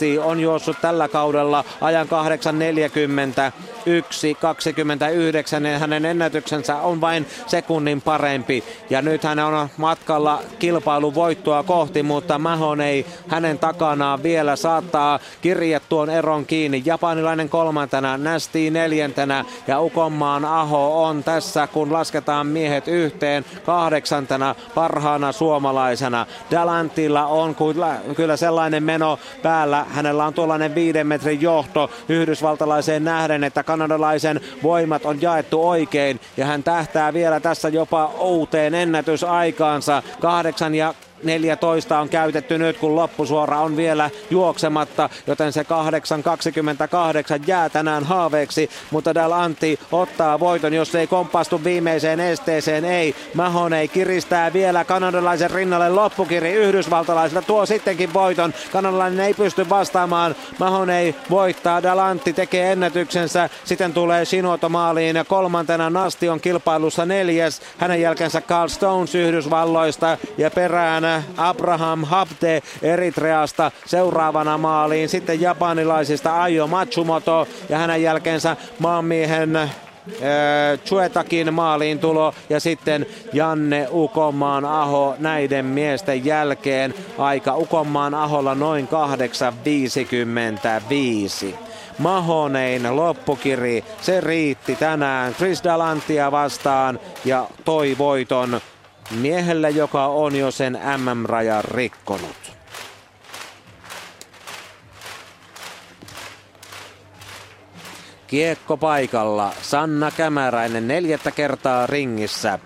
Dalanti on juossut tällä kaudella ajan 8.40 1.29 ja hänen ennätyksensä on vain sekunnin parempi. Ja nyt hän on matkalla kilpailun voittoa kohti, mutta Mahon ei hänen takanaan vielä saattaa kirjat tuon eron kiinni. Japanilainen kolmantena, Nästi neljäntenä ja Ukonmaan Aho on tässä, kun lasketaan miehet yhteen kahdeksantena parhaana suomalaisena. Dalantilla on kyllä sellainen meno päällä. Hänellä on tuollainen viiden metrin johto yhdysvaltalaiseen nähden, että kanadalaisen voimat on jaettu oikein ja hän tähtää vielä tässä jopa uuteen ennätysaikaansa. Kahdeksan ja 14 on käytetty nyt, kun loppusuora on vielä juoksematta, joten se 8.28 jää tänään haaveeksi, mutta Dal Antti ottaa voiton, jos ei kompastu viimeiseen esteeseen, ei. Mahonei kiristää vielä kanadalaisen rinnalle loppukiri. Yhdysvaltalaisilta, tuo sittenkin voiton. Kanadalainen ei pysty vastaamaan, Mahonei voittaa, Dal Antti tekee ennätyksensä, sitten tulee Shinoto maaliin ja kolmantena Nasti on kilpailussa neljäs, hänen jälkeensä Carl Stones Yhdysvalloista ja perään Abraham Habte Eritreasta seuraavana maaliin. Sitten japanilaisista Aio Matsumoto ja hänen jälkeensä maanmiehen Chuetakin maaliin tulo ja sitten Janne Ukomaan Aho näiden miesten jälkeen. Aika Ukomaan Aholla noin 8.55. Mahonein loppukiri, se riitti tänään Chris Dalantia vastaan ja toi voiton miehelle, joka on jo sen MM-rajan rikkonut. Kiekko paikalla. Sanna Kämäräinen neljättä kertaa ringissä.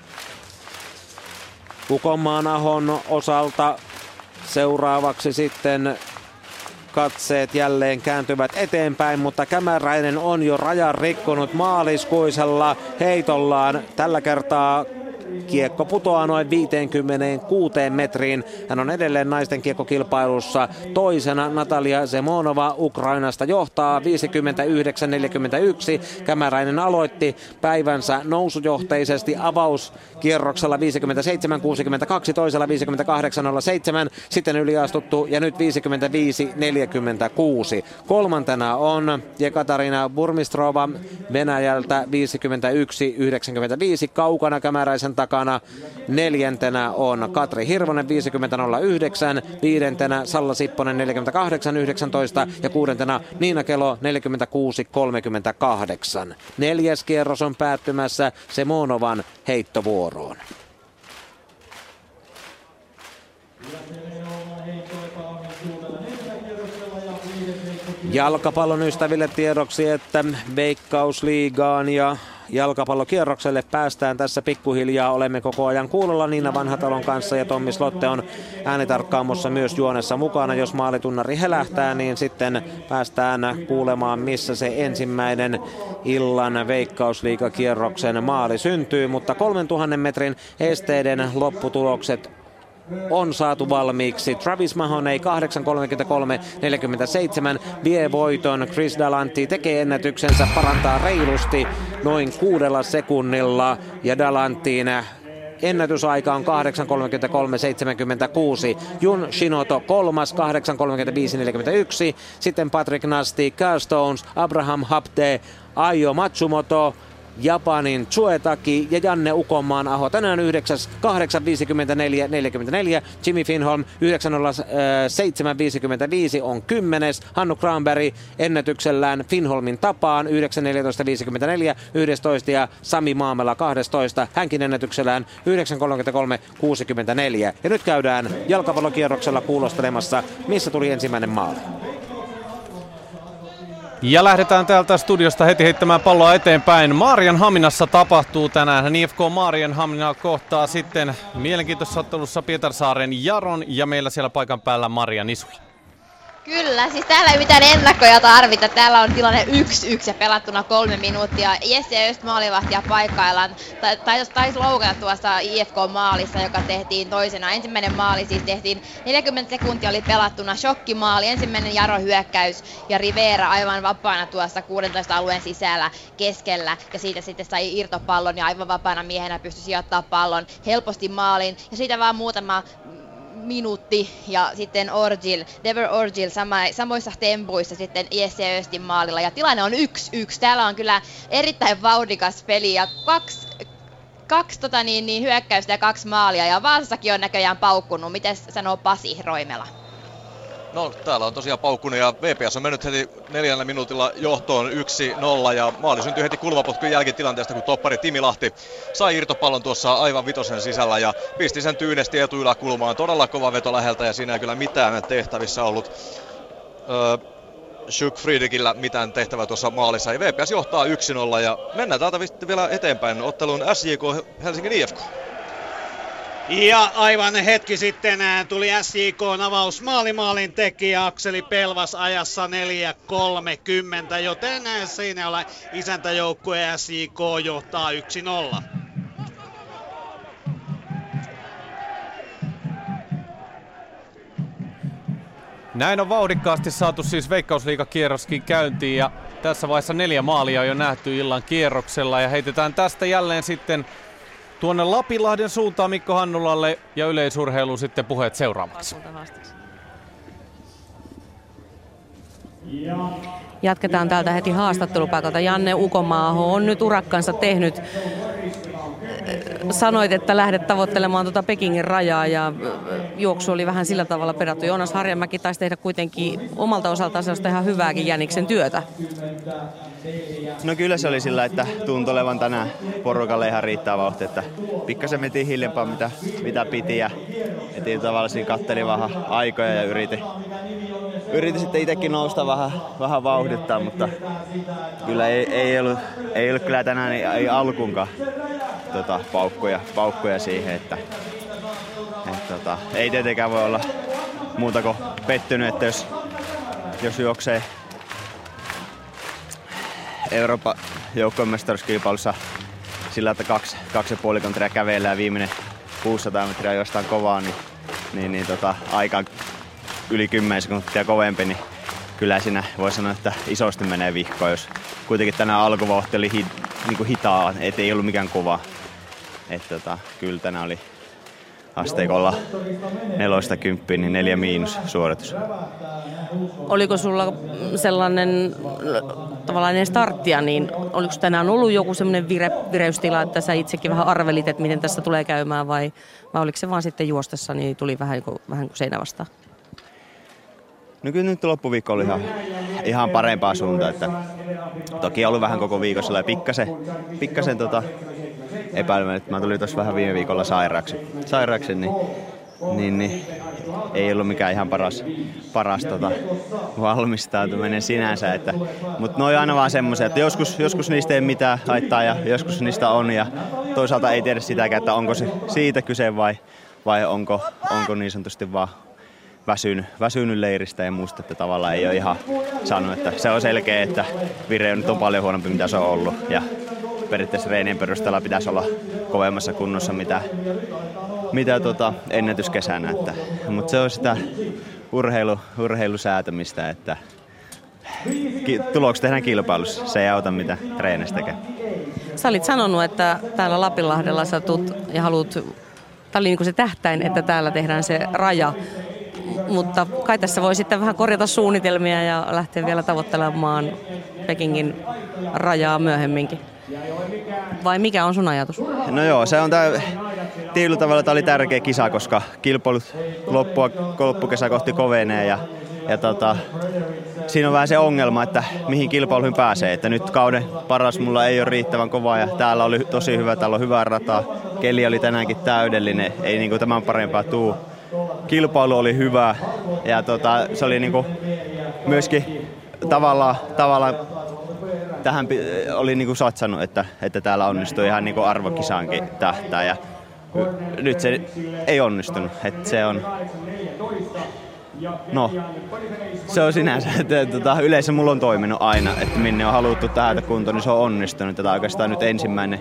Ukomaan Ahon osalta seuraavaksi sitten katseet jälleen kääntyvät eteenpäin, mutta Kämäräinen on jo rajan rikkonut maaliskuisella heitollaan. Tällä kertaa Kiekko putoaa noin 56 metriin. Hän on edelleen naisten kiekkokilpailussa toisena. Natalia Zemonova Ukrainasta johtaa 59-41. Kämäräinen aloitti päivänsä nousujohteisesti avauskierroksella 57-62, toisella 58-07, sitten yliastuttu ja nyt 55-46. Kolmantena on Jekatarina Burmistrova Venäjältä 51-95 kaukana Kämäräisen takana. Neljäntenä on Katri Hirvonen 50.09, viidentenä Salla Sipponen 48.19 ja kuudentena Niina Kelo 46.38. Neljäs kierros on päättymässä Semonovan heittovuoroon. Jalkapallon ystäville tiedoksi, että Veikkausliigaan ja jalkapallokierrokselle päästään tässä pikkuhiljaa. Olemme koko ajan kuulolla Niina Vanhatalon kanssa ja Tommi Slotte on äänitarkkaamossa myös juonessa mukana. Jos maalitunnari helähtää, niin sitten päästään kuulemaan, missä se ensimmäinen illan veikkausliikakierroksen maali syntyy. Mutta 3000 metrin esteiden lopputulokset on saatu valmiiksi. Travis Mahoney 8.33.47 vie voiton. Chris Dalanti tekee ennätyksensä, parantaa reilusti noin kuudella sekunnilla ja Dalantiin ennätysaika on 8.33.76. Jun Shinoto kolmas 8.35.41. Sitten Patrick Nasti, Carl Stones, Abraham Hapte, Aio Matsumoto, Japanin Chuetaki ja Janne Ukonmaan Aho. Tänään 9, 854 44. Jimmy Finholm 90755 on 10. Hannu Kranberg ennätyksellään Finholmin tapaan 91454 11 ja Sami Maamela 12. Hänkin ennätyksellään 933 64. Ja nyt käydään jalkapallokierroksella kuulostelemassa, missä tuli ensimmäinen maali. Ja lähdetään täältä studiosta heti heittämään palloa eteenpäin. Marian Haminassa tapahtuu tänään. IFK Marian Hamina kohtaa sitten mielenkiintoisessa ottelussa Pietarsaaren Jaron ja meillä siellä paikan päällä Maria Nisui. Kyllä, siis täällä ei mitään ennakkoja tarvita. Täällä on tilanne 1-1 ja pelattuna kolme minuuttia. Jesse ja just maalivahtia paikkaillaan. Taisi tais loukata tuossa IFK-maalissa, joka tehtiin toisena. Ensimmäinen maali siis tehtiin 40 sekuntia oli pelattuna. Shokkimaali, ensimmäinen Jaro hyökkäys ja Rivera aivan vapaana tuossa 16 alueen sisällä keskellä. Ja siitä sitten sai irtopallon ja aivan vapaana miehenä pystyi sijoittamaan pallon helposti maaliin. Ja siitä vaan muutama minuutti ja sitten Orgil, Dever Orgil sama, samoissa tempuissa sitten ISC Östin maalilla ja tilanne on 1-1. Täällä on kyllä erittäin vauhdikas peli ja kaksi kaksi tota niin, niin, hyökkäystä ja kaksi maalia ja Vaasassakin on näköjään paukkunut. Miten sanoo Pasi Roimela? No täällä on tosiaan paukkunut ja VPS on mennyt heti neljällä minuutilla johtoon 1-0 ja maali syntyi heti kulmapotkun jälkitilanteesta, kun toppari Timi Lahti sai irtopallon tuossa aivan vitosen sisällä ja pisti sen tyynesti etuyläkulmaan. Todella kova veto läheltä ja siinä ei kyllä mitään tehtävissä ollut. Öö, Shuk Friedrikillä mitään tehtävää tuossa maalissa. Ja VPS johtaa 1-0 ja mennään täältä vielä eteenpäin otteluun SJK Helsingin IFK. Ja aivan hetki sitten tuli SJK avaus maalimaalin tekijä Akseli Pelvas ajassa 4.30, joten siinä olla isäntäjoukkue SJK johtaa 1-0. Näin on vauhdikkaasti saatu siis Veikkausliigakierroskin käyntiin ja tässä vaiheessa neljä maalia on jo nähty illan kierroksella ja heitetään tästä jälleen sitten tuonne Lapinlahden suuntaan Mikko Hannulalle ja yleisurheilu sitten puheet seuraavaksi. Jatketaan täältä heti haastattelupaikalta. Janne Ukomaaho on nyt urakkansa tehnyt sanoit, että lähdet tavoittelemaan tuota Pekingin rajaa ja juoksu oli vähän sillä tavalla pedattu. Joonas Harjamäki taisi tehdä kuitenkin omalta osaltaan sellaista ihan hyvääkin Jäniksen työtä. No kyllä se oli sillä, että tuntui olevan tänään porukalle ihan riittävä vauhti, että pikkasen metin hiljempaa mitä, mitä piti ja etin tavallaan siinä katteli vähän aikoja ja yritin, yritin sitten itsekin nousta vähän, vähän vauhdittaa, mutta kyllä ei, ei, ollut, ei ollut kyllä tänään ei alkuunkaan tota, paukkuja, paukkuja siihen, että et, tota, ei tietenkään voi olla muuta kuin pettynyt, että jos, jos juoksee Euroopan joukkuemestaruuskilpailussa sillä, että kaksi, kaksi ja puoli kävelee ja viimeinen 600 metriä jostain kovaa, niin, niin, niin tota, aika yli 10 sekuntia kovempi, niin kyllä siinä voi sanoa, että isosti menee vihkoon, jos kuitenkin tänään alkuvauhti oli hi, niin kuin hitaa, ettei ollut mikään kova. Että tota, kyllä tänään oli asteikolla neloista kymppiin, niin neljä miinus suoritus. Oliko sulla sellainen tavallaan starttia, niin oliko tänään ollut joku semmoinen vire, vireystila, että sä itsekin vähän arvelit, että miten tässä tulee käymään vai, vai oliko se vaan sitten juostessa, niin tuli vähän, vähän kuin seinä vastaan? No kyllä nyt loppuviikko oli ihan, ihan parempaa suuntaan. Että toki on ollut vähän koko viikossa ja pikkasen, pikkasen tota, epäilymään, että mä tulin tuossa vähän viime viikolla sairaaksi, sairaaksi niin, niin, niin ei ollut mikään ihan paras, paras tota, valmistautuminen sinänsä. Että, mutta ne on aina vaan semmoisia, että joskus, joskus niistä ei mitään haittaa ja joskus niistä on ja toisaalta ei tiedä sitäkään, että onko se siitä kyse vai, vai onko, onko niin sanotusti vaan väsynyt, väsynyt leiristä ja muusta, että tavallaan ei ole ihan saanut, että se on selkeä, että vire nyt on paljon huonompi mitä se on ollut ja periaatteessa reenien perusteella pitäisi olla kovemmassa kunnossa mitä, mitä tota ennätyskesänä. Että, mutta se on sitä urheilu, urheilusäätämistä, että tulokset tehdään kilpailussa. Se ei auta mitä treenistä tekee. Sä olit sanonut, että täällä Lapinlahdella sä tuut ja haluat, tämä oli niin se tähtäin, että täällä tehdään se raja. Mutta kai tässä voi sitten vähän korjata suunnitelmia ja lähteä vielä tavoittelemaan Pekingin rajaa myöhemminkin. Vai mikä on sun ajatus? No joo, se on tää, tietyllä tavalla tämä oli tärkeä kisa, koska kilpailut loppua, loppukesä kohti kovenee ja, ja tota, siinä on vähän se ongelma, että mihin kilpailuihin pääsee. Että nyt kauden paras mulla ei ole riittävän kova ja täällä oli tosi hyvä, täällä on hyvä rata. Keli oli tänäänkin täydellinen, ei niinku tämän parempaa tuu. Kilpailu oli hyvä ja tota, se oli niinku myöskin tavallaan, tavallaan tähän oli niin kuin satsannut, että, että täällä onnistui ihan niin kuin arvokisaankin tähtää. Ja nyt se ei onnistunut. Että se on, no, se on sinänsä, että, tota, yleensä mulla on toiminut aina, että minne on haluttu täältä kuntoon, niin se on onnistunut. Tätä oikeastaan nyt ensimmäinen,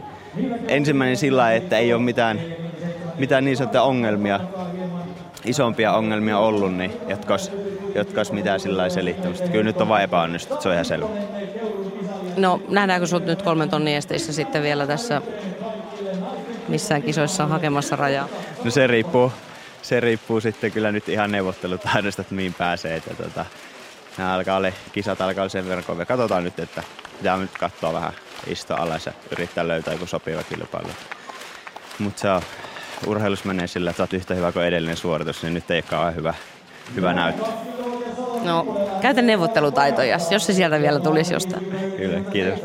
ensimmäinen sillä että ei ole mitään, mitään niin sanottuja ongelmia, isompia ongelmia ollut, niin jotka olisi, jotka olisi mitään sillä selittämistä. Kyllä nyt on vain epäonnistunut, se on ihan selvä. No nähdäänkö sut nyt kolmen tonnin esteissä sitten vielä tässä missään kisoissa hakemassa rajaa? No se riippuu, se riippuu sitten kyllä nyt ihan neuvottelutaidosta, että mihin pääsee. Että tota, nämä alkaa olla, kisat alkaa olla sen verran kovia. Katsotaan nyt, että pitää nyt katsoa vähän istua alas ja yrittää löytää joku sopiva kilpailu. Mutta se on, urheilus menee sillä, että olet yhtä hyvä kuin edellinen suoritus, niin nyt ei ole hyvä, hyvä näyttö. No, käytä neuvottelutaitoja, jos se sieltä vielä tulisi jostain. Kyllä, kiitos.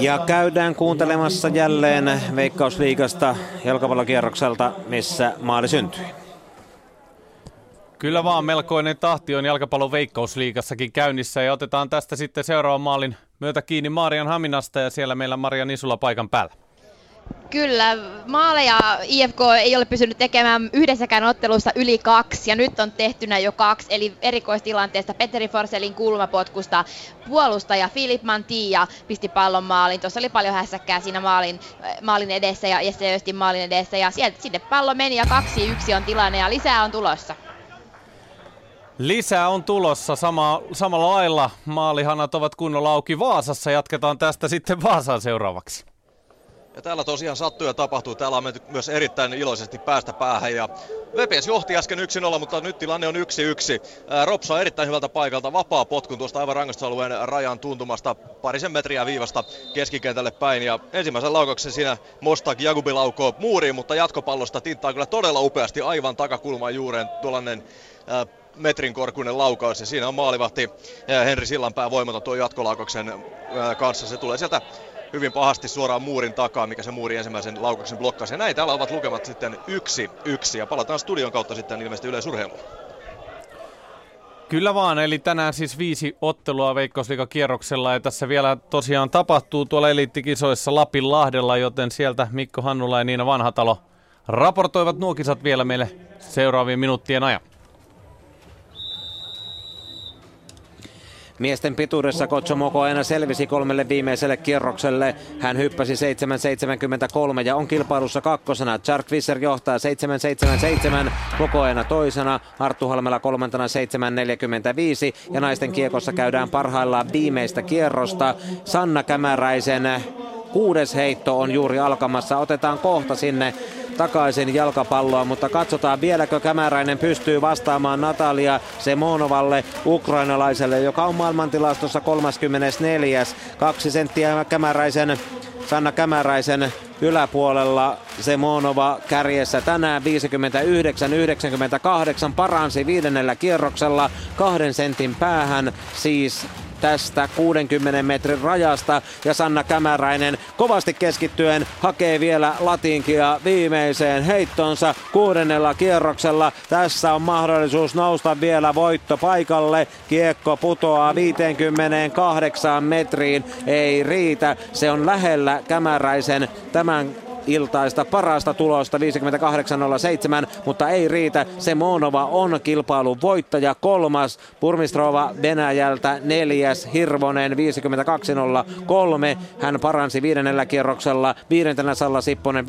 Ja käydään kuuntelemassa jälleen Veikkausliigasta jalkapallokierrokselta, missä maali syntyi. Kyllä vaan melkoinen tahti on jalkapallon veikkausliigassakin käynnissä ja otetaan tästä sitten seuraavan maalin myötä kiinni Marian Haminasta ja siellä meillä Maria Nisula paikan päällä. Kyllä, maaleja IFK ei ole pysynyt tekemään yhdessäkään ottelussa yli kaksi, ja nyt on tehtynä jo kaksi, eli erikoistilanteesta Petteri Forselin kulmapotkusta puolustaja Filip Mantia pisti pallon maalin. Tuossa oli paljon hässäkkää siinä maalin, maalin edessä ja Jesse Östin maalin edessä, ja sieltä sinne pallo meni, ja kaksi yksi on tilanne, ja lisää on tulossa. Lisää on tulossa sama, samalla lailla. Maalihanat ovat kunnolla auki Vaasassa. Jatketaan tästä sitten Vaasaan seuraavaksi. Ja täällä tosiaan sattuu ja tapahtuu. Täällä on menty myös erittäin iloisesti päästä päähän. Ja VPS johti äsken 1-0, mutta nyt tilanne on 1-1. Ropsa on erittäin hyvältä paikalta. Vapaa potkun tuosta aivan rangaistusalueen rajan tuntumasta parisen metriä viivasta keskikentälle päin. Ja ensimmäisen laukauksen siinä Mostak Jagubi laukoo muuriin, mutta jatkopallosta tinttaa kyllä todella upeasti aivan takakulman juureen tuollainen metrin korkuinen laukaus ja siinä on maalivahti Henri Sillanpää voimaton tuo jatkolaukauksen kanssa. Se tulee sieltä hyvin pahasti suoraan muurin takaa, mikä se muuri ensimmäisen laukauksen blokkasi. Ja näin täällä ovat lukemat sitten yksi yksi ja palataan studion kautta sitten ilmeisesti yleisurheiluun. Kyllä vaan, eli tänään siis viisi ottelua Veikkausliiga-kierroksella ja tässä vielä tosiaan tapahtuu tuolla eliittikisoissa Lapin Lahdella, joten sieltä Mikko Hannula ja Niina Vanhatalo raportoivat nuo kisat vielä meille seuraavien minuuttien ajan. Miesten pituudessa Kotsomoko aina selvisi kolmelle viimeiselle kierrokselle. Hän hyppäsi 7.73 ja on kilpailussa kakkosena. Chark Visser johtaa 7.77, koko ajan toisena. Arttu Halmela kolmantena 7.45 ja naisten kiekossa käydään parhaillaan viimeistä kierrosta. Sanna Kämäräisen kuudes heitto on juuri alkamassa. Otetaan kohta sinne takaisin jalkapalloa, mutta katsotaan vieläkö Kämäräinen pystyy vastaamaan Natalia Semonovalle, ukrainalaiselle, joka on maailmantilastossa 34. Kaksi senttiä Kämäräisen, Sanna Kämäräisen yläpuolella Semonova kärjessä tänään 59-98 paransi viidennellä kierroksella kahden sentin päähän siis tästä 60 metrin rajasta ja Sanna Kämäräinen kovasti keskittyen hakee vielä latinkia viimeiseen heittonsa kuudennella kierroksella. Tässä on mahdollisuus nousta vielä voitto paikalle. Kiekko putoaa 58 metriin. Ei riitä. Se on lähellä Kämäräisen tämän iltaista parasta tulosta 58.07, mutta ei riitä. Se Monova on kilpailun voittaja kolmas, Purmistrova Venäjältä neljäs, Hirvonen 52.03. Hän paransi viidennellä kierroksella, viidentenä Salla Sipponen 50-52,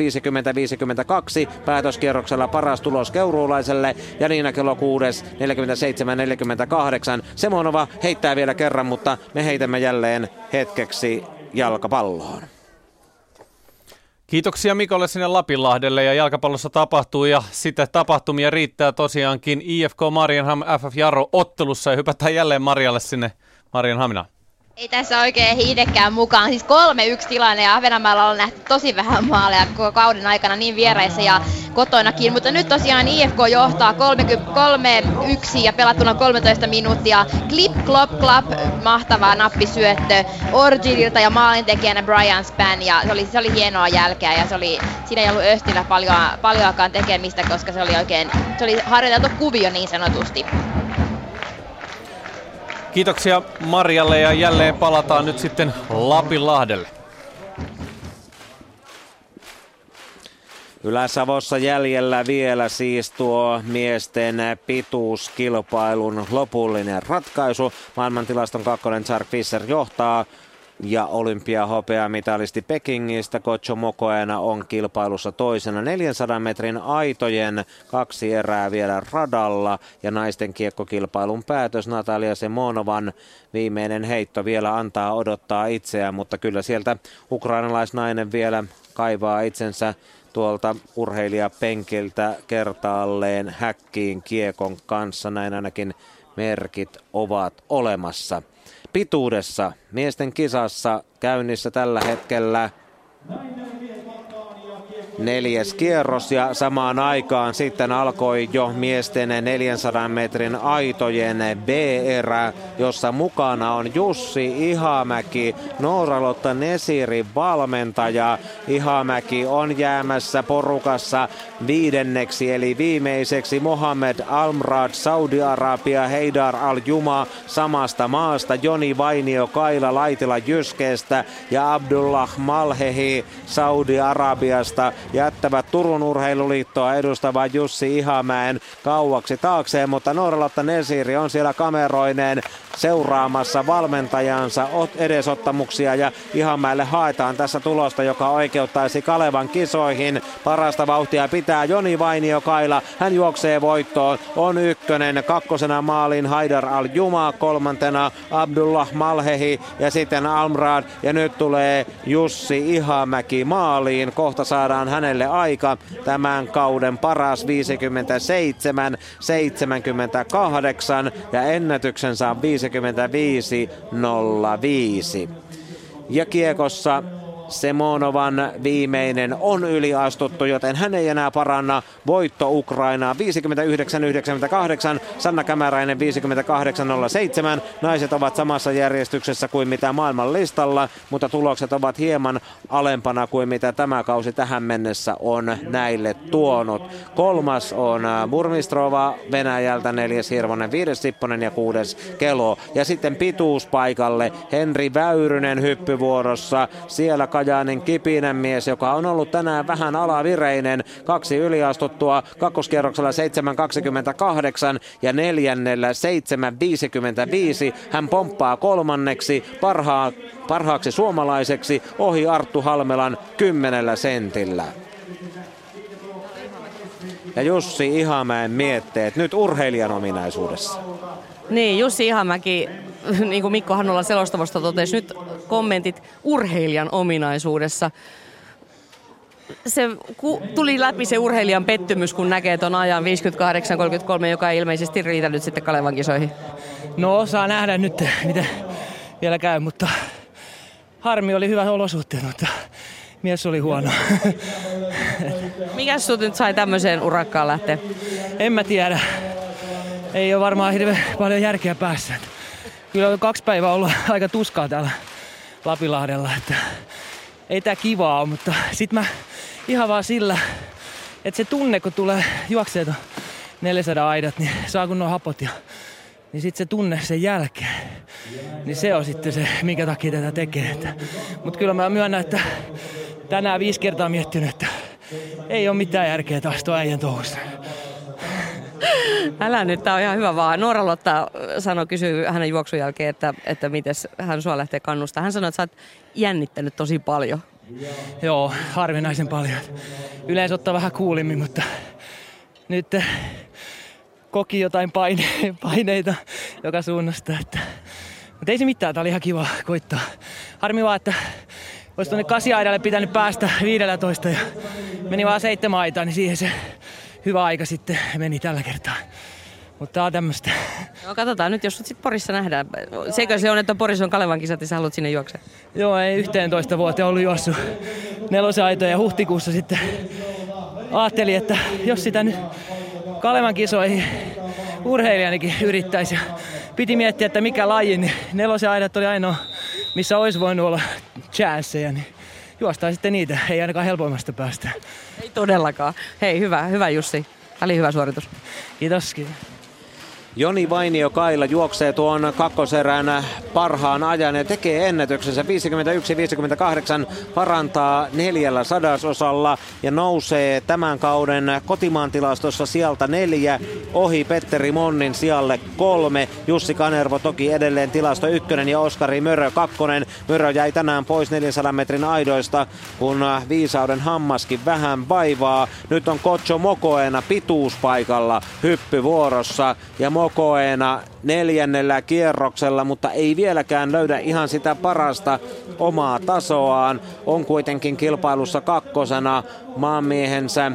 päätöskierroksella paras tulos Keuruulaiselle ja Niina kello kuudes 47-48. Semonova heittää vielä kerran, mutta me heitämme jälleen hetkeksi jalkapalloon. Kiitoksia Mikolle sinne Lapinlahdelle ja jalkapallossa tapahtuu ja sitten tapahtumia riittää tosiaankin IFK Marianham FF Jaro ottelussa ja hypätään jälleen Marjalle sinne Marianhaminaan. Ei tässä oikein hiidekään mukaan. Siis 3-1 tilanne ja Ahvenanmaalla on nähty tosi vähän maaleja koko kauden aikana niin viereissä ja kotonakin. Mutta nyt tosiaan IFK johtaa 3-1 ja pelattuna 13 minuuttia. Clip, klop, klap, mahtava nappisyöttö Orgililta ja maalintekijänä Brian Span. Ja se oli, se oli hienoa jälkeä ja se oli, siinä ei ollut Östillä paljon, paljoakaan tekemistä, koska se oli oikein, se oli harjoiteltu kuvio niin sanotusti. Kiitoksia Marjalle ja jälleen palataan nyt sitten Lapinlahdelle. Ylä-Savossa jäljellä vielä siis tuo miesten pituuskilpailun lopullinen ratkaisu. Maailmantilaston kakkonen Chark Fischer johtaa ja olympiahopeamitalisti Pekingistä Kocho Mokoena on kilpailussa toisena 400 metrin aitojen kaksi erää vielä radalla ja naisten kiekkokilpailun päätös Natalia Semonovan viimeinen heitto vielä antaa odottaa itseään, mutta kyllä sieltä ukrainalaisnainen vielä kaivaa itsensä tuolta urheilijapenkiltä kertaalleen häkkiin kiekon kanssa. Näin ainakin merkit ovat olemassa. Pituudessa miesten kisassa käynnissä tällä hetkellä neljäs kierros ja samaan aikaan sitten alkoi jo miesten 400 metrin aitojen B-erä, jossa mukana on Jussi Ihamäki, Nooralotta Nesiri valmentaja. Ihamäki on jäämässä porukassa viidenneksi eli viimeiseksi Mohamed Almrad Saudi-Arabia, Heidar Al-Juma samasta maasta, Joni Vainio Kaila Laitila Jyskeestä ja Abdullah Malhehi Saudi-Arabiasta jättävät Turun urheiluliittoa edustava Jussi Ihamäen kauaksi taakseen, mutta Nooralotta Nesiri on siellä kameroineen seuraamassa valmentajansa edesottamuksia ja Ihamäelle haetaan tässä tulosta, joka oikeuttaisi Kalevan kisoihin. Parasta vauhtia pitää Joni Vainio Kaila. Hän juoksee voittoon. On ykkönen. Kakkosena maalin Haidar Al-Juma. Kolmantena Abdullah Malhehi ja sitten Almrad. Ja nyt tulee Jussi Ihamäki maaliin. Kohta saadaan hänelle aika. Tämän kauden paras 57, 78 ja ennätyksensä on 55.05. Ja kiekossa Semonovan viimeinen on yliastuttu, joten hän ei enää paranna voitto Ukrainaa 59-98, Sanna Kämäräinen 58-07. Naiset ovat samassa järjestyksessä kuin mitä maailman listalla, mutta tulokset ovat hieman alempana kuin mitä tämä kausi tähän mennessä on näille tuonut. Kolmas on Burmistrova Venäjältä, neljäs Hirvonen, viides Sipponen ja kuudes Kelo. Ja sitten pituuspaikalle Henri Väyrynen hyppyvuorossa. Siellä Kajaanin kipinen mies, joka on ollut tänään vähän alavireinen. Kaksi yliastuttua kakkoskierroksella 7.28 ja neljännellä 7.55. Hän pomppaa kolmanneksi parhaa, parhaaksi suomalaiseksi ohi Arttu Halmelan kymmenellä sentillä. Ja Jussi Ihamäen mietteet nyt urheilijan ominaisuudessa. Niin, Jussi Ihamäki, niin kuin Mikko Hannulla selostavasta totesi, nyt kommentit urheilijan ominaisuudessa. Se ku, tuli läpi se urheilijan pettymys, kun näkee ton ajan 58-33, joka ei ilmeisesti riitä nyt sitten Kalevan kisoihin. No, saa nähdä nyt, mitä vielä käy, mutta harmi oli hyvä olosuhteet, mutta mies oli huono. Mikä sinut nyt sai tämmöiseen urakkaan lähteä? En mä tiedä. Ei ole varmaan hirveän paljon järkeä päässä. Kyllä on kaksi päivää ollut aika tuskaa täällä Lapilahdella. Että ei tää kivaa ole, mutta sit mä ihan vaan sillä, että se tunne, kun tulee juoksee 400 aidat, niin saa kun nuo hapot ja niin sitten se tunne sen jälkeen, niin se on sitten se, minkä takia tätä tekee. Mutta kyllä mä myönnän, että tänään viisi kertaa miettinyt, että ei ole mitään järkeä taas tuo äijän touhussa. Älä nyt, tää on ihan hyvä vaan. Noora Lotta sanoi, kysyy hänen juoksun jälkeen, että, että miten hän sua lähtee kannustaa. Hän sanoi, että sä oot jännittänyt tosi paljon. Joo, harvinaisen paljon. Yleensä ottaa vähän kuulimmin, mutta nyt eh, koki jotain paine, paineita joka suunnasta. Että. Mutta ei se mitään, tää oli ihan kiva koittaa. Harmi vaan, että olisi tuonne kasiaidalle pitänyt päästä 15 ja meni vaan seitsemän aitaa, niin siihen se hyvä aika sitten meni tällä kertaa. Mutta tää on tämmöstä. No katsotaan nyt, jos sut sit Porissa nähdään. Seikö se on, että Porissa on Kalevan kisat ja sä haluat sinne juoksea? Joo, ei 11 vuoteen ollut juossut nelosen aitoja ja huhtikuussa sitten ajattelin, että jos sitä nyt Kalevan kisoihin urheilijanikin yrittäisi. Ja piti miettiä, että mikä laji, niin nelosen aidat oli ainoa, missä olisi voinut olla chanceja, niin juostaan sitten niitä, ei ainakaan helpoimmasta päästä. Ei todellakaan. Hei, hyvä, hyvä Jussi. Oli hyvä suoritus. Kiitos, kiitos. Joni Vainio Kaila juoksee tuon kakkoserän parhaan ajan ja tekee ennätyksensä 51-58, parantaa neljällä sadasosalla ja nousee tämän kauden kotimaan tilastossa sieltä neljä ohi Petteri Monnin sijalle kolme. Jussi Kanervo toki edelleen tilasto ykkönen ja Oskari Mörö kakkonen. Mörö jäi tänään pois 400 metrin aidoista, kun viisauden hammaskin vähän vaivaa. Nyt on Kocho Mokoena pituuspaikalla hyppyvuorossa ja Moko kokoena neljännellä kierroksella, mutta ei vieläkään löydä ihan sitä parasta omaa tasoaan. On kuitenkin kilpailussa kakkosena maamiehensä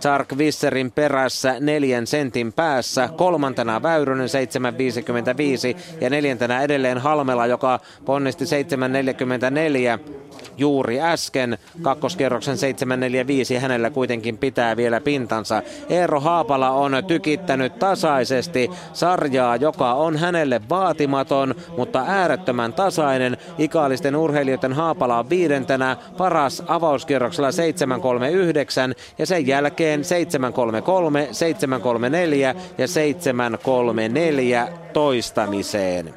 Chark Visserin perässä neljän sentin päässä. Kolmantena Väyrynen 7.55 ja neljäntenä edelleen Halmela, joka ponnisti 7.44 juuri äsken. Kakkoskierroksen 7.45 hänellä kuitenkin pitää vielä pintansa. Eero Haapala on tykittänyt tasaisesti sarjaa, joka on hänelle vaatimaton, mutta äärettömän tasainen. Ikaalisten urheilijoiden Haapala on viidentenä, paras avauskierroksella 7.39 ja sen jälkeen 7.33, 7.34 ja 7.34 toistamiseen.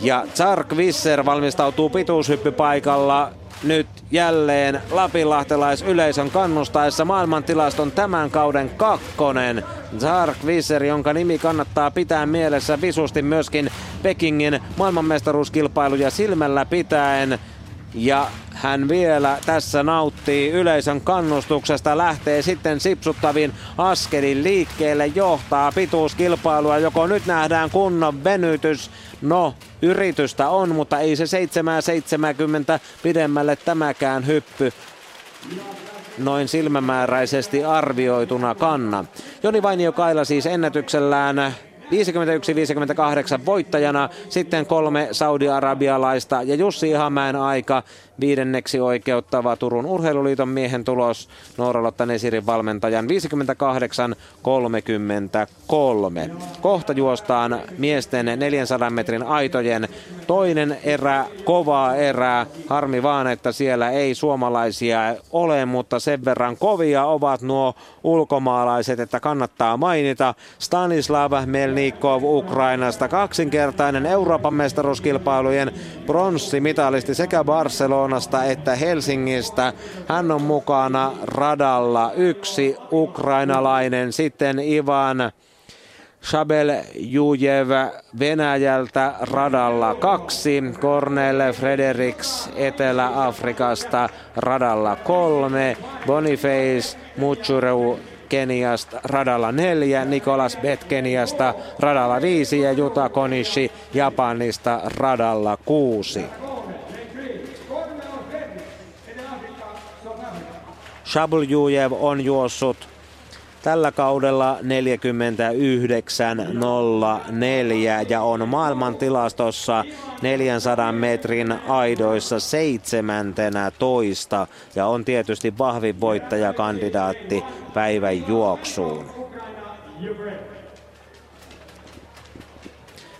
Ja Zark Visser valmistautuu pituushyppypaikalla nyt jälleen Lapinlahtelaisyleisön kannustaessa maailmantilaston tämän kauden kakkonen. Zark Visser, jonka nimi kannattaa pitää mielessä visusti myöskin Pekingin maailmanmestaruuskilpailuja silmällä pitäen. Ja hän vielä tässä nauttii yleisön kannustuksesta, lähtee sitten sipsuttavin askelin liikkeelle, johtaa pituuskilpailua, joko nyt nähdään kunnon venytys. No, yritystä on, mutta ei se 770 pidemmälle tämäkään hyppy noin silmämääräisesti arvioituna kanna. Joni Vainio Kaila siis ennätyksellään 51-58 voittajana, sitten kolme saudi-arabialaista ja Jussi Ihamäen aika viidenneksi oikeuttava Turun Urheiluliiton miehen tulos Nooralotta Nesirin valmentajan 58-33. Kohta juostaan miesten 400 metrin aitojen toinen erä, kovaa erää. Harmi vaan, että siellä ei suomalaisia ole, mutta sen verran kovia ovat nuo ulkomaalaiset, että kannattaa mainita. Stanislav Melnikov Ukrainasta, kaksinkertainen Euroopan mestaruuskilpailujen pronssimitalisti sekä Barcelona Barcelonasta että Helsingistä. Hän on mukana radalla. Yksi ukrainalainen, sitten Ivan Shabel Jujev Venäjältä radalla. Kaksi, Cornel Frederiks Etelä-Afrikasta radalla. Kolme, Boniface Muchureu Keniasta radalla. Neljä, Nikolas Bet Keniasta radalla. Viisi ja Juta Konishi Japanista radalla. Kuusi. Shabuljujev on juossut tällä kaudella 49.04 ja on maailman tilastossa 400 metrin aidoissa 17 ja on tietysti vahvin voittajakandidaatti päivän juoksuun.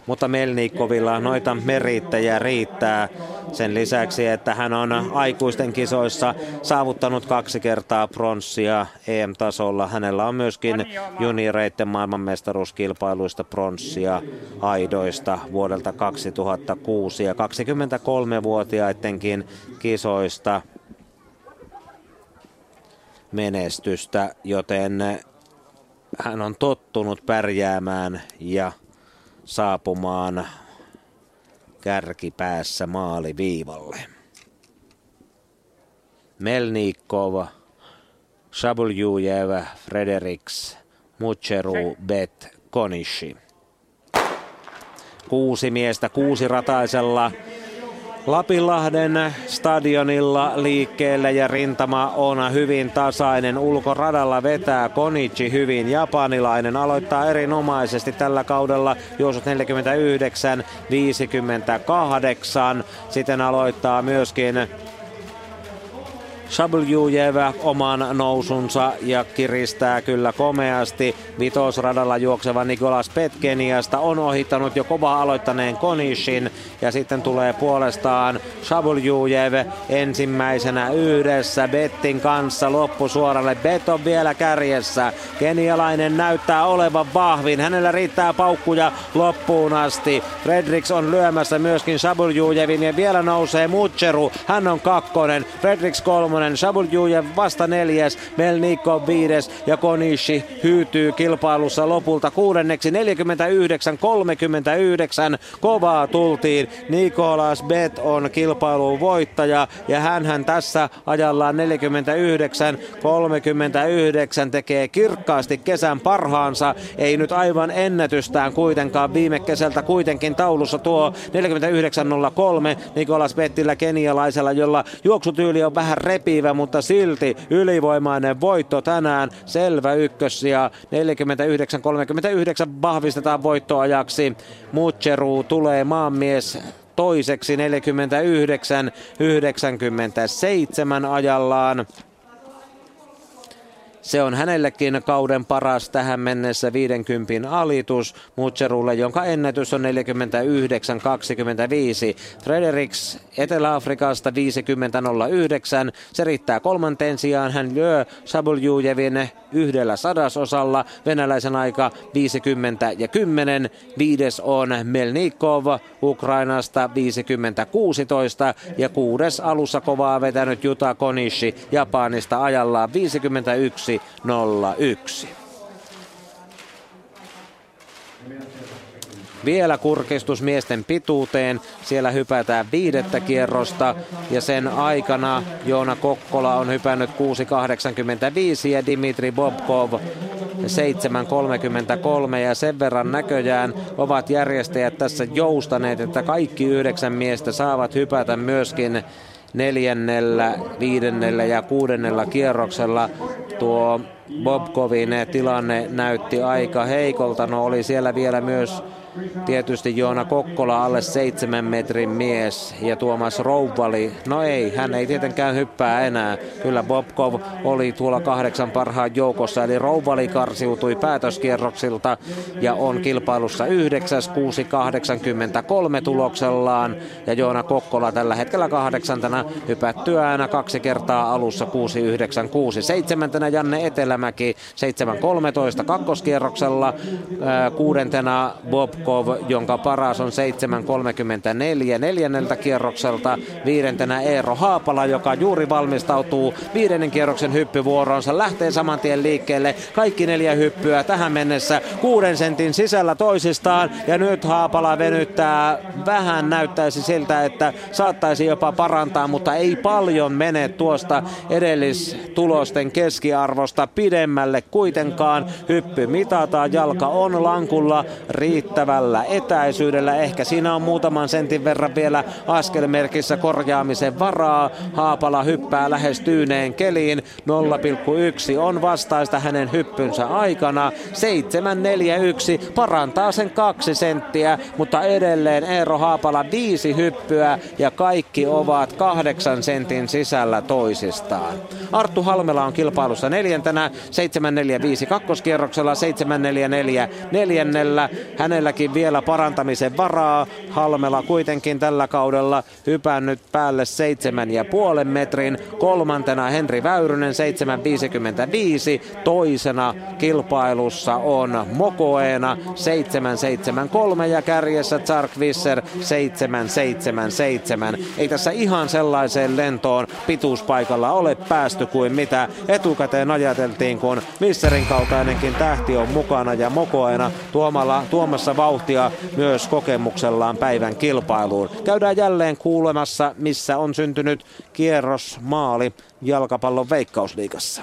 Mutta Melnikovilla noita merittäjä riittää. Sen lisäksi, että hän on aikuisten kisoissa saavuttanut kaksi kertaa pronssia EM-tasolla. Hänellä on myöskin junioreiden maailmanmestaruuskilpailuista pronssia aidoista vuodelta 2006 ja 23-vuotiaidenkin kisoista menestystä, joten hän on tottunut pärjäämään ja saapumaan kärkipäässä maaliviivalle. Melnikov, Shabuljujev, Frederiks, Mucheru, Bet, Konishi. Kuusi miestä kuusi rataisella Lapinlahden stadionilla liikkeelle ja rintama on hyvin tasainen. Ulkoradalla vetää Konichi hyvin. Japanilainen aloittaa erinomaisesti tällä kaudella juosut 49, 58. Sitten aloittaa myöskin Shabuljujev oman nousunsa ja kiristää kyllä komeasti. Vitosradalla juokseva Nikolas Petkeniasta on ohittanut jo kova aloittaneen Konishin ja sitten tulee puolestaan Shabuljujev ensimmäisenä yhdessä Bettin kanssa loppusuoralle. Bet on vielä kärjessä. Kenialainen näyttää olevan vahvin. Hänellä riittää paukkuja loppuun asti. Fredericks on lyömässä myöskin Shabuljujevin ja vielä nousee Mutcheru. Hän on kakkonen. Fredericks kolmonen kolmonen, Shabuljujev vasta neljäs, Melnikov viides ja Konishi hyytyy kilpailussa lopulta kuudenneksi 49-39. Kovaa tultiin. Nikolas Bet on kilpailun voittaja ja hän tässä ajallaan 49-39 tekee kirkkaasti kesän parhaansa. Ei nyt aivan ennätystään kuitenkaan viime kesältä kuitenkin taulussa tuo 49.03 Nikolas Bettillä kenialaisella, jolla juoksutyyli on vähän repivä, mutta silti ylivoimainen voitto tänään. Selvä ykkös ja 49.39 vahvistetaan voittoajaksi. Mutcheru tulee maanmies toiseksi 49-97 ajallaan. Se on hänellekin kauden paras tähän mennessä 50 alitus Mutserulle, jonka ennätys on 49-25. Frederiks Etelä-Afrikasta 50-09. Se riittää kolmanteen sijaan. Hän lyö Sabuljujevin yhdellä sadasosalla. Venäläisen aika 50 ja 10. Viides on Melnikov Ukrainasta 50-16 ja kuudes alussa kovaa vetänyt Juta Konishi Japanista ajallaan 51-01. Vielä kurkistus miesten pituuteen. Siellä hypätään viidettä kierrosta ja sen aikana Joona Kokkola on hypännyt 6.85 ja Dimitri Bobkov 7.33 ja sen verran näköjään ovat järjestäjät tässä joustaneet, että kaikki yhdeksän miestä saavat hypätä myöskin neljännellä, viidennellä ja kuudennella kierroksella. Tuo Bobkovin tilanne näytti aika heikolta. No oli siellä vielä myös Tietysti Joona Kokkola alle seitsemän metrin mies ja Tuomas Rouvali, no ei, hän ei tietenkään hyppää enää. Kyllä Bobkov oli tuolla kahdeksan parhaan joukossa, eli Rouvali karsiutui päätöskierroksilta ja on kilpailussa 9 6.83 tuloksellaan ja Joona Kokkola tällä hetkellä kahdeksantana hypättyä aina kaksi kertaa alussa 6.96. Seitsemäntenä Janne Etelämäki 7.13 kakkoskierroksella, kuudentena Bob Volkov, jonka paras on 7.34 neljänneltä kierrokselta. Viidentenä Eero Haapala, joka juuri valmistautuu viidennen kierroksen hyppyvuoroonsa. Lähtee saman tien liikkeelle. Kaikki neljä hyppyä tähän mennessä kuuden sentin sisällä toisistaan. Ja nyt Haapala venyttää vähän. Näyttäisi siltä, että saattaisi jopa parantaa, mutta ei paljon mene tuosta edellistulosten keskiarvosta pidemmälle kuitenkaan. Hyppy mitataan, jalka on lankulla riittävä riittävällä etäisyydellä. Ehkä siinä on muutaman sentin verran vielä askelmerkissä korjaamisen varaa. Haapala hyppää lähes tyyneen keliin. 0,1 on vastaista hänen hyppynsä aikana. 7,41 parantaa sen kaksi senttiä, mutta edelleen Eero Haapala viisi hyppyä ja kaikki ovat kahdeksan sentin sisällä toisistaan. Arttu Halmela on kilpailussa neljäntenä, 745 kakkoskierroksella, 744 neljännellä. Hänelläkin kuitenkin vielä parantamisen varaa. Halmela kuitenkin tällä kaudella hypännyt päälle seitsemän ja puolen metrin. Kolmantena Henri Väyrynen 7.55. Toisena kilpailussa on Mokoena 7.73 ja kärjessä Zark Visser 7.77. Ei tässä ihan sellaiseen lentoon pituuspaikalla ole päästy kuin mitä etukäteen ajateltiin, kun Visserin kaltainenkin tähti on mukana ja Mokoena tuomalla, tuomassa vauhtia vauhtia myös kokemuksellaan päivän kilpailuun. Käydään jälleen kuulemassa, missä on syntynyt kierrosmaali jalkapallon veikkausliigassa.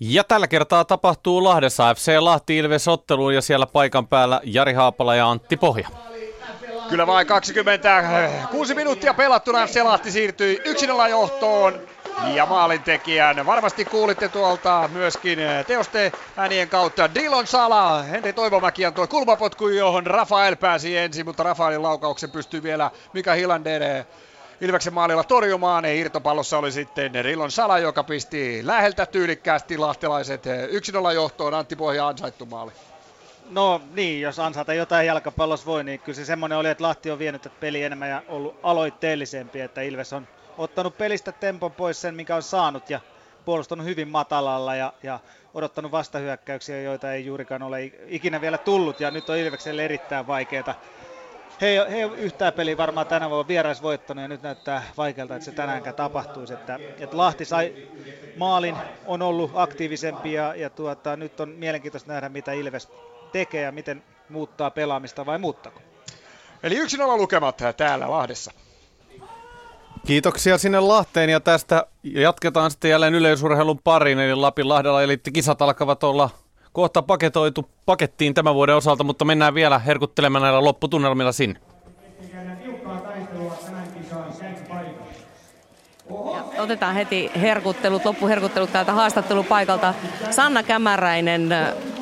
Ja tällä kertaa tapahtuu Lahdessa FC Lahti Ilves otteluun ja siellä paikan päällä Jari Haapala ja Antti Pohja. Kyllä vain 26 minuuttia pelattuna FC Lahti siirtyi 1-0 johtoon. Ja maalintekijän varmasti kuulitte tuolta myöskin eh, teoste äänien kautta Dillon Sala. Henri Toivomäki antoi kulmapotku, johon Rafael pääsi ensin, mutta Rafaelin laukauksen pystyy vielä Mika Hilander eh, Ilveksen maalilla torjumaan. Ja irtopallossa oli sitten Rillon Sala, joka pisti läheltä tyylikkäästi lahtelaiset 1-0 eh, johtoon. Antti Pohja ansaittu maali. No niin, jos ansaita jotain jalkapallossa voi, niin kyllä se semmoinen oli, että Lahti on vienyt peli enemmän ja ollut aloitteellisempi, että Ilves on ottanut pelistä tempon pois sen, mikä on saanut ja puolustanut hyvin matalalla ja, ja odottanut vastahyökkäyksiä, joita ei juurikaan ole ikinä vielä tullut ja nyt on Ilvekselle erittäin vaikeaa he, he yhtään peliä varmaan tänä vuonna vierais voittanut ja nyt näyttää vaikealta, että se tänäänkään tapahtuisi. Että, että Lahti sai maalin, on ollut aktiivisempi ja, ja tuota, nyt on mielenkiintoista nähdä, mitä Ilves tekee ja miten muuttaa pelaamista vai muuttako. Eli 1-0 lukemat täällä Lahdessa. Kiitoksia sinne Lahteen ja tästä jatketaan sitten jälleen yleisurheilun pariin, eli Lapin Lahdella kisat alkavat olla kohta paketoitu pakettiin tämän vuoden osalta, mutta mennään vielä herkuttelemaan näillä lopputunnelmilla sinne. Otetaan heti herkuttelut, loppuherkuttelut täältä haastattelupaikalta. Sanna Kämäräinen,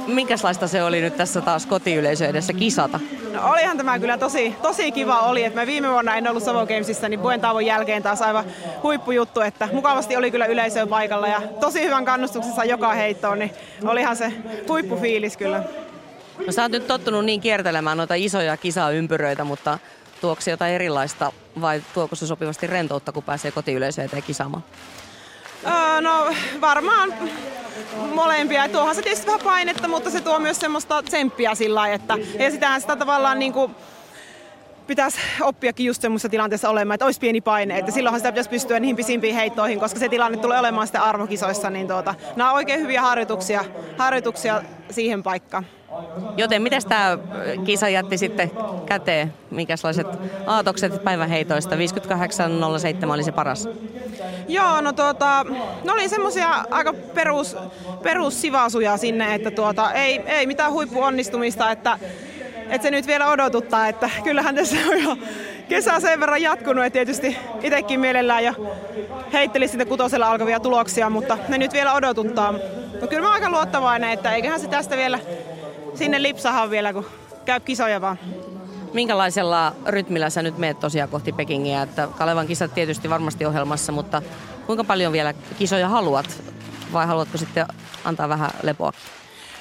minkälaista se oli nyt tässä taas kotiyleisö edessä kisata? No olihan tämä kyllä tosi, tosi kiva oli, että mä viime vuonna en ollut Savo Gamesissa, niin Buen tauon jälkeen taas aivan huippujuttu, että mukavasti oli kyllä yleisö paikalla ja tosi hyvän kannustuksessa joka heittoon, niin olihan se huippufiilis kyllä. No sä oot nyt tottunut niin kiertelemään noita isoja kisaympyröitä, mutta tuoko se jotain erilaista vai tuoko se sopivasti rentoutta, kun pääsee kotiyleisöön eteen kisaamaan? Öö, no varmaan molempia. Tuohan se tietysti vähän painetta, mutta se tuo myös semmoista tsemppiä sillä että ja sitähän sitä tavallaan niin kuin pitäisi oppiakin just semmoisessa tilanteessa olemaan, että olisi pieni paine, että silloinhan sitä pitäisi pystyä niihin pisimpiin heittoihin, koska se tilanne tulee olemaan sitten arvokisoissa, niin tuota, nämä on oikein hyviä harjoituksia, harjoituksia siihen paikkaan. Joten miten tämä kisa jätti sitten käteen? Minkälaiset aatokset päiväheitoista? 58.07 oli se paras. Joo, no tuota, ne oli semmoisia aika perus, perussivasuja sinne, että tuota, ei, ei mitään huippuonnistumista, että, että se nyt vielä odotuttaa, että kyllähän tässä on jo kesä sen verran jatkunut, että tietysti itsekin mielellään jo heitteli sitten kutosella alkavia tuloksia, mutta ne nyt vielä odotuttaa. No kyllä mä aika luottavainen, että eiköhän se tästä vielä sinne lipsahan vielä, kun käy kisoja vaan. Minkälaisella rytmillä sä nyt meet tosiaan kohti Pekingiä? Että Kalevan kisat tietysti varmasti ohjelmassa, mutta kuinka paljon vielä kisoja haluat? Vai haluatko sitten antaa vähän lepoa?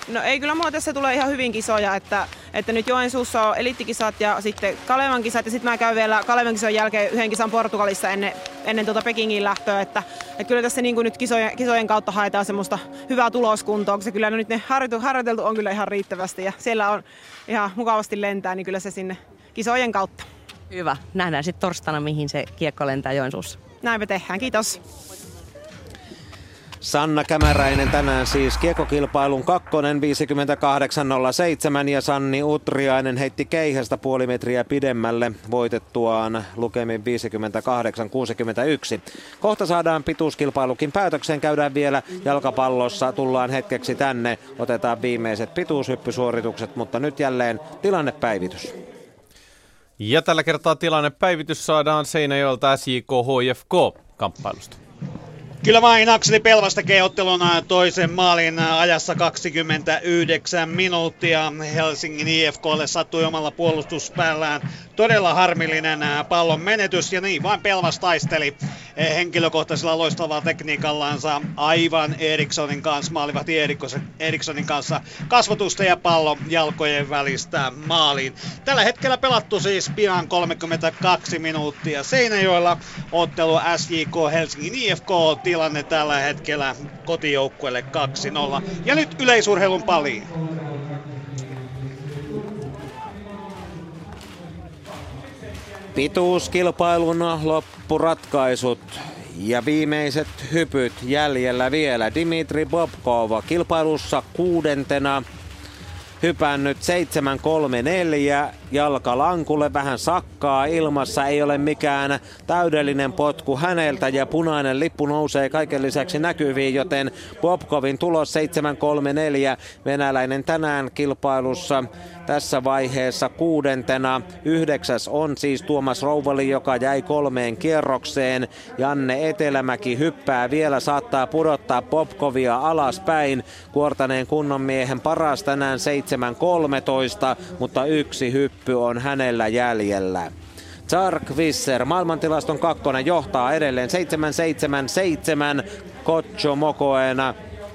No ei, kyllä mulla tässä tulee ihan hyvin kisoja, että, että nyt Joensuussa on elittikisat ja sitten Kalevan kisat ja sitten mä käyn vielä Kalevan kisojen jälkeen yhden kisan Portugalissa ennen, ennen tuota Pekingin lähtöä, että, että kyllä tässä niin kuin nyt kisojen, kisojen, kautta haetaan semmoista hyvää tuloskuntoa, koska kyllä nyt ne harjoitu, harjoiteltu on kyllä ihan riittävästi ja siellä on ihan mukavasti lentää, niin kyllä se sinne kisojen kautta. Hyvä. Nähdään sitten torstaina, mihin se kiekko lentää Joensuussa. Näin me tehdään. Kiitos. Sanna Kämäräinen tänään siis kiekokilpailun kakkonen 58.07 ja Sanni Utriainen heitti keihästä puoli metriä pidemmälle voitettuaan lukemin 58.61. Kohta saadaan pituuskilpailukin päätökseen, käydään vielä jalkapallossa, tullaan hetkeksi tänne, otetaan viimeiset pituushyppysuoritukset, mutta nyt jälleen tilannepäivitys. Ja tällä kertaa tilannepäivitys saadaan Seinäjoelta SJK HFK kamppailusta. Kyllä vain Akseli Pelvas tekee ottelun toisen maalin ajassa 29 minuuttia. Helsingin IFKlle sattui omalla puolustuspäällään todella harmillinen pallon menetys ja niin vain Pelvas taisteli henkilökohtaisella loistavalla tekniikallansa aivan Erikssonin kanssa, maalivat Erikssonin kanssa kasvatusta ja pallo jalkojen välistä maaliin. Tällä hetkellä pelattu siis pian 32 minuuttia Seinäjoella ottelu SJK Helsingin IFK tilanne tällä hetkellä kotijoukkueelle 2-0. Ja nyt yleisurheilun paliin. Pituuskilpailun loppuratkaisut ja viimeiset hypyt jäljellä vielä. Dimitri Bobkov kilpailussa kuudentena hypännyt 734 jalka lankulle, vähän sakkaa ilmassa, ei ole mikään täydellinen potku häneltä ja punainen lippu nousee kaiken lisäksi näkyviin, joten Bobkovin tulos 734 venäläinen tänään kilpailussa tässä vaiheessa kuudentena. Yhdeksäs on siis Tuomas Rouvali, joka jäi kolmeen kierrokseen. Janne Etelämäki hyppää vielä, saattaa pudottaa Popkovia alaspäin. Kuortaneen kunnon miehen paras tänään 7.13, mutta yksi hyppy on hänellä jäljellä. Zark Visser, maailmantilaston kakkonen, johtaa edelleen 777. Kotso Mokoena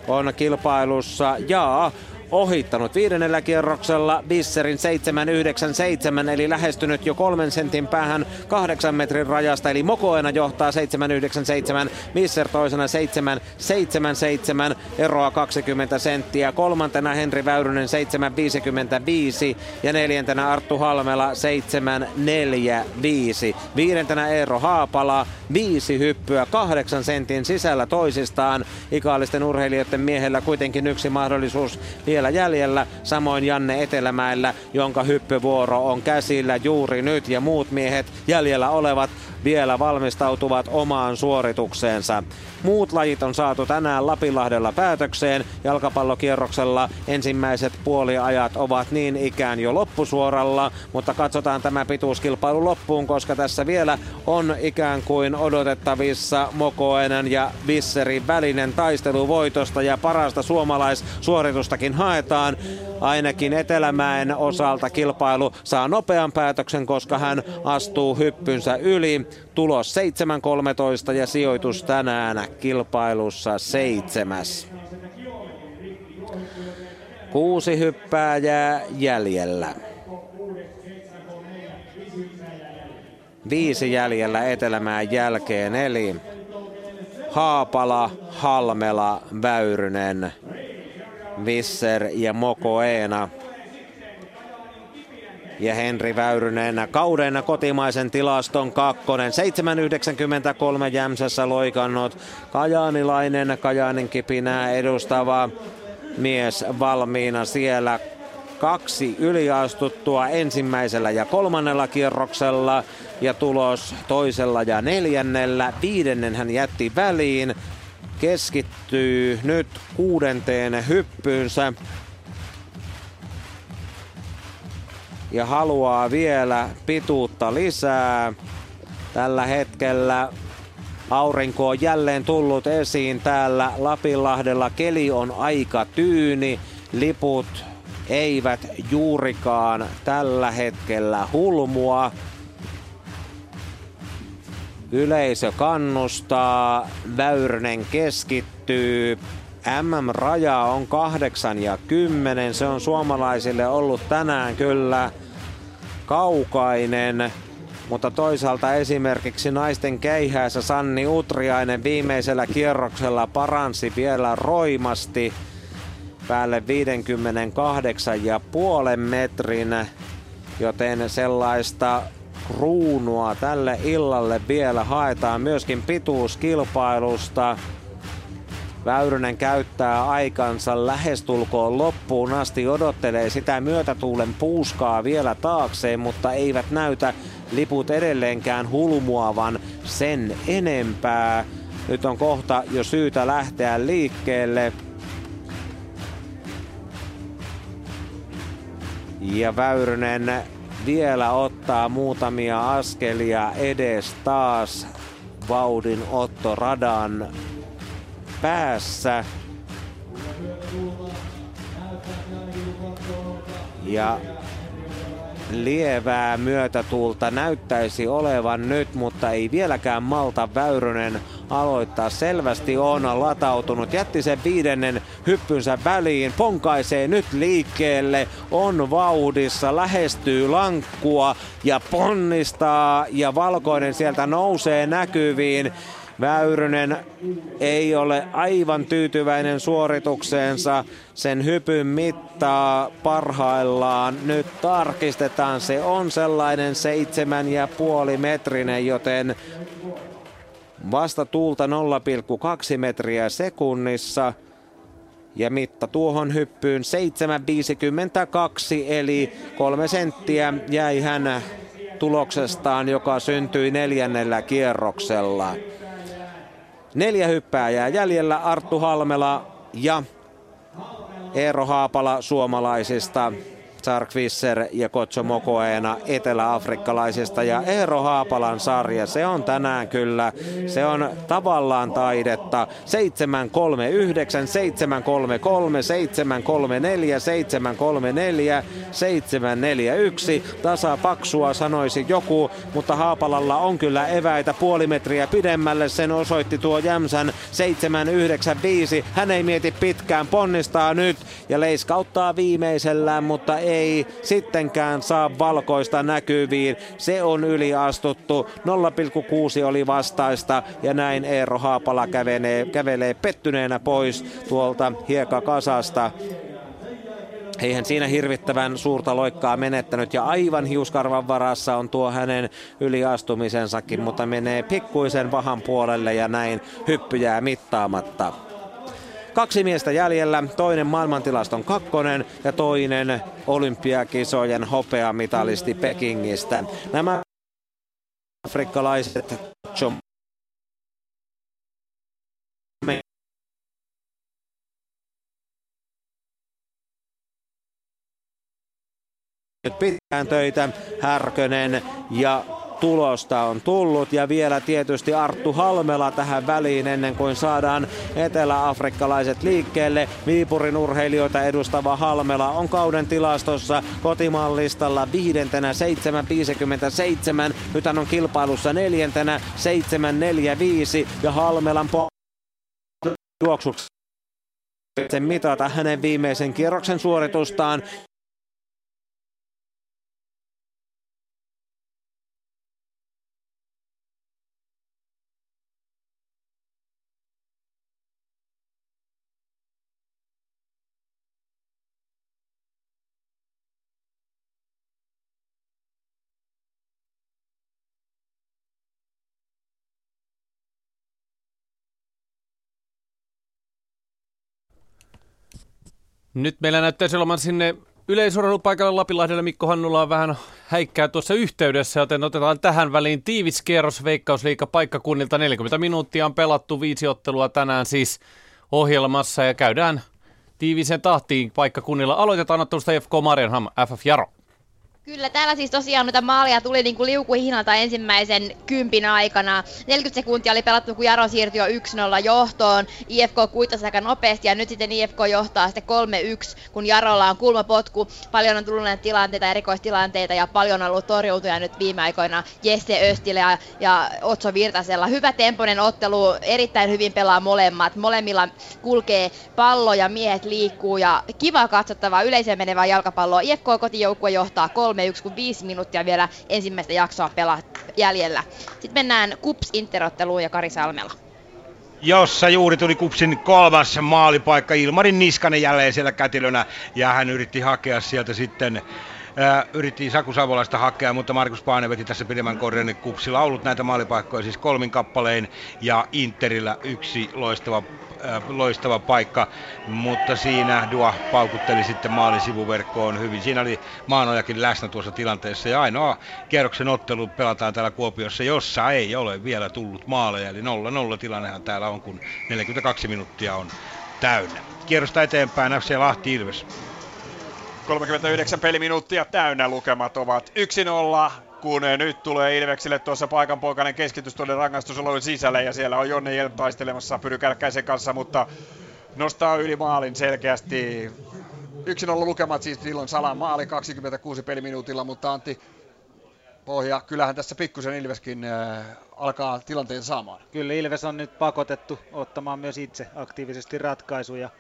on kilpailussa ja ohittanut viidennellä kierroksella Bisserin 797 eli lähestynyt jo kolmen sentin päähän kahdeksan metrin rajasta eli Mokoena johtaa 797, Bisser toisena 777 eroa 20 senttiä, kolmantena Henri Väyrynen 755 ja neljäntenä Arttu Halmela 745. Viidentenä Eero Haapala viisi hyppyä kahdeksan sentin sisällä toisistaan. Ikaalisten urheilijoiden miehellä kuitenkin yksi mahdollisuus vielä jäljellä. Samoin Janne Etelämäellä, jonka hyppyvuoro on käsillä juuri nyt ja muut miehet jäljellä olevat vielä valmistautuvat omaan suoritukseensa. Muut lajit on saatu tänään Lapilahdella päätökseen. Jalkapallokierroksella ensimmäiset puoliajat ovat niin ikään jo loppusuoralla, mutta katsotaan tämä pituuskilpailu loppuun, koska tässä vielä on ikään kuin odotettavissa Mokoenen ja Visserin välinen taistelu voitosta ja parasta suomalaissuoritustakin haetaan. Ainakin Etelämäen osalta kilpailu saa nopean päätöksen, koska hän astuu hyppynsä yli. Tulos 7.13 ja sijoitus tänään kilpailussa seitsemäs. Kuusi hyppääjää jäljellä. Viisi jäljellä Etelämään jälkeen, eli Haapala, Halmela, Väyrynen, Visser ja Mokoena ja Henri Väyrynen kauden kotimaisen tilaston kakkonen. 793 Jämsässä loikannut kajaanilainen, Kajaanin kipinää edustava mies valmiina siellä kaksi yliastuttua ensimmäisellä ja kolmannella kierroksella ja tulos toisella ja neljännellä. Viidennen hän jätti väliin, keskittyy nyt kuudenteen hyppyynsä ja haluaa vielä pituutta lisää. Tällä hetkellä aurinko on jälleen tullut esiin täällä Lapinlahdella. Keli on aika tyyni. Liput eivät juurikaan tällä hetkellä hulmua. Yleisö kannustaa, Väyrynen keskittyy, MM-raja on 8 ja 10. Se on suomalaisille ollut tänään kyllä kaukainen. Mutta toisaalta esimerkiksi naisten keihäässä Sanni Utriainen viimeisellä kierroksella paransi vielä roimasti päälle 58 ja puolen metrin, joten sellaista kruunua tälle illalle vielä haetaan myöskin pituuskilpailusta. Väyrynen käyttää aikansa lähestulkoon loppuun asti, odottelee sitä myötätuulen puuskaa vielä taakseen, mutta eivät näytä liput edelleenkään hulmuavan sen enempää. Nyt on kohta jo syytä lähteä liikkeelle. Ja Väyrynen vielä ottaa muutamia askelia edes taas vauhdin Otto Radan päässä. Ja lievää myötätuulta näyttäisi olevan nyt, mutta ei vieläkään Malta Väyrynen aloittaa. Selvästi on latautunut, jätti sen viidennen hyppynsä väliin, ponkaisee nyt liikkeelle, on vauhdissa, lähestyy lankkua ja ponnistaa ja valkoinen sieltä nousee näkyviin. Väyrynen ei ole aivan tyytyväinen suoritukseensa. Sen hypyn mittaa parhaillaan nyt tarkistetaan. Se on sellainen seitsemän ja puoli metrinen, joten vasta tuulta 0,2 metriä sekunnissa. Ja mitta tuohon hyppyyn 7,52 eli kolme senttiä jäi hän tuloksestaan, joka syntyi neljännellä kierroksella. Neljä hyppääjää jäljellä, Arttu Halmela ja Eero Haapala suomalaisista. Sarkvisser ja Kotso Mokoena eteläafrikkalaisesta ja Eero Haapalan sarja. Se on tänään kyllä, se on tavallaan taidetta. 739, 733, 734, 734, 741. Tasa paksua sanoisi joku, mutta Haapalalla on kyllä eväitä puoli metriä pidemmälle. Sen osoitti tuo Jämsän 795. Hän ei mieti pitkään, ponnistaa nyt ja leiskauttaa viimeisellään, mutta ei sittenkään saa valkoista näkyviin. Se on yliastuttu. 0,6 oli vastaista ja näin Eero Haapala kävelee, kävelee pettyneenä pois tuolta hiekakasasta. Eihän siinä hirvittävän suurta loikkaa menettänyt ja aivan hiuskarvan varassa on tuo hänen yliastumisensakin, mutta menee pikkuisen vahan puolelle ja näin hyppyjää mittaamatta. Kaksi miestä jäljellä, toinen maailmantilaston kakkonen ja toinen olympiakisojen hopeamitalisti Pekingistä. Nämä afrikkalaiset pitkään töitä, Härkönen ja tulosta on tullut ja vielä tietysti Arttu Halmela tähän väliin ennen kuin saadaan eteläafrikkalaiset liikkeelle. Viipurin urheilijoita edustava Halmela on kauden tilastossa kotimaan listalla viidentenä 7.57. Nyt hän on kilpailussa neljäntenä 7.45 ja Halmelan po- juoksuksi mitata hänen viimeisen kierroksen suoritustaan Nyt meillä näyttäisi olevan sinne yleisurheilupaikalle Lapilahdelle Mikko Hannula on vähän häikkää tuossa yhteydessä, joten otetaan tähän väliin tiivis kierros Veikkausliiga paikkakunnilta. 40 minuuttia on pelattu, viisi ottelua tänään siis ohjelmassa ja käydään tiivisen tahtiin paikkakunnilla. Aloitetaan ottelusta FK Marienham, FF Jaro. Kyllä, täällä siis tosiaan noita maalia tuli niin kuin liukuhihnalta ensimmäisen kympin aikana. 40 sekuntia oli pelattu, kun Jaro siirtyi jo 1-0 johtoon. IFK kuitasi aika nopeasti ja nyt sitten IFK johtaa sitten 3-1, kun Jarolla on kulmapotku. Paljon on tullut näitä tilanteita, erikoistilanteita ja paljon on ollut torjuntuja nyt viime aikoina Jesse Östille ja, ja Otso Virtasella. Hyvä tempoinen ottelu, erittäin hyvin pelaa molemmat. Molemmilla kulkee pallo ja miehet liikkuu ja kiva katsottavaa yleisöön menevää jalkapalloa. IFK kotijoukkue johtaa 3 3-1, kun viisi minuuttia vielä ensimmäistä jaksoa pelaa jäljellä. Sitten mennään Kups Interotteluun ja Kari Salmela jossa juuri tuli Kupsin kolmas maalipaikka. Ilmarin Niskanen jälleen siellä kätilönä ja hän yritti hakea sieltä sitten Ää, yritti Saku Savolaista hakea, mutta Markus Paane veti tässä pidemmän korjan. Kupsilla on ollut näitä maalipaikkoja siis kolmin kappalein ja Interillä yksi loistava Äh, loistava paikka, mutta siinä Dua paukutteli sitten maalin sivuverkkoon hyvin. Siinä oli Maanojakin läsnä tuossa tilanteessa ja ainoa kierroksen ottelu pelataan täällä Kuopiossa, jossa ei ole vielä tullut maaleja. Eli 0-0 tilannehan täällä on, kun 42 minuuttia on täynnä. Kierrosta eteenpäin FC Lahti Ilves. 39 peliminuuttia täynnä lukemat ovat 1-0 kun nyt tulee Ilveksille tuossa paikan poikainen keskitys tuonne rangaistusalueen sisälle ja siellä on Jonne Jelm taistelemassa Pyry kanssa, mutta nostaa yli maalin selkeästi. Yksin ollut lukemat siis silloin Salan maali 26 peliminuutilla, mutta Antti Pohja, kyllähän tässä pikkusen Ilveskin äh, alkaa tilanteen saamaan. Kyllä Ilves on nyt pakotettu ottamaan myös itse aktiivisesti ratkaisuja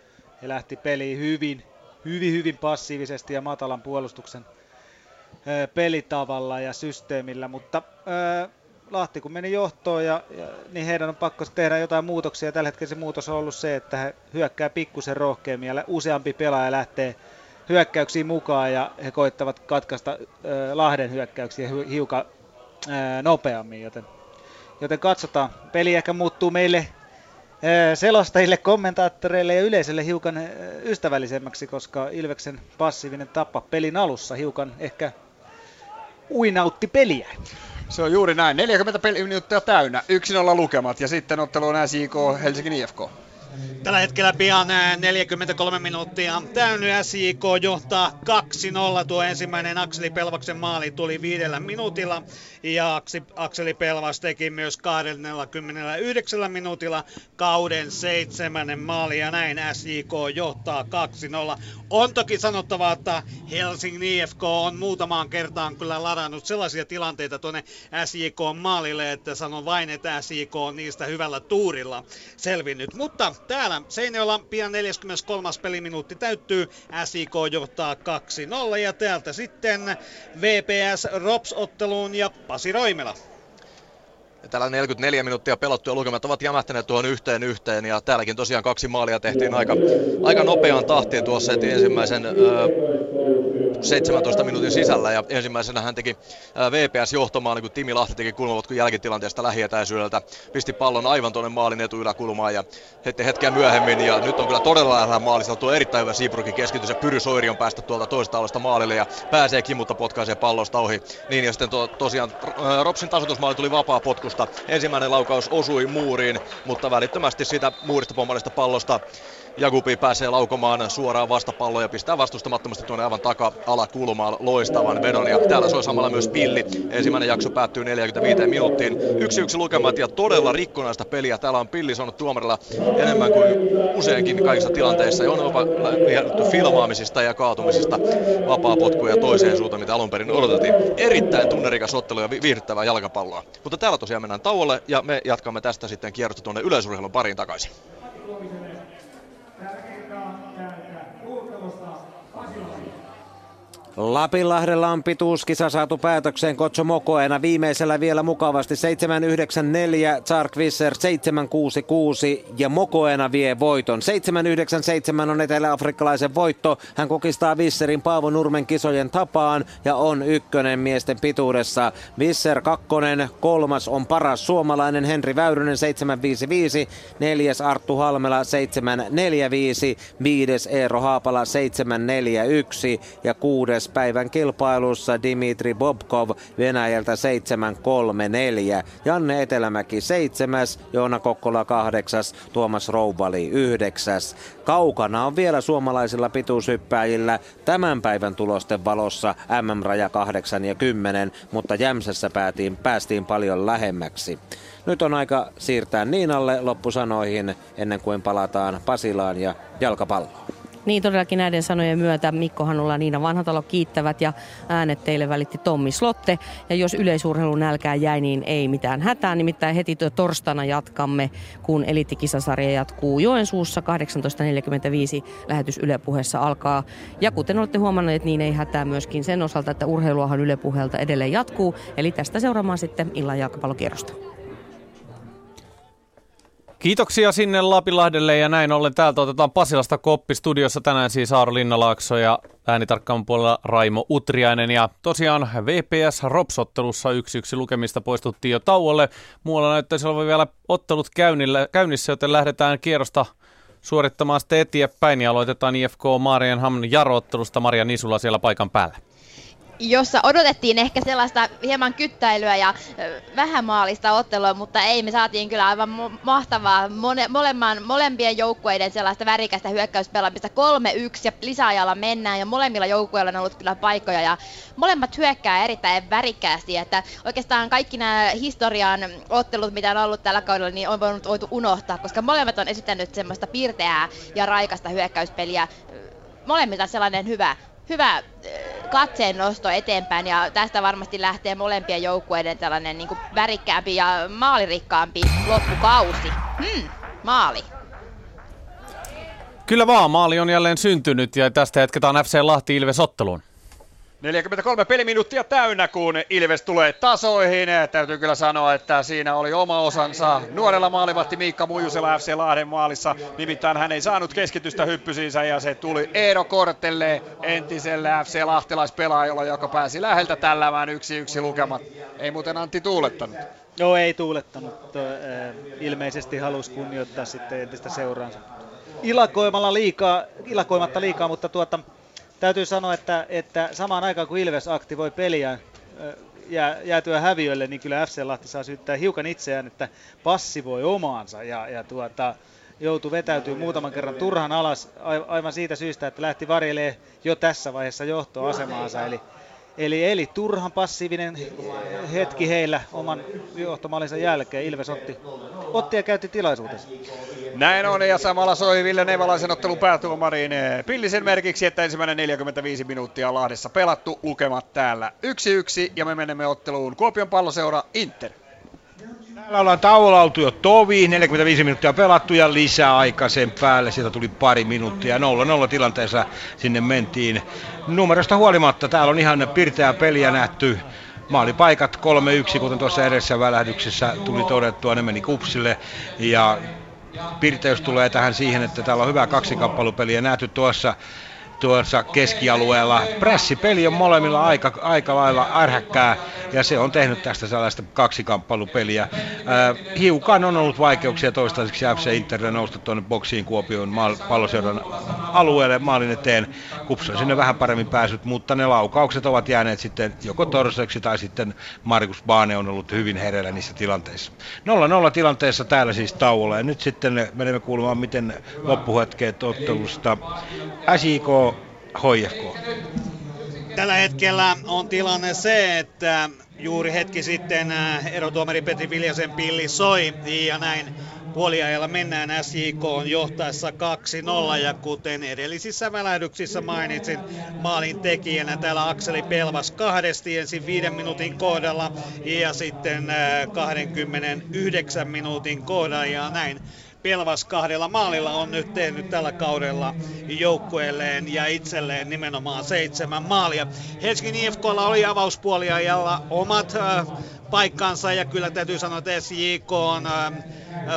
ja lähti peliin hyvin, hyvin, hyvin passiivisesti ja matalan puolustuksen pelitavalla ja systeemillä, mutta Lahti kun meni johtoon, ja, ja, niin heidän on pakko tehdä jotain muutoksia. Tällä hetkellä se muutos on ollut se, että he hyökkää pikkusen rohkeammin ja useampi pelaaja lähtee hyökkäyksiin mukaan ja he koittavat katkaista Lahden hyökkäyksiä hiukan nopeammin, joten, joten katsotaan. Peli ehkä muuttuu meille selostajille, kommentaattoreille ja yleisölle hiukan ystävällisemmäksi, koska Ilveksen passiivinen tappa pelin alussa hiukan ehkä uinautti peliä. Se on juuri näin. 40 minuuttia täynnä, yksin olla lukemat ja sitten ottelu on SJK Helsingin IFK. Tällä hetkellä pian 43 minuuttia täynnä. SJK johtaa 2-0. Tuo ensimmäinen Akseli Pelvaksen maali tuli viidellä minuutilla. Ja Akseli Pelvas teki myös 29 minuutilla kauden seitsemännen maali. Ja näin SJK johtaa 2-0. On toki sanottava, että Helsingin IFK on muutamaan kertaan kyllä ladannut sellaisia tilanteita tuonne SJK maalille, että sanon vain, että SJK on niistä hyvällä tuurilla selvinnyt. Mutta täällä Seinäjoella pian 43. peliminuutti täyttyy. SIK johtaa 2-0 ja täältä sitten VPS Rops-otteluun ja Pasi Roimela. Ja täällä 44 minuuttia pelattu ja lukemat ovat jämähtäneet tuohon yhteen yhteen ja täälläkin tosiaan kaksi maalia tehtiin aika, aika nopeaan tahtiin tuossa heti ensimmäisen öö, 17 minuutin sisällä ja ensimmäisenä hän teki VPS johtomaali, kun Timi Lahti teki kulmavotkun jälkitilanteesta lähietäisyydeltä, pisti pallon aivan tuonne maalin etuyläkulmaan ja heti hetkeä myöhemmin ja nyt on kyllä todella lähellä maalista, tuo erittäin hyvä Seabrookin keskitys ja Pyry Soiri on päästä tuolta toista alusta maalille ja pääsee kimutta potkaisee pallosta ohi. Niin ja sitten tuo, tosiaan Ropsin tasoitusmaali tuli vapaa potkusta. Ensimmäinen laukaus osui muuriin, mutta välittömästi siitä muurista pommalista pallosta Jagupi pääsee laukomaan suoraan vastapalloa ja pistää vastustamattomasti tuonne aivan taka-alakulmaan loistavan vedon. Ja täällä soi samalla myös pilli. Ensimmäinen jakso päättyy 45 minuuttiin. Yksi yksi lukemat ja todella rikkonaista peliä. Täällä on pilli saanut tuomarilla enemmän kuin useinkin kaikissa tilanteissa. Ja on jopa filmaamisista ja kaatumisista vapaa potkuja toiseen suuntaan, mitä alun perin odotettiin. Erittäin tunnerikas ottelu ja viihdyttävää jalkapalloa. Mutta täällä tosiaan mennään tauolle ja me jatkamme tästä sitten kierrosta tuonne yleisurheilun pariin takaisin. Lapinlahdella on pituuskisa saatu päätökseen Kotso Mokoena viimeisellä vielä mukavasti 794, Zark Visser 766 ja Mokoena vie voiton. 797 on eteläafrikkalaisen voitto. Hän kokistaa Visserin Paavo Nurmen kisojen tapaan ja on ykkönen miesten pituudessa. Visser kakkonen, kolmas on paras suomalainen Henri Väyrynen 755, neljäs Arttu Halmela 745, viides Eero Haapala 741 ja kuudes päivän kilpailussa Dimitri Bobkov Venäjältä 734. Janne Etelämäki 7, Joona Kokkola 8, Tuomas Rouvali 9. Kaukana on vielä suomalaisilla pituushyppääjillä tämän päivän tulosten valossa MM-raja 8 ja 10, mutta Jämsässä päätiin, päästiin paljon lähemmäksi. Nyt on aika siirtää Niinalle loppusanoihin ennen kuin palataan Pasilaan ja jalkapalloon. Niin todellakin näiden sanojen myötä Mikko Hanulla ja Niina Vanhatalo kiittävät ja äänet teille välitti Tommi Slotte. Ja jos yleisurheilun nälkää jäi, niin ei mitään hätää. Nimittäin heti torstaina jatkamme, kun elittikisasarja jatkuu Joensuussa 18.45 lähetys Yle Puheessa alkaa. Ja kuten olette huomanneet, niin ei hätää myöskin sen osalta, että urheiluahan Yle Puheelta edelleen jatkuu. Eli tästä seuraamaan sitten illan jalkapallokierrosta. Kiitoksia sinne Lapilahdelle ja näin ollen täältä otetaan Pasilasta koppi. Studiossa tänään siis Aaro Linnalaakso ja äänitarkkaan puolella Raimo Utriainen. Ja tosiaan VPS Ropsottelussa 1-1 lukemista poistuttiin jo tauolle. Muualla näyttäisi olevan vielä ottelut käynnissä, joten lähdetään kierrosta suorittamaan sitten eteenpäin ja aloitetaan IFK Marianhamn Jaro-ottelusta. Maria Nisula siellä paikan päällä jossa odotettiin ehkä sellaista hieman kyttäilyä ja vähän maalista ottelua, mutta ei, me saatiin kyllä aivan mahtavaa mone, molemman, molempien joukkueiden sellaista värikästä hyökkäyspelaamista. 3-1 ja lisäajalla mennään ja molemmilla joukkueilla on ollut kyllä paikkoja ja molemmat hyökkää erittäin värikkäästi, että oikeastaan kaikki nämä historian ottelut, mitä on ollut tällä kaudella, niin on voinut voitu unohtaa, koska molemmat on esittänyt semmoista piirteää ja raikasta hyökkäyspeliä. Molemmilta sellainen hyvä, hyvä katseen nosto eteenpäin ja tästä varmasti lähtee molempien joukkueiden tällainen niin kuin värikkäämpi ja maalirikkaampi loppukausi. Hmm, maali. Kyllä vaan, maali on jälleen syntynyt ja tästä jatketaan FC Lahti Ilves otteluun. 43 peliminuuttia täynnä, kun Ilves tulee tasoihin. Täytyy kyllä sanoa, että siinä oli oma osansa nuorella maalivahti Miikka Muijusella FC Lahden maalissa. Nimittäin hän ei saanut keskitystä hyppysiinsä ja se tuli Eero Kortelle, entiselle FC Lahtelaispelaajalle, joka pääsi läheltä tällämään yksi yksi lukemat. Ei muuten Antti tuulettanut. Joo, ei tuulettanut. Ilmeisesti halusi kunnioittaa sitten entistä seuraansa. Ilakoimalla liikaa, ilakoimatta liikaa, mutta tuota, täytyy sanoa, että, että samaan aikaan kun Ilves aktivoi peliä jää, jäätyä häviölle, niin kyllä FC Lahti saa syyttää hiukan itseään, että passivoi omaansa ja, ja tuota, joutui vetäytyy muutaman kerran turhan alas aivan siitä syystä, että lähti varjelee jo tässä vaiheessa johtoasemaansa. Eli Eli, eli turhan passiivinen hetki heillä oman johtomallinsa jälkeen. Ilves otti, otti ja käytti tilaisuutensa. Näin on ja samalla soi Ville Nevalaisen ottelun päätuomariin Pillisen merkiksi, että ensimmäinen 45 minuuttia Lahdessa pelattu. Lukemat täällä 1-1 ja me menemme otteluun Kuopion palloseura Inter. Täällä ollaan tauolla oltu jo tovi, 45 minuuttia pelattu ja lisää aika sen päälle. Sieltä tuli pari minuuttia. 0-0 tilanteessa sinne mentiin. Numerosta huolimatta täällä on ihan pirteää peliä nähty. Maalipaikat 3-1, kuten tuossa edessä välähdyksessä tuli todettua, ne meni kupsille. Ja pirteys tulee tähän siihen, että täällä on hyvää kaksikappalupeliä nähty tuossa tuossa keskialueella. Prässipeli on molemmilla aika, aika lailla ärhäkkää ja se on tehnyt tästä sellaista kaksikamppailupeliä. Äh, hiukan on ollut vaikeuksia toistaiseksi FC Internet nousta tuonne boksiin Kuopion maal- palloseuran alueelle maalin eteen. Kups on sinne vähän paremmin päässyt, mutta ne laukaukset ovat jääneet sitten joko torseksi tai sitten Markus Baane on ollut hyvin hereillä niissä tilanteissa. 0-0 tilanteessa täällä siis tauolla ja nyt sitten menemme kuulemaan miten loppuhetkeet ottelusta SIK HFK. Tällä hetkellä on tilanne se, että juuri hetki sitten äh, erotuomari Petri Viljasen pilli soi ja näin puoliajalla mennään SJK on johtaessa 2-0 ja kuten edellisissä välähdyksissä mainitsin maalin tekijänä täällä Akseli Pelvas kahdesti ensin viiden minuutin kohdalla ja sitten 29 äh, minuutin kohdalla ja näin Pelvas kahdella maalilla on nyt tehnyt tällä kaudella joukkueelleen ja itselleen nimenomaan seitsemän maalia. Helsingin IFKlla oli avauspuoliajalla omat äh, paikkansa ja kyllä täytyy sanoa, että SJK on, äh,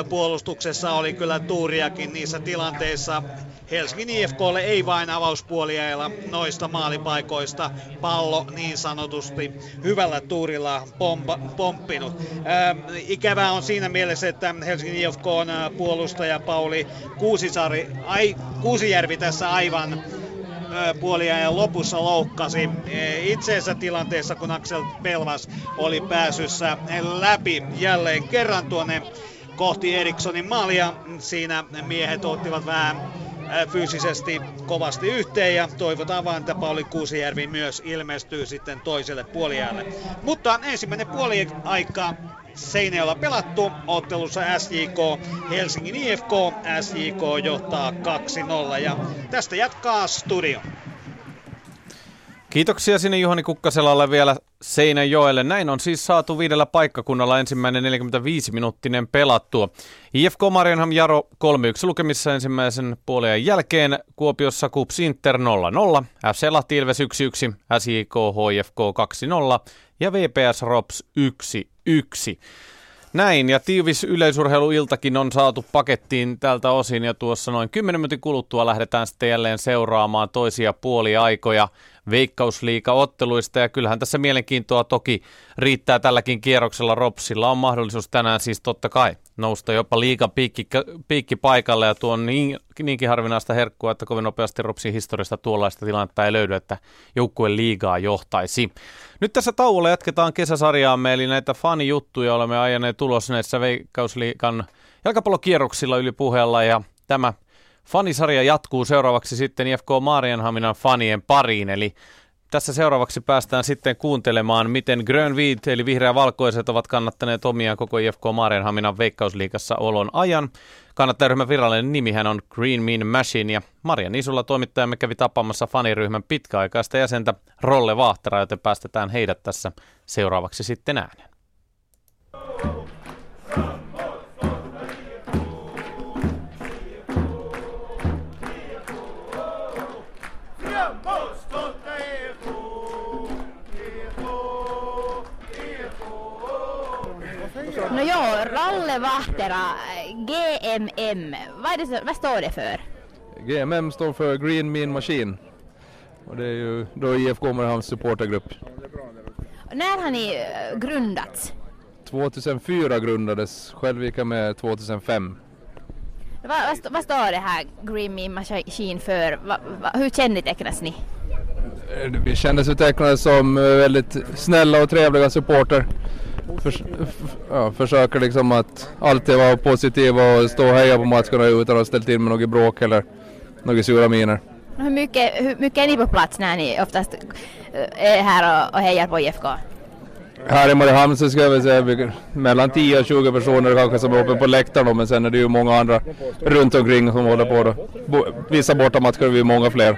puolustuksessa oli kyllä tuuriakin niissä tilanteissa. Helsingin IFKlle ei vain avauspuoliajalla noista maalipaikoista pallo niin sanotusti hyvällä tuurilla pompa, pomppinut. Ää, ikävää on siinä mielessä, että Helsingin IFK on puolustaja Pauli Kuusisari, ai, Kuusijärvi tässä aivan puoliajan lopussa loukkasi itseensä tilanteessa, kun Axel Pelvas oli pääsyssä läpi jälleen kerran tuonne kohti Erikssonin maalia. Siinä miehet ottivat vähän fyysisesti kovasti yhteen ja toivotaan vaan, että Pauli Kuusijärvi myös ilmestyy sitten toiselle puoliajalle. Mutta ensimmäinen puoli Seinäjoella pelattu ottelussa SJK Helsingin IFK. SJK johtaa 2-0 ja tästä jatkaa studio. Kiitoksia sinne Juhani Kukkaselalle vielä Seinäjoelle. Näin on siis saatu viidellä paikkakunnalla ensimmäinen 45-minuuttinen pelattua. IFK Marianham Jaro 3-1 lukemissa ensimmäisen puolen jälkeen. Kuopiossa Kups Inter 0-0, FC Lahti Ilves 1-1, SJK HFK 2-0 ja VPS Rops 1-1. Näin, ja tiivis yleisurheiluiltakin on saatu pakettiin tältä osin, ja tuossa noin 10 minuutin kuluttua lähdetään sitten jälleen seuraamaan toisia puoliaikoja veikkausliiga-otteluista, ja kyllähän tässä mielenkiintoa toki riittää tälläkin kierroksella. Ropsilla on mahdollisuus tänään siis totta kai nousta jopa liigan piikki, piikki paikalle, ja tuo on niin, niinkin harvinaista herkkua, että kovin nopeasti Ropsin historiasta tuollaista tilannetta ei löydy, että joukkue liigaa johtaisi. Nyt tässä tauolla jatketaan kesäsarjaamme, eli näitä fanijuttuja olemme ajaneet tulos näissä Veikkausliikan jalkapallokierroksilla yli puheella, ja tämä fanisarja jatkuu seuraavaksi sitten IFK Maarianhaminan fanien pariin, eli tässä seuraavaksi päästään sitten kuuntelemaan, miten Grönviit eli vihreä-valkoiset ovat kannattaneet omia koko IFK Maarianhaminan veikkausliikassa olon ajan. Kannattajaryhmän virallinen nimihän on Green Mean Machine ja Maria Nisulla toimittajamme kävi tapaamassa faniryhmän pitkäaikaista jäsentä Rolle Vahtera, joten päästetään heidät tässä seuraavaksi sitten ääneen. Ja, Ralle Vahtera, GMM, vad, det, vad står det för? GMM står för Green Mean Machine. Och det är ju då IFK Mariehamns supportergrupp. När har ni eh, grundats? 2004 grundades, själv gick jag med 2005. Vad, vad, vad står det här Green Mean Machine för? Va, va, hur kännetecknas ni? Eh, vi kändes betecknade som eh, väldigt snälla och trevliga supporter förs ja, försöker liksom att alltid vara positiv och stå och heja på matcherna utan att ställa till med något bråk eller några sura miner. Hur mycket, hur mycket är ni på plats när ni oftast eh, är här och, och hejar på IFK? Här i Mariehamn så ska jag säga mellan 10 och 20 personer kanske som är uppe på läktaren men sen är det ju många andra runt omkring som håller på. Då. Vissa bortamatcher är vi många fler.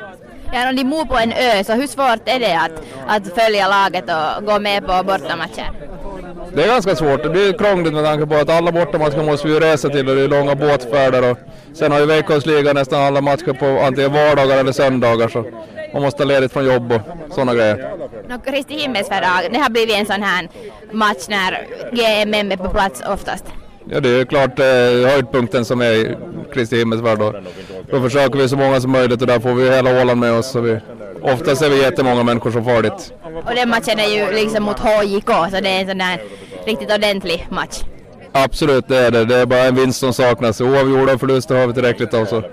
Ja, om de bor på en ö, så hur svårt är det att, att följa laget och gå med på bortamatcher? Det är ganska svårt. Det blir krångligt med tanke på att alla bortamatcher måste vi ju resa till och det är långa båtfärder. Och sen har ju veckosligan nästan alla matcher på antingen vardagar eller söndagar så man måste ha ledigt från jobb och sådana grejer. No, Kristi himmelsfärd, det har blivit en sån här match när GMM är på plats oftast. Ja det är klart eh, höjdpunkten som är Kristi himmelsfärd då. Då försöker vi så många som möjligt och där får vi hela Åland med oss. Så vi, oftast är vi jättemånga människor som far dit. Och den matchen är ju liksom mot HJK så det är en sån där riktigt ordentlig match. Absolut det är det. Det är bara en vinst som saknas. Oavgjorda och förluster har vi tillräckligt av så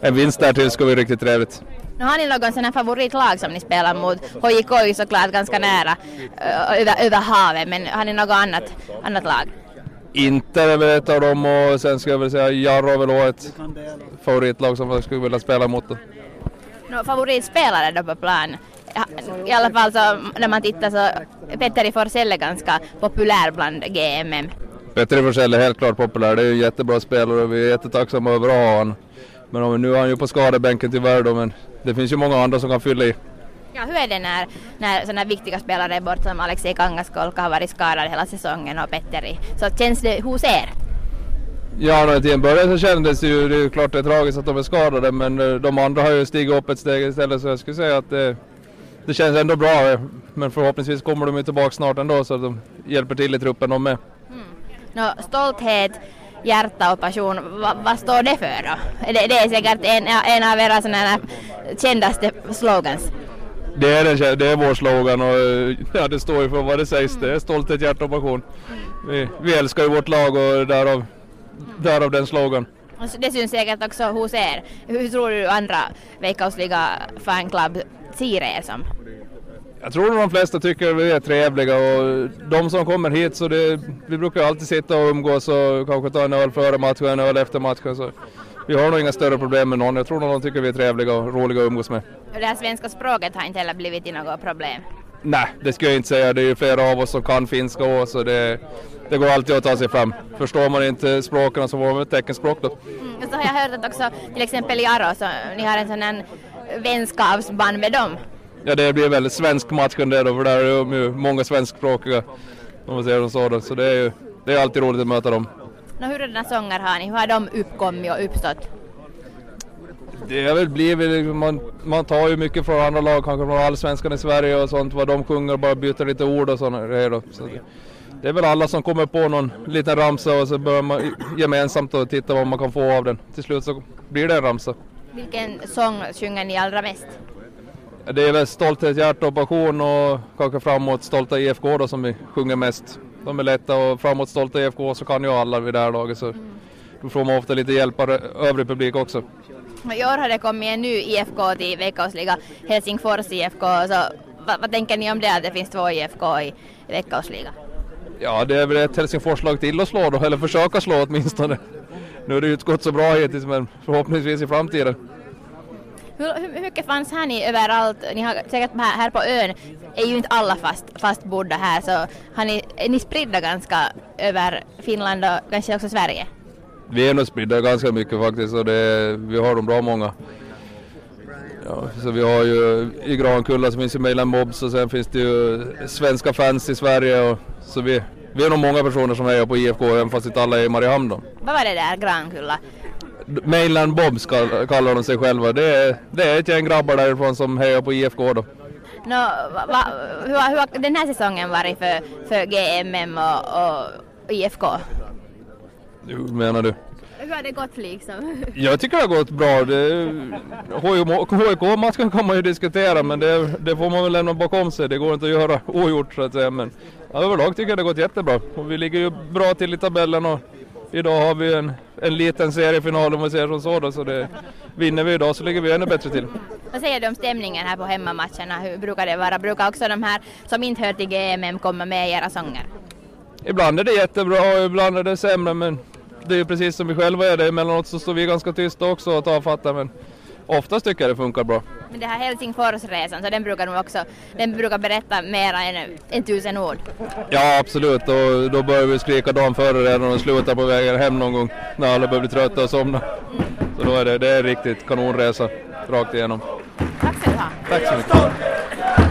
en vinst där till ska bli riktigt trevligt. Nu har ni någon sån här favoritlag som ni spelar mot? HJK är ju såklart ganska nära uh, över, över havet men har ni något annat, annat lag? Inte är väl ett av dem och sen ska jag väl säga Jarro väl ha ett favoritlag som jag skulle vilja spela mot. Då. No, favoritspelare då på plan? I alla fall så när man tittar så Petteri Forsell är ganska populär bland GMM. Petteri Forsell är helt klart populär. Det är ju en jättebra spelare och vi är jättetacksamma över att ha honom. Men nu är han ju på skadebänken tyvärr då men det finns ju många andra som kan fylla i. Ja, hur är det när, när sådana viktiga spelare är bort som Alexej Kangaskolka har varit skadad hela säsongen och Petteri? Så känns det hos er? Ja, till en början så kändes det ju, det är ju klart det är tragiskt att de är skadade men eh, de andra har ju stigit upp ett steg istället så jag skulle säga att det, det känns ändå bra. Men förhoppningsvis kommer de ju tillbaka snart ändå så att de hjälper till i truppen de med. Mm. No, stolthet, hjärta och passion, Va, vad står det för då? Det, det är säkert en, en av era sådana kändaste slogans. Det är, den, det är vår slogan och ja, det står ju för vad det sägs. Det är stolthet, hjärta och passion. Vi, vi älskar ju vårt lag och därav, därav den slogan. Det syns säkert också hos er. Hur tror du andra Veikkausliga fanclub ser er som? Jag tror de flesta tycker vi är trevliga och de som kommer hit så det, vi brukar alltid sitta och umgås och kanske ta en öl före matchen och en öl efter matchen. Så vi har nog inga större problem med någon. Jag tror de tycker vi är trevliga och roliga att umgås med. Och det här svenska språket har inte heller blivit något problem? Nej, det skulle jag inte säga. Det är ju flera av oss som kan finska också så det, det går alltid att ta sig fram. Förstår man inte språken så får man ett teckenspråk då. Mm, så har jag hört att också till exempel i Aro så ni har en sån här vänskapsband med dem. Ja, det blir väldigt svensk matchen där då för där är ju många svenskspråkiga om man säger så. Då. Så det är ju det är alltid roligt att möta dem. Nå, hurdana sånger har ni? Hur har de uppkommit och uppstått? Det har väl blivit, man, man tar ju mycket från andra lag, kanske från allsvenskan i Sverige och sånt, vad de sjunger och bara byter lite ord och sådana grejer då. Så det, är väl alla som kommer på någon liten ramsa och så börjar man gemensamt och titta vad man kan få av den. Till slut så blir det en ramsa. Vilken sång sjunger ni allra mest? Det är väl Stolthet, hjärta och passion och kanske framåt Stolta IFK då som vi sjunger mest. De är lätta och framåt Stolta IFK så kan ju alla vid det här laget så mm. då får man ofta lite hjälp av övrig publik också. I år har det kommit en ny IFK till Veikkausliga, Helsingfors IFK. Så vad, vad, tänker ni om det att det finns två IFK i Veikkausliga? Ja, det är väl ett Helsingforslag till att slå då, eller försöka slå åtminstone. Nu har det ju inte gått så bra hittills men förhoppningsvis i framtiden. Hur, hur mycket fanns här ni överallt? Ni har säkert här, här på ön är ju inte alla fast, fastbodda här så har ni, är ni spridda ganska över Finland och kanske också Sverige? Vi är nog spridda ganska mycket faktiskt och det, vi har dem bra många. Ja, så vi har ju i Grankulla så finns ju Mailand Mobs och sen finns det ju svenska fans i Sverige och så vi, vi är nog många personer som hejar på IFK även fast inte alla är i Mariehamn då. Vad var det där Grankulla? Mainland Bobs kallar de sig själva. Det är, det är ett gäng grabbar därifrån som hejar på IFK då. No, va, hur, hur har den här säsongen varit för, för GMM och, och IFK? Hur menar du? Hur har det gått liksom? Jag tycker det har gått bra. HIK-matchen kan man ju diskutera men det, det, får man väl lämna bakom sig. Det går inte att göra ogjort så att säga. Men överlag tycker jag det har gått jättebra. Och vi ligger ju bra till i tabellen och idag har vi en, en liten seriefinal om vi säger som så då, så det, vinner vi idag så ligger vi ännu bättre till. Vad säger du om stämningen här på hemmamatcherna? Hur brukar det vara? Brukar också de här som inte hör till GMM komma med i era sånger? ibland är det jättebra och ibland är det sämre men det är ju precis som vi själva är det. Emellanåt så står vi ganska tysta också och tafatta men oftast tycker jag det funkar bra. Men det här Helsingforsresan, så den brukar nog också, den brukar berätta mer än, än tusen ord. Ja absolut och då börjar vi skrika dagen före redan och slutar på vägen hem någon gång när alla börjar bli trötta och somna. Så då är det, det är riktigt kanonresa rakt igenom. Tack ska du ha. Tack så mycket.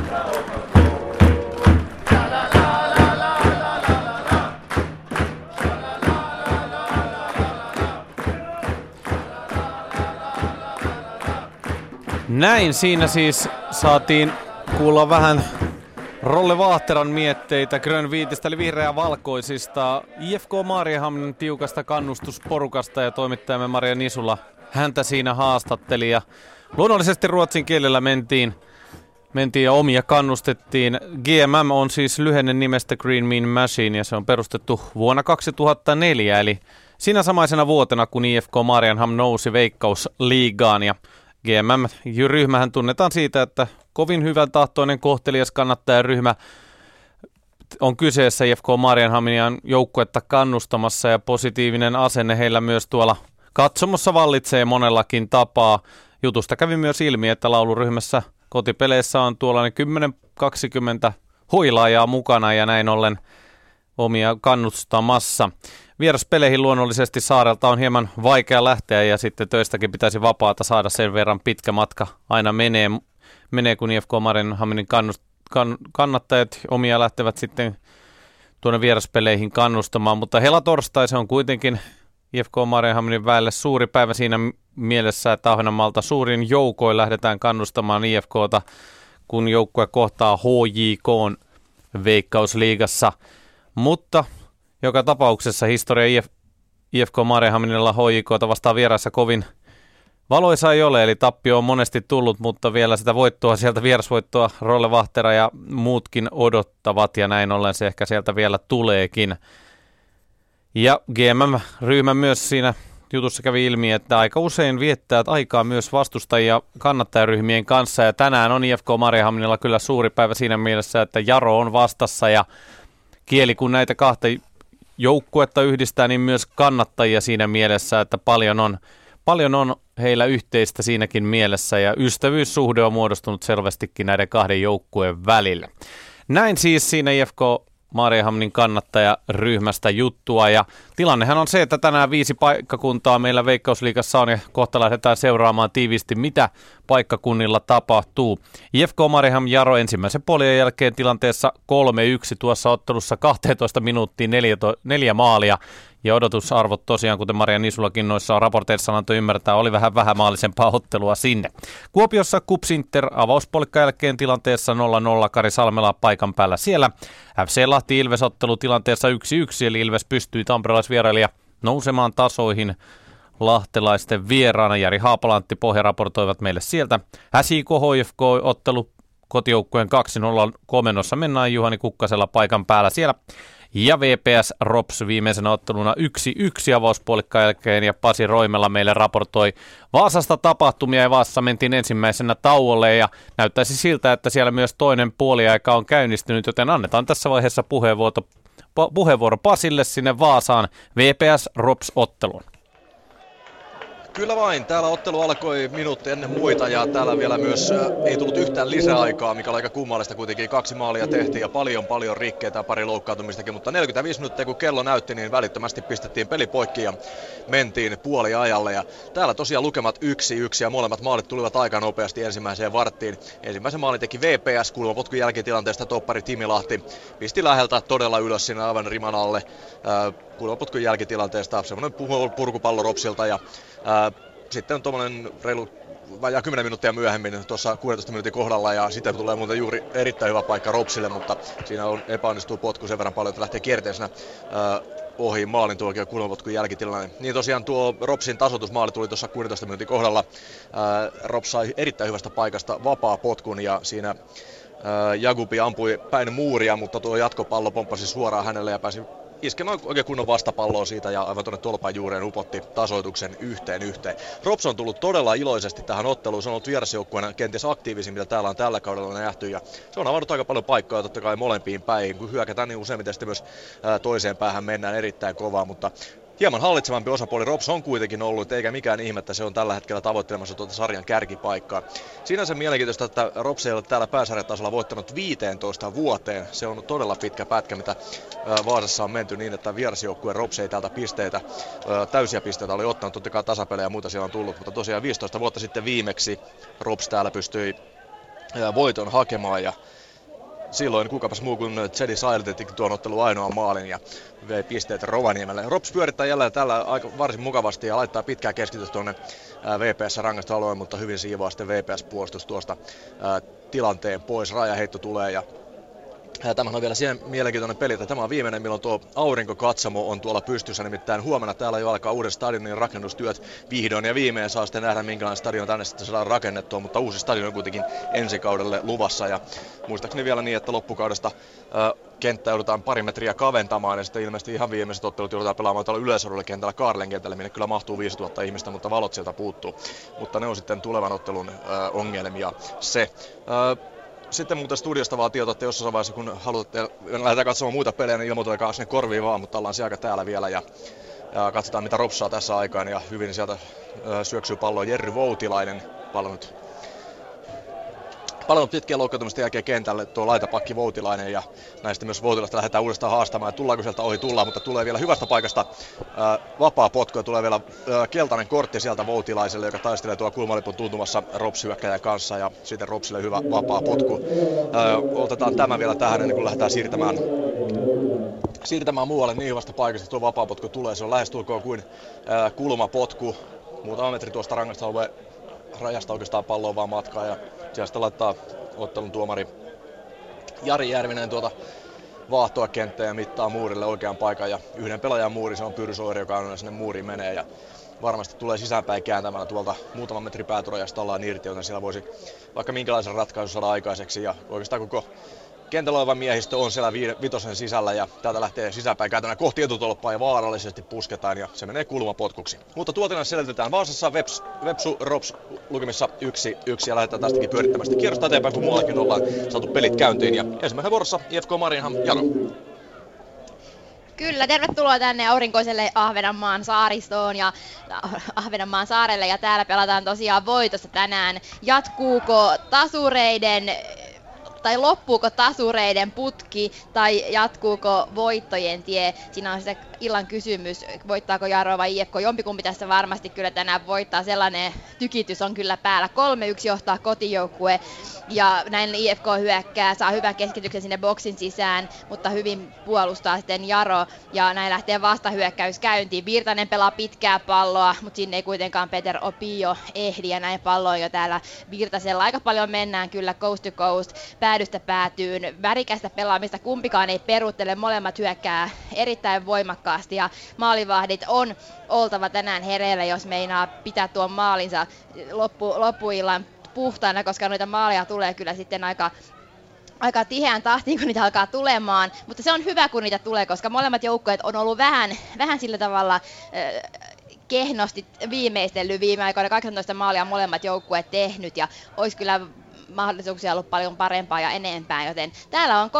Näin siinä siis saatiin kuulla vähän Rolle Vaahteran mietteitä. Grön Viitistä eli vihreä valkoisista. IFK Maariahamnin tiukasta kannustusporukasta ja toimittajamme Maria Nisula häntä siinä haastatteli. Ja luonnollisesti ruotsin kielellä mentiin mentiin ja omia kannustettiin. GMM on siis lyhenne nimestä Green Mean Machine ja se on perustettu vuonna 2004 eli siinä samaisena vuotena kun IFK Marianham nousi veikkausliigaan. Ja GMM-ryhmähän tunnetaan siitä, että kovin hyvän tahtoinen kohtelias kannattajaryhmä on kyseessä IFK Marianhaminan joukkuetta kannustamassa ja positiivinen asenne heillä myös tuolla katsomossa vallitsee monellakin tapaa. Jutusta kävi myös ilmi, että lauluryhmässä kotipeleissä on tuollainen 10-20 huilaajaa mukana ja näin ollen omia kannustamassa. Vieraspeleihin luonnollisesti saarelta on hieman vaikea lähteä ja sitten töistäkin pitäisi vapaata saada sen verran pitkä matka aina menee, menee kun IFK Marinhaminin kannust, kann, kannattajat omia lähtevät sitten tuonne vieraspeleihin kannustamaan, mutta hela torstai se on kuitenkin IFK Marienhaminin väelle suuri päivä siinä mielessä, että Ahvenanmaalta suurin joukoin lähdetään kannustamaan IFKta, kun joukkue kohtaa HJK Veikkausliigassa. Mutta joka tapauksessa historia IF, IFK Marienhaminilla HJK vastaan vieraissa kovin valoisa ei ole, eli tappio on monesti tullut, mutta vielä sitä voittoa sieltä vierasvoittoa Rolle Vahtera ja muutkin odottavat, ja näin ollen se ehkä sieltä vielä tuleekin. Ja GMM-ryhmä myös siinä jutussa kävi ilmi, että aika usein viettää aikaa myös vastustajia kannattajaryhmien kanssa, ja tänään on IFK Marienhaminilla kyllä suuri päivä siinä mielessä, että Jaro on vastassa, ja kieli kun näitä kahta joukkuetta yhdistää, niin myös kannattajia siinä mielessä, että paljon on, paljon on heillä yhteistä siinäkin mielessä ja ystävyyssuhde on muodostunut selvästikin näiden kahden joukkueen välillä. Näin siis siinä IFK Maariahamnin kannattajaryhmästä juttua. Ja tilannehan on se, että tänään viisi paikkakuntaa meillä Veikkausliigassa on ja kohta lähdetään seuraamaan tiiviisti, mitä paikkakunnilla tapahtuu. IFK Mariham Jaro ensimmäisen puolien jälkeen tilanteessa 3-1 tuossa ottelussa 12 minuuttia neljä, neljä maalia. Ja odotusarvot tosiaan, kuten Maria Nisulakin noissa raporteissa antoi ymmärtää, oli vähän vähämaallisempaa ottelua sinne. Kuopiossa Kupsinter avauspolikka jälkeen tilanteessa 0-0 Kari Salmela paikan päällä siellä. FC Lahti Ilves ottelu tilanteessa 1-1, eli Ilves pystyi tamperelaisvierailija nousemaan tasoihin lahtelaisten vieraana. Jari Haapalantti pohja raportoivat meille sieltä. HSIK HFK ottelu kotijoukkueen 2-0 komennossa mennään Juhani Kukkasella paikan päällä siellä. Ja VPS Rops viimeisenä otteluna 1-1 avauspuolikkaan jälkeen ja Pasi Roimella meille raportoi Vaasasta tapahtumia ja Vaassa mentiin ensimmäisenä tauolle ja näyttäisi siltä, että siellä myös toinen puoliaika on käynnistynyt, joten annetaan tässä vaiheessa puheenvuoro, puheenvuoro Pasille sinne Vaasaan VPS Rops ottelun. Kyllä vain. Täällä ottelu alkoi minuutti ennen muita ja täällä vielä myös äh, ei tullut yhtään lisäaikaa, mikä oli aika kummallista kuitenkin. Kaksi maalia tehtiin ja paljon paljon rikkeitä pari loukkaantumistakin, mutta 45 minuuttia kun kello näytti, niin välittömästi pistettiin peli poikki ja mentiin puoli ajalle. Ja täällä tosiaan lukemat yksi yksi ja molemmat maalit tulivat aika nopeasti ensimmäiseen varttiin. Ensimmäisen maalin teki VPS kulmapotkun jälkitilanteesta toppari Timi Lahti. Pisti läheltä todella ylös sinne aivan riman alle. Äh, kulmapotkun jälkitilanteesta semmoinen purkupallo Ropsilta ja ää, sitten on tuommoinen reilu vajaa 10 minuuttia myöhemmin tuossa 16 minuutin kohdalla ja sitten tulee muuten juuri erittäin hyvä paikka Ropsille, mutta siinä on epäonnistuu potku sen verran paljon, että lähtee kierteisenä ää, ohi maalin tuokio kulmapotkun jälkitilanne. Niin tosiaan tuo Ropsin tasoitusmaali tuli tuossa 16 minuutin kohdalla. Ää, Rops sai erittäin hyvästä paikasta vapaa potkun ja siinä ää, Jagubi ampui päin muuria, mutta tuo jatkopallo pomppasi suoraan hänelle ja pääsi iskemään oikein kunnon vastapalloa siitä ja aivan tuonne tolpan juureen upotti tasoituksen yhteen yhteen. Rops on tullut todella iloisesti tähän otteluun, se on ollut vierasjoukkueena kenties aktiivisin, mitä täällä on tällä kaudella nähty. Ja se on avannut aika paljon paikkoja totta kai molempiin päihin, kun hyökätään niin useimmiten sitten myös toiseen päähän mennään erittäin kovaa, mutta hieman hallitsevampi osapuoli Rops on kuitenkin ollut, eikä mikään ihme, että se on tällä hetkellä tavoittelemassa tuota sarjan kärkipaikkaa. Siinä se mielenkiintoista, että Rops ei ole täällä pääsarjatasolla voittanut 15 vuoteen. Se on todella pitkä pätkä, mitä Vaasassa on menty niin, että vierasjoukkueen Rops ei täältä pisteitä, täysiä pisteitä oli ottanut, totta kai tasapelejä ja muuta siellä on tullut, mutta tosiaan 15 vuotta sitten viimeksi Rops täällä pystyi voiton hakemaan ja silloin kukapas muu kuin Zedi Silent teki tuon ottelun ainoan maalin ja vei pisteet Rovaniemelle. Rops pyörittää jälleen tällä aika varsin mukavasti ja laittaa pitkää keskitystä tuonne VPS rangaistusalueen, mutta hyvin siivoaa sitten VPS-puolustus tuosta tilanteen pois. Rajaheitto tulee ja tämähän on vielä siihen mielenkiintoinen peli, että tämä on viimeinen, milloin tuo aurinkokatsamo on tuolla pystyssä. Nimittäin huomenna täällä jo alkaa uuden stadionin rakennustyöt vihdoin ja viimein. Saa sitten nähdä, minkälainen stadion tänne sitten saadaan rakennettua, mutta uusi stadion on kuitenkin ensi kaudelle luvassa. Ja muistaakseni vielä niin, että loppukaudesta äh, kenttä joudutaan pari metriä kaventamaan ja sitten ilmeisesti ihan viimeiset ottelut joudutaan pelaamaan tuolla yleisorulla kentällä Kaarlen kentällä, minne kyllä mahtuu 5000 ihmistä, mutta valot sieltä puuttuu. Mutta ne on sitten tulevan ottelun äh, ongelmia se. Äh, sitten muuten studiosta vaan tietoa, että jossain vaiheessa kun haluatte lähdetään katsomaan muita pelejä, niin ilmoitakaa sinne korviin vaan, mutta ollaan siellä täällä vielä ja, ja katsotaan mitä Ropsaa tässä aikaan. Ja hyvin sieltä syöksyy palloa. Jerry Voutilainen, pallo nyt palannut pitkien loukkaantumisten jälkeen kentälle tuo laitapakki Voutilainen ja näistä myös Voutilasta lähdetään uudestaan haastamaan. Tullaanko sieltä ohi tullaan, mutta tulee vielä hyvästä paikasta ää, vapaa potku ja tulee vielä ää, keltainen kortti sieltä Voutilaiselle, joka taistelee tuo kulmalipun tuntumassa Rops kanssa ja sitten Ropsille hyvä vapaa potku. Ää, otetaan tämä vielä tähän ennen kuin lähdetään siirtämään siirtämään muualle niin hyvästä paikasta, tuo vapaapotku tulee. Se on lähestulkoon kuin kulmapotku. Muutama metri tuosta rangasta rajasta oikeastaan palloa vaan matkaa ja sitten laittaa ottelun tuomari Jari Järvinen tuota vaahtoa kenttää ja mittaa muurille oikean paikan. Ja yhden pelaajan muuri, se on Pyrsoiri, joka aina sinne muuriin menee ja varmasti tulee sisäänpäin kääntämällä tuolta muutaman metri pääturajasta ollaan irti, joten siellä voisi vaikka minkälaisen ratkaisun saada aikaiseksi. Ja oikeastaan koko kentällä miehistö on siellä vitosen sisällä ja täältä lähtee sisäpäin käytännön kohti etutolppaa ja vaarallisesti pusketaan ja se menee kulmapotkuksi. Mutta tuotina selitetään Vaasassa Veps, Vepsu Rops lukemissa yksi, yksi ja lähdetään tästäkin pyörittämästä kierrosta eteenpäin, kun muuallakin ollaan saatu pelit käyntiin. Ja ensimmäisen vuorossa IFK Marienham Jaro. Kyllä, tervetuloa tänne aurinkoiselle Ahvenanmaan saaristoon ja Ahvenanmaan saarelle ja täällä pelataan tosiaan voitosta tänään. Jatkuuko tasureiden tai loppuuko tasureiden putki tai jatkuuko voittojen tie. Siinä on se illan kysymys, voittaako Jaro vai IFK. Jompikumpi tässä varmasti kyllä tänään voittaa. Sellainen tykitys on kyllä päällä. 3-1 johtaa kotijoukkue ja näin IFK hyökkää, saa hyvän keskityksen sinne boksin sisään, mutta hyvin puolustaa sitten Jaro ja näin lähtee vastahyökkäys käyntiin. Virtanen pelaa pitkää palloa, mutta sinne ei kuitenkaan Peter Opio ehdi ja näin pallo jo täällä Virtasella. Aika paljon mennään kyllä coast to coast, päädystä päätyyn, värikästä pelaamista, kumpikaan ei peruuttele, molemmat hyökkää erittäin voimakkaasti ja maalivahdit on oltava tänään hereillä, jos meinaa pitää tuon maalinsa loppu, loppuillan puhtaana, koska noita maaleja tulee kyllä sitten aika aika tiheään tahtiin, kun niitä alkaa tulemaan, mutta se on hyvä, kun niitä tulee, koska molemmat joukkueet on ollut vähän, vähän sillä tavalla äh, kehnosti viimeistellyt viime aikoina. 18 maalia molemmat joukkueet tehnyt ja olisi kyllä mahdollisuuksia ollut paljon parempaa ja enempää, joten täällä on 3-1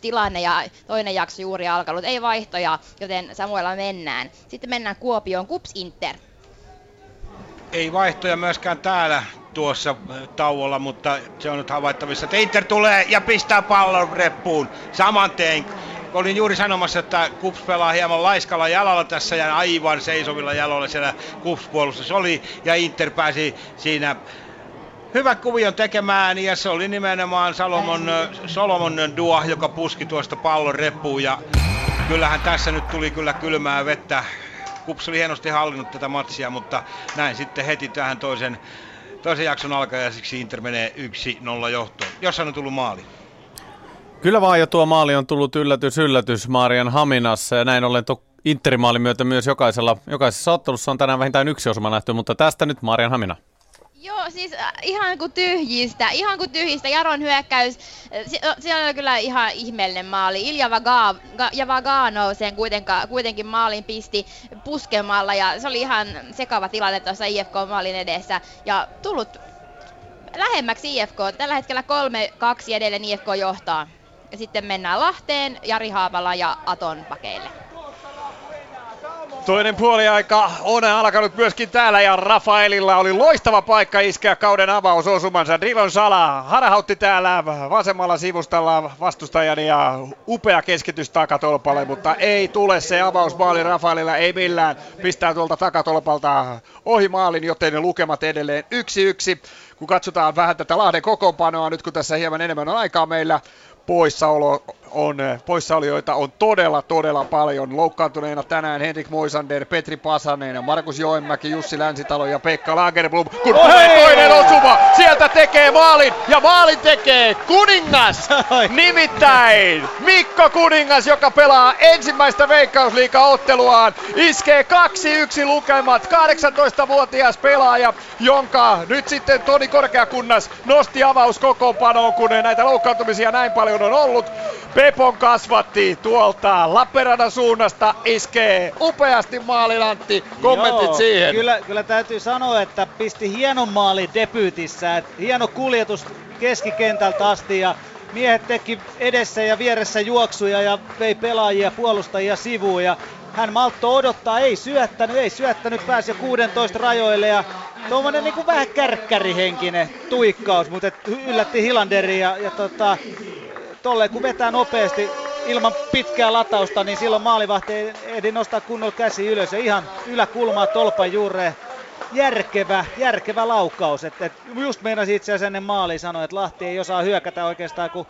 tilanne ja toinen jakso juuri alkanut, ei vaihtoja, joten Samuella mennään. Sitten mennään Kuopioon, Kups Inter. Ei vaihtoja myöskään täällä tuossa äh, tauolla, mutta se on nyt havaittavissa, että Inter tulee ja pistää pallon reppuun saman tein. Olin juuri sanomassa, että Kups pelaa hieman laiskalla jalalla tässä ja aivan seisovilla jaloilla siellä Kups-puolustus oli ja Inter pääsi siinä hyvä kuvion tekemään ja se oli nimenomaan Salomon, Solomon Dua, joka puski tuosta pallon reppuun ja kyllähän tässä nyt tuli kyllä kylmää vettä. Kups oli hienosti hallinnut tätä matsia, mutta näin sitten heti tähän toisen toisen jakson alkajaisiksi Inter menee 1-0 johtoon. Jossain on tullut maali. Kyllä vaan, ja tuo maali on tullut yllätys, yllätys Marian Haminassa, ja näin ollen tuo Interimaalin myötä myös jokaisella, jokaisessa ottelussa on tänään vähintään yksi osuma nähty, mutta tästä nyt Marian Hamina. Joo, siis äh, ihan kuin tyhjistä, ihan kuin tyhjistä. Jaron hyökkäys, äh, se, se on kyllä ihan ihmeellinen maali. Ilja Vaga, ja Vagano sen kuitenkin, maalin pisti puskemalla ja se oli ihan sekava tilanne tuossa IFK-maalin edessä. Ja tullut lähemmäksi IFK. Tällä hetkellä 3-2 edelleen IFK johtaa. Ja sitten mennään Lahteen, Jari Haapala ja Aton pakeille. Toinen puoliaika on alkanut myöskin täällä ja Rafaelilla oli loistava paikka iskeä kauden avausosumansa. Drivon Sala harhautti täällä vasemmalla sivustalla vastustajan ja upea keskitys takatolpalle, mutta ei tule se avausmaali Rafaelilla, ei millään. Pistää tuolta takatolpalta ohi maalin, joten lukemat edelleen yksi yksi. Kun katsotaan vähän tätä Lahden kokoonpanoa nyt, kun tässä hieman enemmän on aikaa meillä, poissaolo on, poissaolijoita on todella, todella paljon. Loukkaantuneena tänään Henrik Moisander, Petri Pasanen, Markus Joenmäki, Jussi Länsitalo ja Pekka Lagerblom. Kun tulee toinen osuma, sieltä tekee maalin ja maalin tekee Kuningas! Nimittäin Mikko Kuningas, joka pelaa ensimmäistä veikkausliiga-otteluaan, iskee 2-1 lukemat. 18-vuotias pelaaja, jonka nyt sitten Toni Korkeakunnas nosti avauskokoonpanoon, kun näitä loukkaantumisia näin paljon on ollut. Pepon kasvatti tuolta Lappeenrannan suunnasta, iskee upeasti maalilantti. Kommentit Joo, siihen. Kyllä, kyllä täytyy sanoa, että pisti hienon maali debyytissä. Et hieno kuljetus keskikentältä asti ja miehet teki edessä ja vieressä juoksuja ja vei pelaajia, puolustajia sivuun ja hän maltto odottaa, ei syöttänyt, ei syöttänyt, pääsi jo 16 rajoille ja tuommoinen niin vähän kärkkärihenkinen tuikkaus, mutta yllätti Hilanderi ja, ja tota, tolleen kun vetää nopeasti ilman pitkää latausta, niin silloin maalivahti ei ehdi nostaa kunnolla käsi ylös ja ihan yläkulmaa tolpan juureen. Järkevä, järkevä laukaus. Et, et just meinasin itse asiassa ennen maaliin sanoa, että Lahti ei osaa hyökätä oikeastaan kuin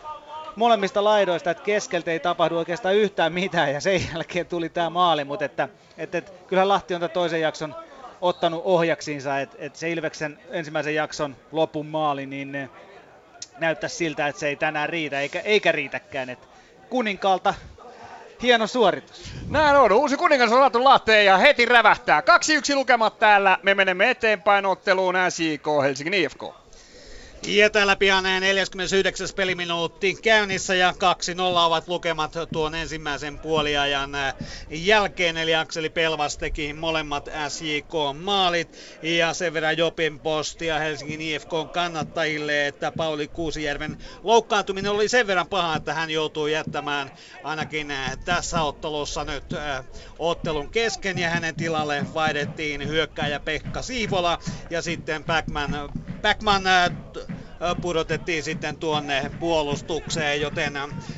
molemmista laidoista, että keskeltä ei tapahdu oikeastaan yhtään mitään ja sen jälkeen tuli tämä maali, mutta että, että, että kyllähän Lahti on tämän toisen jakson ottanut ohjaksiinsa, että, että se Ilveksen ensimmäisen jakson lopun maali, niin näyttää siltä, että se ei tänään riitä, eikä, eikä riitäkään. Et kuninkaalta hieno suoritus. Näin on. Uusi kuningas on saatu Lahteen ja heti rävähtää. 2-1 lukemat täällä. Me menemme eteenpäin otteluun SJK Helsingin IFK. Ja täällä pian 49. peliminuutti käynnissä ja 2-0 ovat lukemat tuon ensimmäisen puoliajan jälkeen. Eli Akseli Pelvas teki molemmat SJK-maalit ja sen verran Jopin postia Helsingin IFK kannattajille, että Pauli Kuusijärven loukkaantuminen oli sen verran paha, että hän joutuu jättämään ainakin tässä ottelussa nyt ottelun kesken ja hänen tilalle vaihdettiin hyökkääjä Pekka Siivola ja sitten Backman, Backman pudotettiin sitten tuonne puolustukseen, joten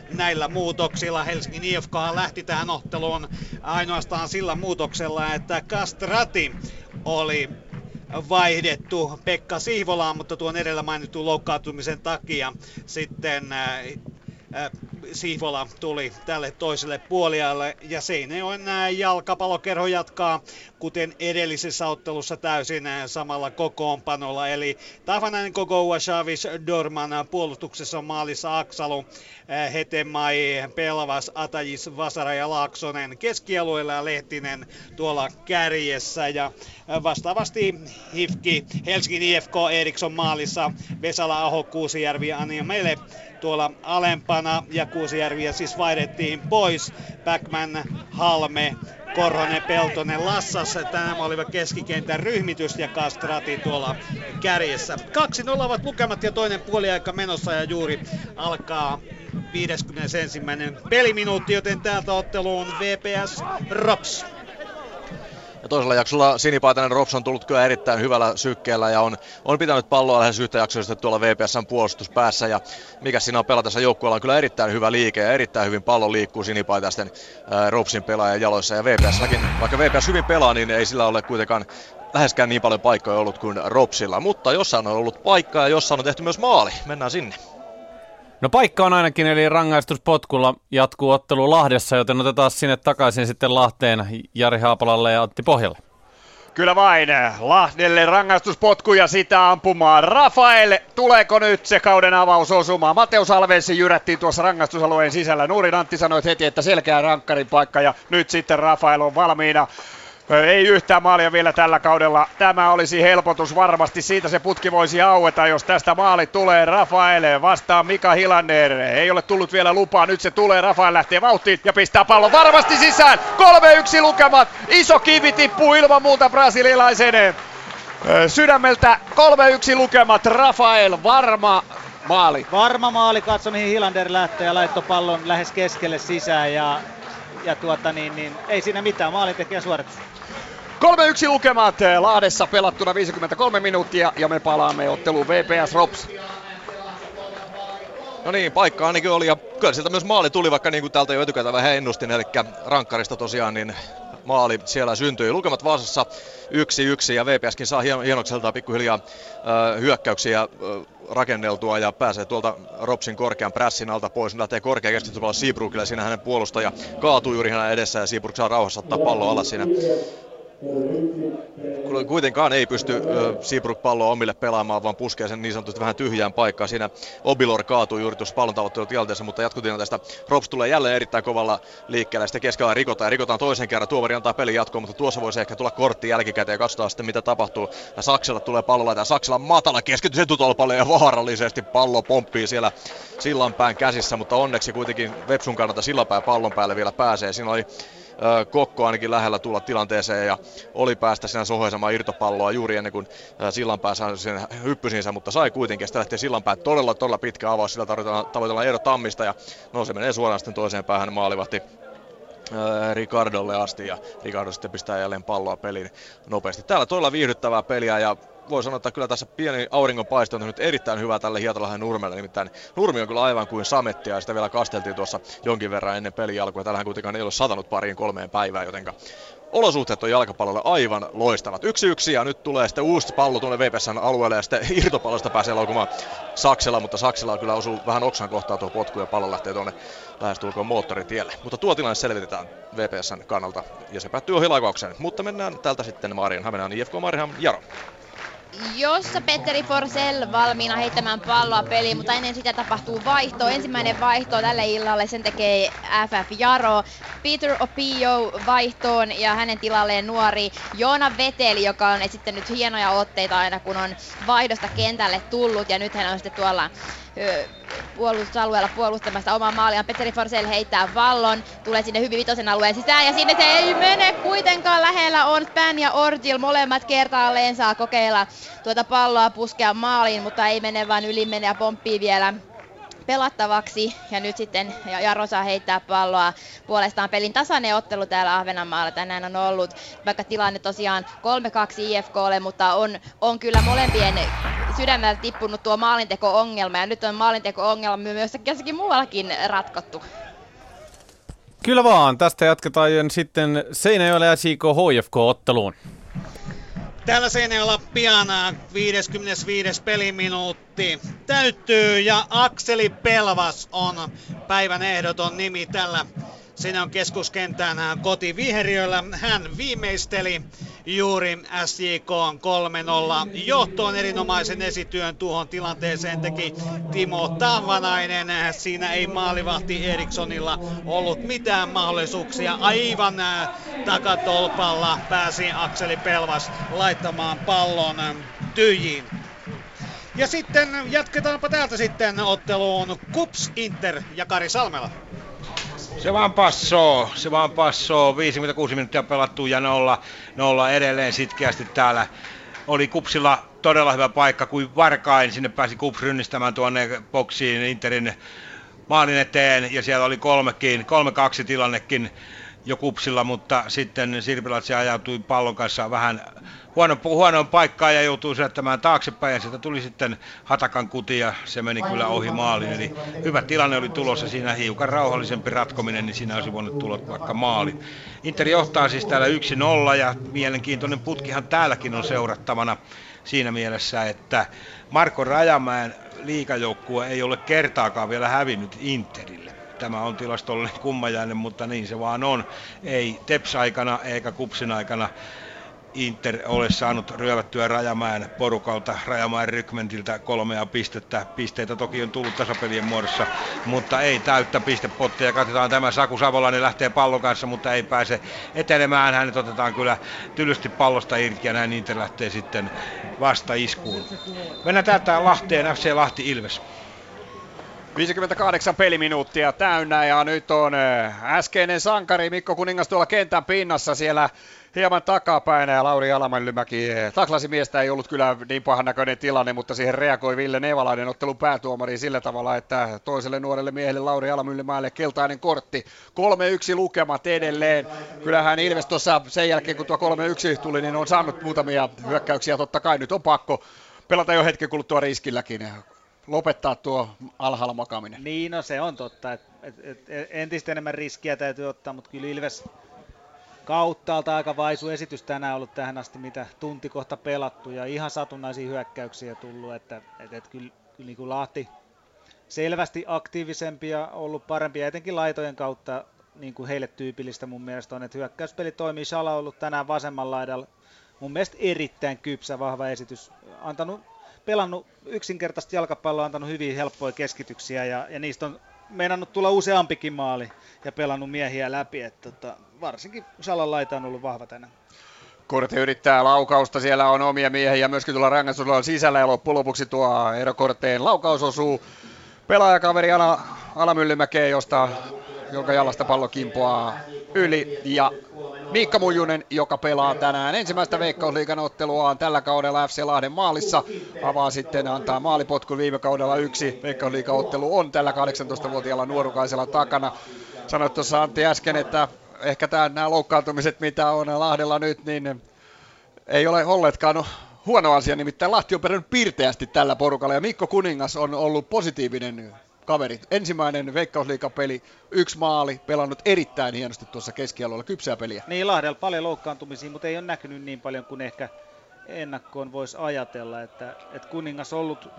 näillä muutoksilla Helsingin IFK lähti tähän otteluun ainoastaan sillä muutoksella, että Kastrati oli vaihdettu Pekka Siivolaan, mutta tuon edellä mainitun loukkaantumisen takia sitten Siivola tuli tälle toiselle puolialle ja Seinäjoen jalkapallokerho jatkaa kuten edellisessä ottelussa täysin samalla kokoonpanolla. Eli Tafanainen Kokoua, Chavis, Dorman puolustuksessa maalissa Aksalu, Hetemai, Pelvas, Atajis, Vasara ja Laaksonen keskialueella ja Lehtinen tuolla kärjessä. Ja vastaavasti Hifki, Helsingin IFK, Eriksson maalissa, Vesala, Aho, Kuusijärvi ja Anja Mele tuolla alempana ja Kuusijärviä siis vaihdettiin pois. Backman, Halme, Korhonen, Peltonen, Lassas. Tänään olivat keskikentän ryhmitys ja Kastrati tuolla kärjessä. 2-0 ovat lukemat ja toinen puoliaika menossa ja juuri alkaa 51. peliminuutti, joten täältä otteluun VPS Rops. Ja toisella jaksolla sinipaitainen Rops on tullut kyllä erittäin hyvällä sykkeellä ja on, on pitänyt palloa lähes yhtä jaksoista tuolla VPSn puolustuspäässä. Ja mikä siinä on pelatessa joukkueella on kyllä erittäin hyvä liike ja erittäin hyvin pallo liikkuu sinipaitaisten ää, Ropsin pelaajan jaloissa. Ja VPSlläkin, vaikka VPS hyvin pelaa, niin ei sillä ole kuitenkaan läheskään niin paljon paikkoja ollut kuin Ropsilla. Mutta jossain on ollut paikkaa ja jossain on tehty myös maali. Mennään sinne. No paikka on ainakin, eli rangaistuspotkulla jatkuu ottelu Lahdessa, joten otetaan sinne takaisin sitten Lahteen Jari Haapalalle ja Antti Pohjalle. Kyllä vain. Lahdelle rangaistuspotku ja sitä ampumaan. Rafael, tuleeko nyt se kauden avausosuma? Mateus Alvensi jyrättiin tuossa rangaistusalueen sisällä. Nuuri Antti sanoi heti, että selkeä rankkarin paikka ja nyt sitten Rafael on valmiina. Ei yhtään maalia vielä tällä kaudella. Tämä olisi helpotus varmasti. Siitä se putki voisi aueta, jos tästä maali tulee. Rafael vastaan Mika Hilander. Ei ole tullut vielä lupaa. Nyt se tulee. Rafael lähtee vauhtiin ja pistää pallon varmasti sisään. 3-1 lukemat. Iso kivi tippuu ilman muuta brasilialaisen sydämeltä. 3-1 lukemat. Rafael varma maali. Varma maali. Katso mihin Hilander lähtee ja laittoi pallon lähes keskelle sisään ja ja tuota, niin, niin, ei siinä mitään, maalintekijän suoritus. 3-1 lukemat eh, Lahdessa pelattuna 53 minuuttia ja me palaamme otteluun VPS Rops. No niin, paikka ainakin oli ja kyllä sieltä myös maali tuli, vaikka niin kuin täältä jo etukäteen vähän ennustin, eli rankkarista tosiaan niin maali siellä syntyi. Lukemat Vaasassa 1-1 ja VPSkin saa hienokseltaan pikkuhiljaa äh, hyökkäyksiä äh, rakenneltua ja pääsee tuolta Ropsin korkean prässin alta pois. Niin lähtee korkea keskityspallo Seabrookille, siinä hänen puolustaja kaatuu juuri hänen edessä ja Seabrook saa rauhassa ottaa pallo alas siinä kuitenkaan ei pysty Seabrook palloa omille pelaamaan, vaan puskee sen niin sanotusti vähän tyhjään paikkaan. Siinä Obilor kaatuu juuri tuossa pallon tavoittelutilanteessa, mutta jatkotilanteesta Rops tulee jälleen erittäin kovalla liikkeellä. Sitten keskellä rikotaan ja rikotaan toisen kerran. Tuovari antaa pelin jatkoa, mutta tuossa voisi ehkä tulla kortti jälkikäteen ja katsotaan sitten mitä tapahtuu. Ja Saksella tulee pallolla ja Saksella matala keskitys etutolpalle ja vaarallisesti pallo pomppii siellä sillanpään käsissä, mutta onneksi kuitenkin Vepsun kannalta sillanpää pallon päälle vielä pääsee. Siinä oli Kokko ainakin lähellä tulla tilanteeseen ja oli päästä siinä sohoisemaan irtopalloa juuri ennen kuin Sillanpää sai sen hyppysinsä, mutta sai kuitenkin. Sitten lähtee Sillanpää todella, todella pitkä avaus, sillä tavoitellaan Eero Tammista ja no se menee suoraan sitten toiseen päähän maalivahti Ricardolle asti ja Ricardo sitten pistää jälleen palloa peliin nopeasti. Täällä todella viihdyttävää peliä ja voi sanoa, että kyllä tässä pieni auringonpaiste on nyt erittäin hyvä tälle Hietalahden Nurmelle. Nimittäin Nurmi on kyllä aivan kuin samettia ja sitä vielä kasteltiin tuossa jonkin verran ennen peli alkua. Tällähän kuitenkaan ei ole satanut pariin kolmeen päivään, jotenka olosuhteet on jalkapallolle aivan loistavat. Yksi yksi ja nyt tulee sitten uusi pallo tuonne VPSn alueelle ja sitten irtopallosta pääsee laukumaan Saksella, mutta Saksella kyllä osuu vähän oksan kohtaa tuo potku ja pallo lähtee tuonne lähestulkoon moottoritielle. Mutta tuo tilanne selvitetään VPSn kannalta ja se päättyy ohi Mutta mennään täältä sitten Marian Hamenaan IFK Marian Jaro jossa Petteri Forsell valmiina heittämään palloa peliin, mutta ennen sitä tapahtuu vaihto. Ensimmäinen vaihto tälle illalle, sen tekee FF Jaro. Peter Opio vaihtoon ja hänen tilalleen nuori Joona Veteli, joka on esittänyt hienoja otteita aina kun on vaihdosta kentälle tullut ja nyt hän on sitten tuolla puolustusalueella puolustamassa omaa maaliaan. Petteri Forsell heittää vallon, tulee sinne hyvin vitosen alueen sisään ja sinne se ei mene kuitenkaan. Lähellä on Span ja Orgil, molemmat kertaalleen saa kokeilla tuota palloa puskea maaliin, mutta ei mene vaan yli menee ja pomppii vielä pelattavaksi. Ja nyt sitten Jaro saa heittää palloa puolestaan pelin tasainen ottelu täällä Ahvenanmaalla tänään on ollut. Vaikka tilanne tosiaan 3-2 IFKlle, mutta on, on kyllä molempien sydämeltä tippunut tuo maalinteko-ongelma. Ja nyt on maalinteko-ongelma myös jossakin muuallakin ratkottu. Kyllä vaan, tästä jatketaan sitten Seinäjoelle ja SIK HFK-otteluun. Täällä Seinäjoella pian 55. peliminuutti täyttyy ja Akseli Pelvas on päivän ehdoton nimi tällä Siinä on keskuskentän kotiviheriöllä. Hän viimeisteli juuri SJK 3-0 johtoon erinomaisen esityön tuohon tilanteeseen teki Timo Tavanainen. Siinä ei maalivahti Erikssonilla ollut mitään mahdollisuuksia. Aivan takatolpalla pääsi Akseli Pelvas laittamaan pallon tyhjiin. Ja sitten jatketaanpa täältä sitten otteluun Kups Inter ja Kari Salmela. Se vaan passoo, se vaan passoo. 56 minuuttia pelattu ja nolla, nolla edelleen sitkeästi täällä. Oli Kupsilla todella hyvä paikka kuin varkain. Sinne pääsi Kups rynnistämään tuonne boksiin Interin maalin eteen ja siellä oli kolmekin, kolme kaksi tilannekin jo kupsilla, mutta sitten Sirpilatsi ajautui pallon kanssa vähän huono, huonoon paikkaan ja joutui syöttämään taaksepäin ja sieltä tuli sitten Hatakan kuti ja se meni kyllä ohi maalin. Eli hyvä tilanne oli tulossa siinä hiukan rauhallisempi ratkominen, niin siinä olisi voinut tulla vaikka maali. Inter johtaa siis täällä 1-0 ja mielenkiintoinen putkihan täälläkin on seurattavana siinä mielessä, että Marko Rajamäen liikajoukkue ei ole kertaakaan vielä hävinnyt Interille. Tämä on tilastollinen kummajainen, mutta niin se vaan on. Ei Teps-aikana eikä Kupsin aikana Inter ole saanut ryövättyä Rajamäen porukalta, Rajamäen rykmentiltä kolmea pistettä. Pisteitä toki on tullut tasapelien muodossa, mutta ei täyttä pistepottia. Katsotaan tämä Saku Savolainen lähtee pallon kanssa, mutta ei pääse etenemään. Hänet otetaan kyllä tylysti pallosta irti ja näin Inter lähtee sitten vasta iskuun. Mennään täältä Lahteen, FC Lahti Ilves. 58 peliminuuttia täynnä ja nyt on äh, äskeinen sankari Mikko Kuningas tuolla kentän pinnassa siellä hieman takapäin ja Lauri Alamänlymäki äh, taklasi miestä. Ei ollut kyllä niin pahan näköinen tilanne, mutta siihen reagoi Ville Nevalainen ottelun päätuomari sillä tavalla, että toiselle nuorelle miehelle Lauri Alamyllymäelle keltainen kortti. 3-1 lukemat edelleen. Kyllähän Ilves tuossa sen jälkeen, kun tuo 3-1 tuli, niin on saanut muutamia hyökkäyksiä. Totta kai nyt on pakko pelata jo hetken kuluttua riskilläkin lopettaa tuo alhaalla makaminen. Niin, no se on totta. Et, et, et, entistä enemmän riskiä täytyy ottaa, mutta kyllä Ilves kauttaalta aika vaisu esitys tänään ollut tähän asti, mitä tunti kohta pelattu ja ihan satunnaisia hyökkäyksiä tullut, että et, et kyllä, kyllä niin kuin Lahti selvästi aktiivisempi ja ollut parempi, etenkin laitojen kautta niin kuin heille tyypillistä mun mielestä on, että hyökkäyspeli toimii. Sala on ollut tänään vasemmalla laidalla mun mielestä erittäin kypsä, vahva esitys. Antanut pelannut yksinkertaisesti jalkapalloa, antanut hyvin helppoja keskityksiä ja, ja niistä on meinannut tulla useampikin maali ja pelannut miehiä läpi. Että, tota, varsinkin Salan laita on ollut vahva tänään. Korte yrittää laukausta, siellä on omia miehiä myöskin tuolla rangaistusella sisällä ja loppujen lopuksi tuo Eero Korteen laukaus osuu pelaajakaveri Ala, Ala Myllymäkeen, josta, jonka jalasta pallo kimpoaa yli ja Miikka Mujunen, joka pelaa tänään ensimmäistä Veikkausliigan otteluaan tällä kaudella FC Lahden maalissa. Avaa sitten, antaa maalipotkun viime kaudella yksi Veikkausliigan ottelu on tällä 18-vuotiaalla nuorukaisella takana. Sanoit tuossa Antti äsken, että ehkä tämä, nämä loukkaantumiset, mitä on Lahdella nyt, niin ei ole olleetkaan huono asia, nimittäin Lahti on perännyt pirteästi tällä porukalla ja Mikko Kuningas on ollut positiivinen kaveri. Ensimmäinen Veikkausliikapeli, yksi maali, pelannut erittäin hienosti tuossa keskialueella, kypsää peliä. Niin, Lahdella paljon loukkaantumisia, mutta ei ole näkynyt niin paljon kuin ehkä ennakkoon voisi ajatella, että, että kuningas ollut,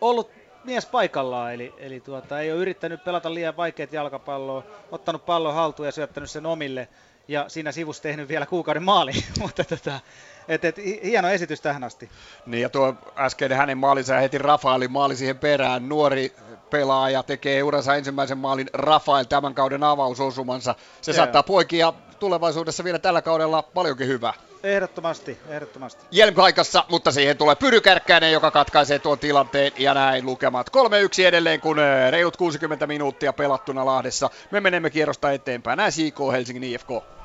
ollut mies paikallaan, eli, eli tuota, ei ole yrittänyt pelata liian vaikeat jalkapalloa, ottanut pallon haltuun ja syöttänyt sen omille, ja siinä sivussa tehnyt vielä kuukauden maali, mutta tota, et, et, hieno esitys tähän asti. Niin ja tuo äskeinen hänen maalinsa ja heti Rafaelin maali siihen perään. Nuori pelaaja tekee uransa ensimmäisen maalin Rafael tämän kauden avausosumansa. Se yeah. saattaa poikia tulevaisuudessa vielä tällä kaudella paljonkin hyvää. Ehdottomasti, ehdottomasti. Jelm kaikassa, mutta siihen tulee Pyry Kärkkäinen, joka katkaisee tuon tilanteen ja näin lukemat. 3-1 edelleen, kun eh, reilut 60 minuuttia pelattuna Lahdessa. Me menemme kierrosta eteenpäin. SIK Helsingin IFK.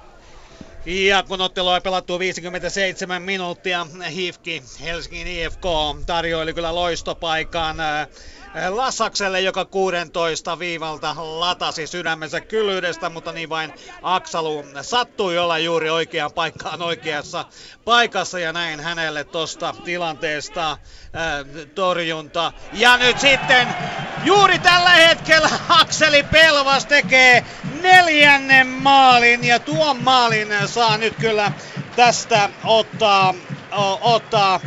Ja kun ottelu on pelattu 57 minuuttia, Hifki Helsingin IFK tarjoili kyllä loistopaikan äh, Lasakselle, joka 16 viivalta latasi sydämensä kyllyydestä, mutta niin vain Aksalu sattui olla juuri oikeaan paikkaan oikeassa paikassa ja näin hänelle tosta tilanteesta äh, torjunta. Ja nyt sitten juuri tällä hetkellä Akseli Pelvas tekee neljännen maalin ja tuon maalin saa nyt kyllä tästä ottaa, ottaa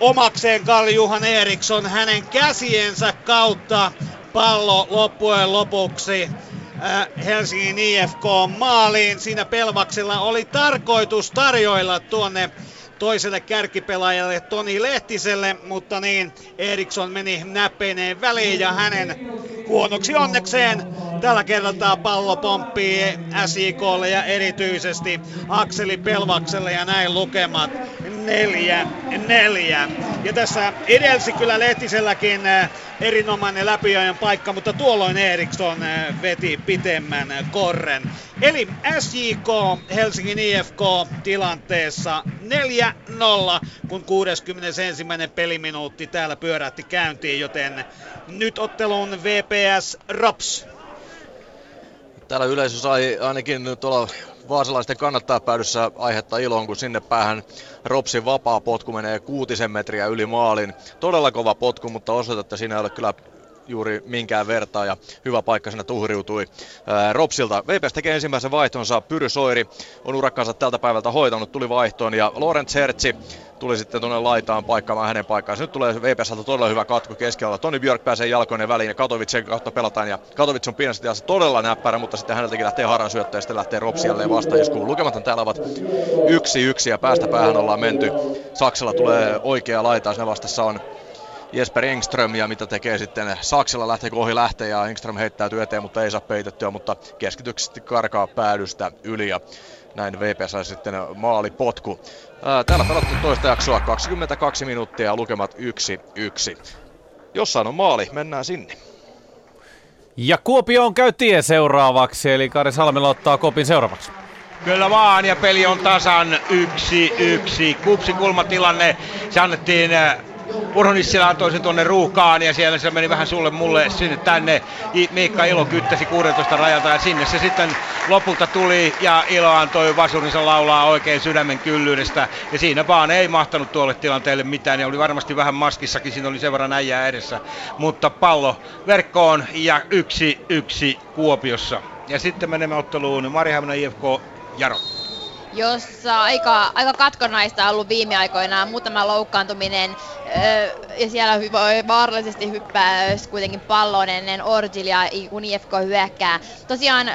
omakseen Karl Juhan Eriksson hänen käsiensä kautta pallo loppujen lopuksi äh, Helsingin IFK maaliin. Siinä Pelvaksella oli tarkoitus tarjoilla tuonne toiselle kärkipelaajalle Toni Lehtiselle, mutta niin Eriksson meni näpeineen väliin ja hänen huonoksi onnekseen tällä kertaa pallo pomppii SIKlle ja erityisesti Akseli Pelvakselle ja näin lukemat neljä, neljä. Ja tässä edelsi kyllä Lehtiselläkin äh, erinomainen läpiajan paikka, mutta tuolloin Eriksson äh, veti pitemmän korren. Eli SJK Helsingin IFK tilanteessa 4-0, kun 61. peliminuutti täällä pyörähti käyntiin, joten nyt ottelun VPS Rops. Täällä yleisö sai ainakin tuolla vaasalaisten kannattaa päädyssä aihetta iloon, kun sinne päähän Ropsin vapaa potku menee kuutisen metriä yli maalin. Todella kova potku, mutta osoita, että siinä ei ole kyllä juuri minkään vertaa ja hyvä paikka sinne tuhriutui ää, Ropsilta. VPS tekee ensimmäisen vaihtonsa, Pyry Soiri on urakkansa tältä päivältä hoitanut, tuli vaihtoon ja Lorenz Hertzi tuli sitten tuonne laitaan paikkaamaan hänen paikkaansa. Nyt tulee VPSltä todella hyvä katko keskellä. Toni Björk pääsee jalkoinen väliin ja Katovicen kautta pelataan. Ja Katovic on pienessä tilassa todella näppärä, mutta sitten häneltäkin lähtee haran syöttö ja sitten lähtee Ropsi jälleen vastaan. Jos kun lukemathan täällä ovat yksi yksi ja päästä päähän ollaan menty. Saksalla tulee oikea laita, sen vastassa on Jesper Engström ja mitä tekee sitten Saksella lähtee ohi lähtee ja Engström heittäytyy eteen, mutta ei saa peitettyä, mutta keskityksesti karkaa päädystä yli ja näin VPS sai sitten maalipotku. Ää, täällä pelattu toista jaksoa 22 minuuttia ja lukemat 1-1. Jossain on maali, mennään sinne. Ja Kuopioon käy tie seuraavaksi, eli Kari Salmela ottaa kopin seuraavaksi. Kyllä vaan, ja peli on tasan yksi yksi. Kupsin kulmatilanne, se annettiin Urho Nissilä antoi sen tuonne ruuhkaan ja siellä se meni vähän sulle mulle sinne tänne. Miikka Ilo kyttäsi 16 rajalta ja sinne se sitten lopulta tuli ja Ilo antoi vasurinsa laulaa oikein sydämen kyllyydestä. Ja siinä vaan ei mahtanut tuolle tilanteelle mitään ja oli varmasti vähän maskissakin, siinä oli sen verran äijää edessä. Mutta pallo verkkoon ja yksi yksi Kuopiossa. Ja sitten menemme otteluun Marihämänä IFK Jaro jossa aika, aika katkonaista on ollut viime aikoina muutama loukkaantuminen ja siellä vaarallisesti hyppää kuitenkin pallon ennen Orgilia, kun IFK hyökkää. Tosiaan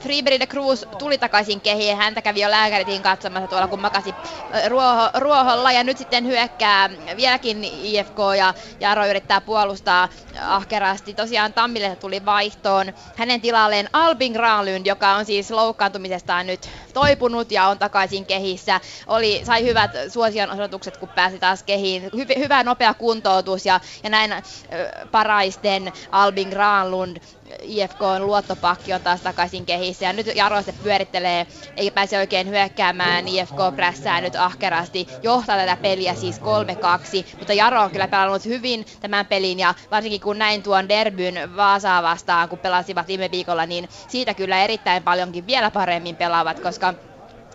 Friberg de Cruz tuli takaisin kehiin, häntä kävi jo lääkäritin katsomassa tuolla, kun makasi ruoho, ruoholla, ja nyt sitten hyökkää vieläkin IFK, ja Jaro yrittää puolustaa ahkerasti. Tosiaan Tammille tuli vaihtoon hänen tilalleen Albin Granlund, joka on siis loukkaantumisestaan nyt toipunut ja on takaisin kehissä. Oli, sai hyvät suosion osoitukset, kun pääsi taas kehiin. Hy, hyvä nopea kuntoutus ja, ja näin äh, paraisten Albin Granlund IFK on luottopakki on taas takaisin kehissä. Ja nyt Jaro se pyörittelee, ei pääse oikein hyökkäämään, IFK prässää nyt ahkerasti, johtaa tätä peliä siis 3-2, mutta Jaro on kyllä pelannut hyvin tämän pelin. Ja varsinkin kun näin tuon derbyn Vaasaa vastaan, kun pelasivat viime viikolla, niin siitä kyllä erittäin paljonkin vielä paremmin pelaavat, koska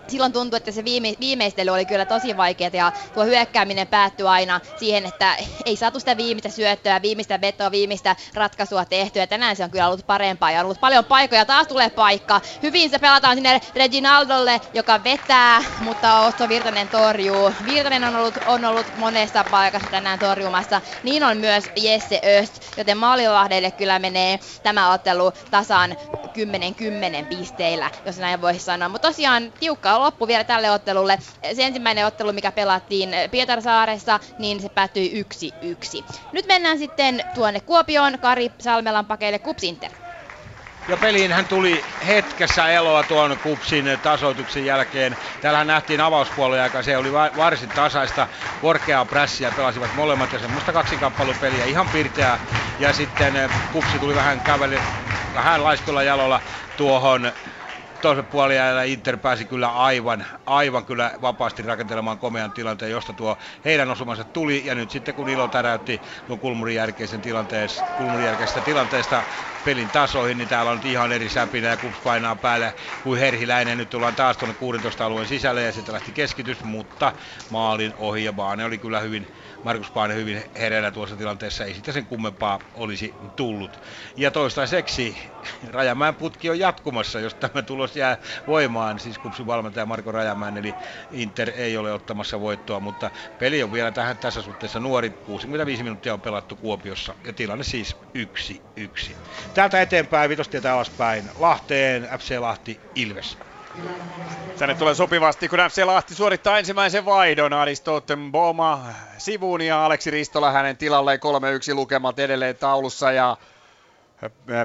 silloin tuntui, että se viime, viimeistely oli kyllä tosi vaikeaa ja tuo hyökkääminen päättyi aina siihen, että ei saatu sitä viimeistä syöttöä, viimeistä vetoa, viimeistä ratkaisua tehtyä. Tänään se on kyllä ollut parempaa ja on ollut paljon paikkoja. Taas tulee paikka. Hyvin se pelataan sinne Reginaldolle, joka vetää, mutta Otto Virtanen torjuu. Virtanen on ollut, on ollut monessa paikassa tänään torjumassa. Niin on myös Jesse Öst, joten Maalilahdelle kyllä menee tämä ottelu tasan 10-10 pisteillä, jos näin voisi sanoa. Mutta tosiaan tiukka loppu vielä tälle ottelulle. Se ensimmäinen ottelu, mikä pelattiin Pietarsaaressa, niin se päättyi 1-1. Nyt mennään sitten tuonne Kuopioon, Kari Salmelan pakeille Kupsinter. Ja peliin hän tuli hetkessä eloa tuon kupsin tasoituksen jälkeen. Täällä nähtiin avauspuolella aika, se oli varsin tasaista, korkeaa prässiä, pelasivat molemmat ja semmoista kaksikamppailupeliä, ihan pirteää. Ja sitten kupsi tuli vähän käveli, vähän laiskolla jalolla tuohon toisen puoliajalla Inter pääsi kyllä aivan, aivan kyllä vapaasti rakentelemaan komean tilanteen, josta tuo heidän osumansa tuli. Ja nyt sitten kun Ilo täräytti tuon kulmurin jälkeisen tilanteesta, tilanteesta pelin tasoihin, niin täällä on nyt ihan eri säpinä ja kups painaa päälle kuin Herhiläinen. Nyt tullaan taas tuonne 16 alueen sisälle ja sitten lähti keskitys, mutta maalin ohi ja Baane oli kyllä hyvin, Markus Paine hyvin hereillä tuossa tilanteessa, ei sitä sen kummempaa olisi tullut. Ja toistaiseksi Rajamäen putki on jatkumassa, jos tämä tulos jää voimaan, siis kupsin valmentaja Marko Rajamäen, eli Inter ei ole ottamassa voittoa, mutta peli on vielä tähän tässä suhteessa nuori, 65 minuuttia on pelattu Kuopiossa, ja tilanne siis 1-1. Täältä eteenpäin, vitostietä alaspäin, Lahteen, FC Lahti, Ilves. Tänne tulee sopivasti, kun FC Lahti suorittaa ensimmäisen vaihdon. Aristoten Boma sivuun ja Aleksi Ristola hänen tilalleen 3-1 lukemat edelleen taulussa. Ja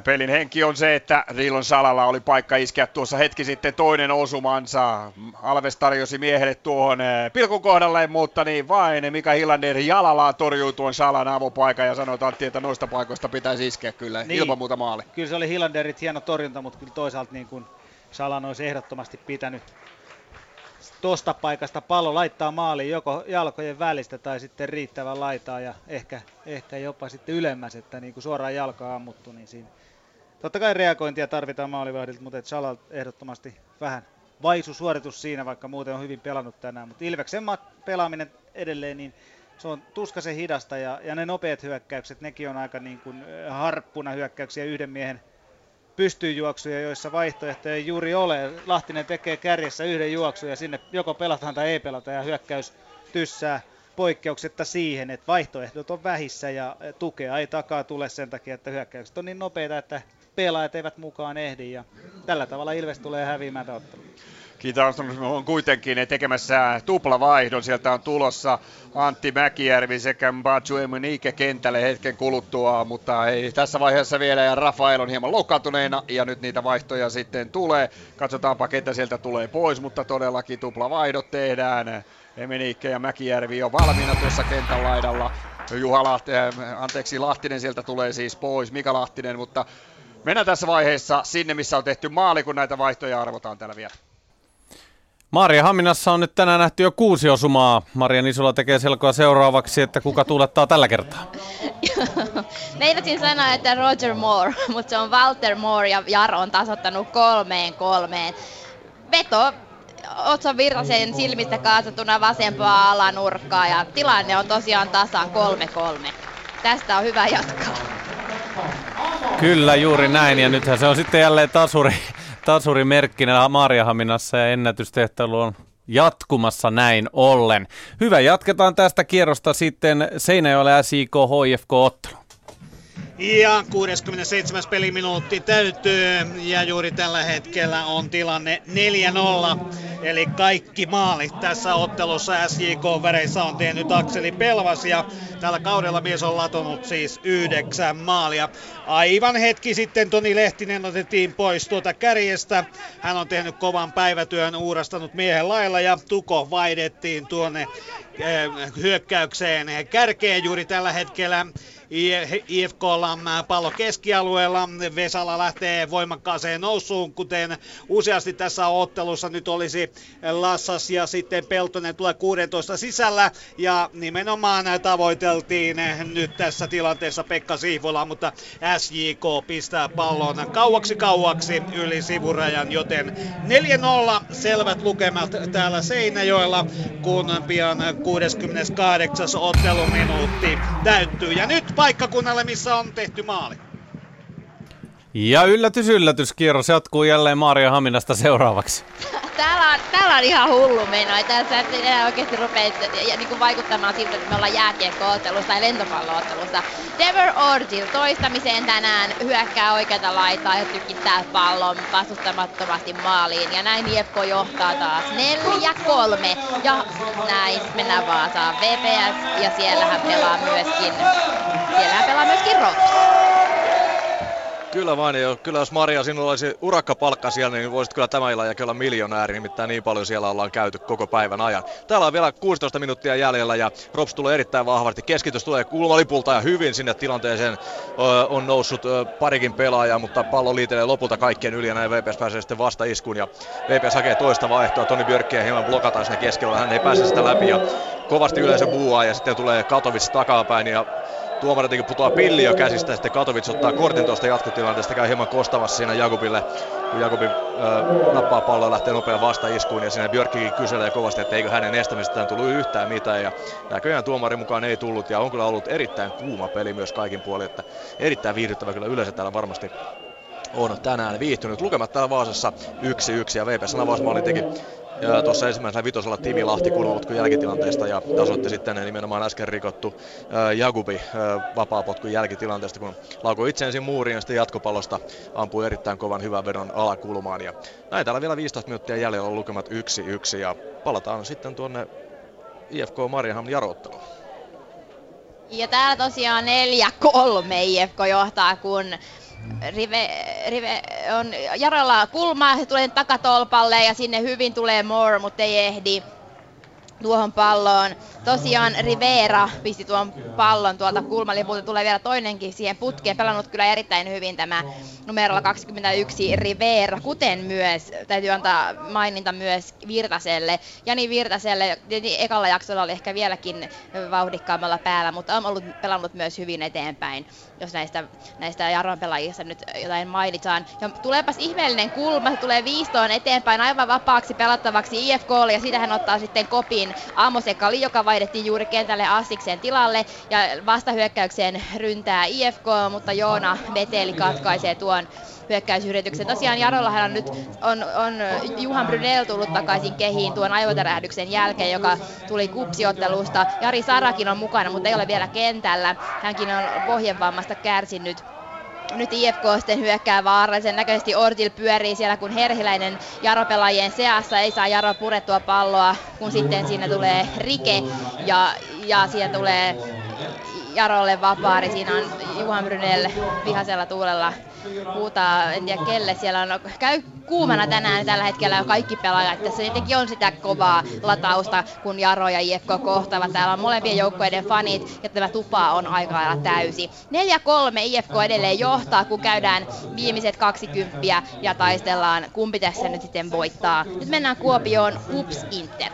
pelin henki on se, että Riilon Salalla oli paikka iskeä tuossa hetki sitten toinen osumansa. Alves tarjosi miehelle tuohon pilkun kohdalle, mutta niin vain. Mika Hillander jalallaan torjuu tuon Salan avopaikan ja sanoi Antti, että noista paikoista pitäisi iskeä kyllä niin. ilman muuta maali. Kyllä se oli Hillanderit hieno torjunta, mutta kyllä toisaalta niin kuin Salan olisi ehdottomasti pitänyt tuosta paikasta pallo laittaa maaliin joko jalkojen välistä tai sitten riittävän laitaa ja ehkä, ehkä jopa sitten ylemmäs, että niin kuin suoraan jalkaa ammuttu, niin siinä totta kai reagointia tarvitaan maalivahdilta, mutta Salal ehdottomasti vähän vaisu suoritus siinä, vaikka muuten on hyvin pelannut tänään, mutta Ilveksen pelaaminen edelleen, niin se on tuskaisen hidasta ja, ja ne nopeat hyökkäykset, nekin on aika niin kuin harppuna hyökkäyksiä yhden miehen pystyjuoksuja, joissa vaihtoehtoja ei juuri ole. Lahtinen tekee kärjessä yhden juoksun ja sinne joko pelataan tai ei pelata ja hyökkäys tyssää poikkeuksetta siihen, että vaihtoehdot on vähissä ja tukea ei takaa tule sen takia, että hyökkäykset on niin nopeita, että pelaajat eivät mukaan ehdi ja tällä tavalla Ilves tulee häviämään ottelun. Kiitos on kuitenkin tekemässä tuplavaihdon. Sieltä on tulossa Antti Mäkijärvi sekä Baju Emunike kentälle hetken kuluttua, mutta ei tässä vaiheessa vielä. Ja Rafael on hieman loukkaantuneena ja nyt niitä vaihtoja sitten tulee. Katsotaanpa ketä sieltä tulee pois, mutta todellakin tuplavaihdot tehdään. Emenike ja Mäkijärvi on valmiina tuossa kentän laidalla. Juha Lahtinen, äh, anteeksi, Lahtinen sieltä tulee siis pois, Mika Lahtinen, mutta mennään tässä vaiheessa sinne, missä on tehty maali, kun näitä vaihtoja arvotaan täällä vielä. Maria Haminassa on nyt tänään nähty jo kuusi osumaa. Maria Nisulla tekee selkoa seuraavaksi, että kuka tuulettaa tällä kertaa. Meinasin sanoa, että Roger Moore, mutta se on Walter Moore ja Jaro on tasottanut kolmeen kolmeen. Veto Otso Virtasen silmistä kaasattuna vasempaa alanurkkaa ja tilanne on tosiaan tasan 3-3. Tästä on hyvä jatkaa. Kyllä, juuri näin. Ja nythän se on sitten jälleen tasuri, tasurimerkkinä Maariahaminassa ja ennätystehtailu on jatkumassa näin ollen. Hyvä, jatketaan tästä kierrosta sitten Seinäjoelle SIK HFK ottelu. Ja 67. peliminuutti täytyy ja juuri tällä hetkellä on tilanne 4-0. Eli kaikki maalit tässä ottelussa SJK-väreissä on tehnyt Akseli Pelvas ja tällä kaudella mies on latonut siis yhdeksän maalia. Aivan hetki sitten Toni Lehtinen otettiin pois tuota kärjestä. Hän on tehnyt kovan päivätyön, uurastanut miehen lailla ja Tuko vaihdettiin tuonne hyökkäykseen kärkeen juuri tällä hetkellä. IFKlla pallo keskialueella. Vesala lähtee voimakkaaseen nousuun, kuten useasti tässä ottelussa nyt olisi Lassas ja sitten Peltonen tulee 16 sisällä ja nimenomaan tavoiteltiin nyt tässä tilanteessa Pekka Siivola, mutta SJK pistää pallon kauaksi kauaksi yli sivurajan, joten 4-0 selvät lukemat täällä Seinäjoella, kun pian 68. otteluminuutti täyttyy. Ja nyt paikkakunnalle, missä on tehty maali. Ja yllätys, yllätys, kierros jatkuu jälleen Maria Haminasta seuraavaksi. Täällä on, täällä on ihan hullu meno. Tässä oikeasti rupea ja, niin kuin vaikuttamaan siltä, että me ollaan jääkiekko-ottelussa tai lentopalloottelussa. Dever Orgil toistamiseen tänään hyökkää oikeata laitaa ja tykittää pallon vastustamattomasti maaliin. Ja näin IFK johtaa taas 4-3. Ja näin mennään Vaasaan VPS ja siellähän pelaa myöskin, siellähän pelaa myöskin Rops. Kyllä vain, ja kyllä jos Maria sinulla olisi urakkapalkka siellä, niin voisit kyllä tämän illan kyllä miljonääri, nimittäin niin paljon siellä ollaan käyty koko päivän ajan. Täällä on vielä 16 minuuttia jäljellä ja Rops tulee erittäin vahvasti. Keskitys tulee kulmalipulta ja hyvin sinne tilanteeseen on noussut parikin pelaajaa, mutta pallo liitelee lopulta kaikkien yli ja näin VPS pääsee sitten vasta iskuun ja VPS hakee toista vaihtoa. Toni Björkkiä hieman blokataan sinne keskellä, hän ei pääse sitä läpi ja kovasti yleensä buuaa ja sitten tulee Katovic takapäin ja tuomari jotenkin putoaa pilli jo käsistä, sitten Katovic ottaa kortin tuosta jatkotilanteesta, käy hieman kostavassa siinä Jakubille, kun Jakubi äh, nappaa palloa lähtee nopean vastaiskuun, ja siinä Björkkikin kyselee kovasti, että eikö hänen estämisestään tullut yhtään mitään, ja näköjään tuomarin mukaan ei tullut, ja on kyllä ollut erittäin kuuma peli myös kaikin puolin, että erittäin viihdyttävä kyllä yleensä täällä varmasti on tänään viihtynyt. Lukemat täällä Vaasassa 1-1 ja VPS avausmaali teki tuossa ensimmäisellä vitosella Timi Lahti kulmapotkun jälkitilanteesta ja tasoitti sitten nimenomaan äsken rikottu Jagubi vapaapotkun jälkitilanteesta, kun laukoi itse ensin muuriin ja sitten jatkopallosta ampui erittäin kovan hyvän vedon alakulmaan. Ja näin täällä vielä 15 minuuttia jäljellä on lukemat 1-1 ja palataan sitten tuonne IFK Mariehamn jarootteluun. Ja täällä tosiaan 4-3 IFK johtaa, kun Rive, Rive on Jarolla kulma, tulee takatolpalle ja sinne hyvin tulee Moore, mutta ei ehdi tuohon palloon. Tosiaan Rivera pisti tuon pallon tuolta kulmalipulta, tulee vielä toinenkin siihen putkeen. Pelannut kyllä erittäin hyvin tämä numerolla 21 Rivera, kuten myös, täytyy antaa maininta myös Virtaselle. Jani Virtaselle, ekalla jaksolla oli ehkä vieläkin vauhdikkaammalla päällä, mutta on ollut pelannut myös hyvin eteenpäin, jos näistä, näistä Jaron pelaajista nyt jotain mainitaan. Ja tuleepas ihmeellinen kulma, se tulee viistoon eteenpäin aivan vapaaksi pelattavaksi IFKlle ja siitä hän ottaa sitten kopin niin Amos Ekali, joka vaihdettiin juuri kentälle Assikseen tilalle ja vastahyökkäykseen ryntää IFK, mutta Joona Veteli katkaisee tuon hyökkäysyrityksen. Tosiaan Jarollahan on nyt on, on Juhan Brunel tullut takaisin kehiin tuon aivotärähdyksen jälkeen, joka tuli kupsiottelusta. Jari Sarakin on mukana, mutta ei ole vielä kentällä. Hänkin on pohjenvammasta kärsinyt nyt IFK sitten hyökkää vaarallisen näköisesti Ortil pyörii siellä, kun Herhiläinen Jaro-pelaajien seassa ei saa Jaro purettua palloa, kun sitten siinä tulee Rike ja, ja siellä tulee Jarolle vapaari. Siinä on Juhan Brynel vihasella tuulella huutaa, en tiedä kelle siellä on, käy kuumana tänään tällä hetkellä kaikki pelaajat. Tässä tietenkin on sitä kovaa latausta, kun Jaro ja IFK kohtaavat. Täällä on molempien joukkueiden fanit ja tämä tupa on aika lailla täysi. 4-3 IFK edelleen johtaa, kun käydään viimeiset 20 ja taistellaan, kumpi tässä nyt sitten voittaa. Nyt mennään Kuopioon Ups Inter.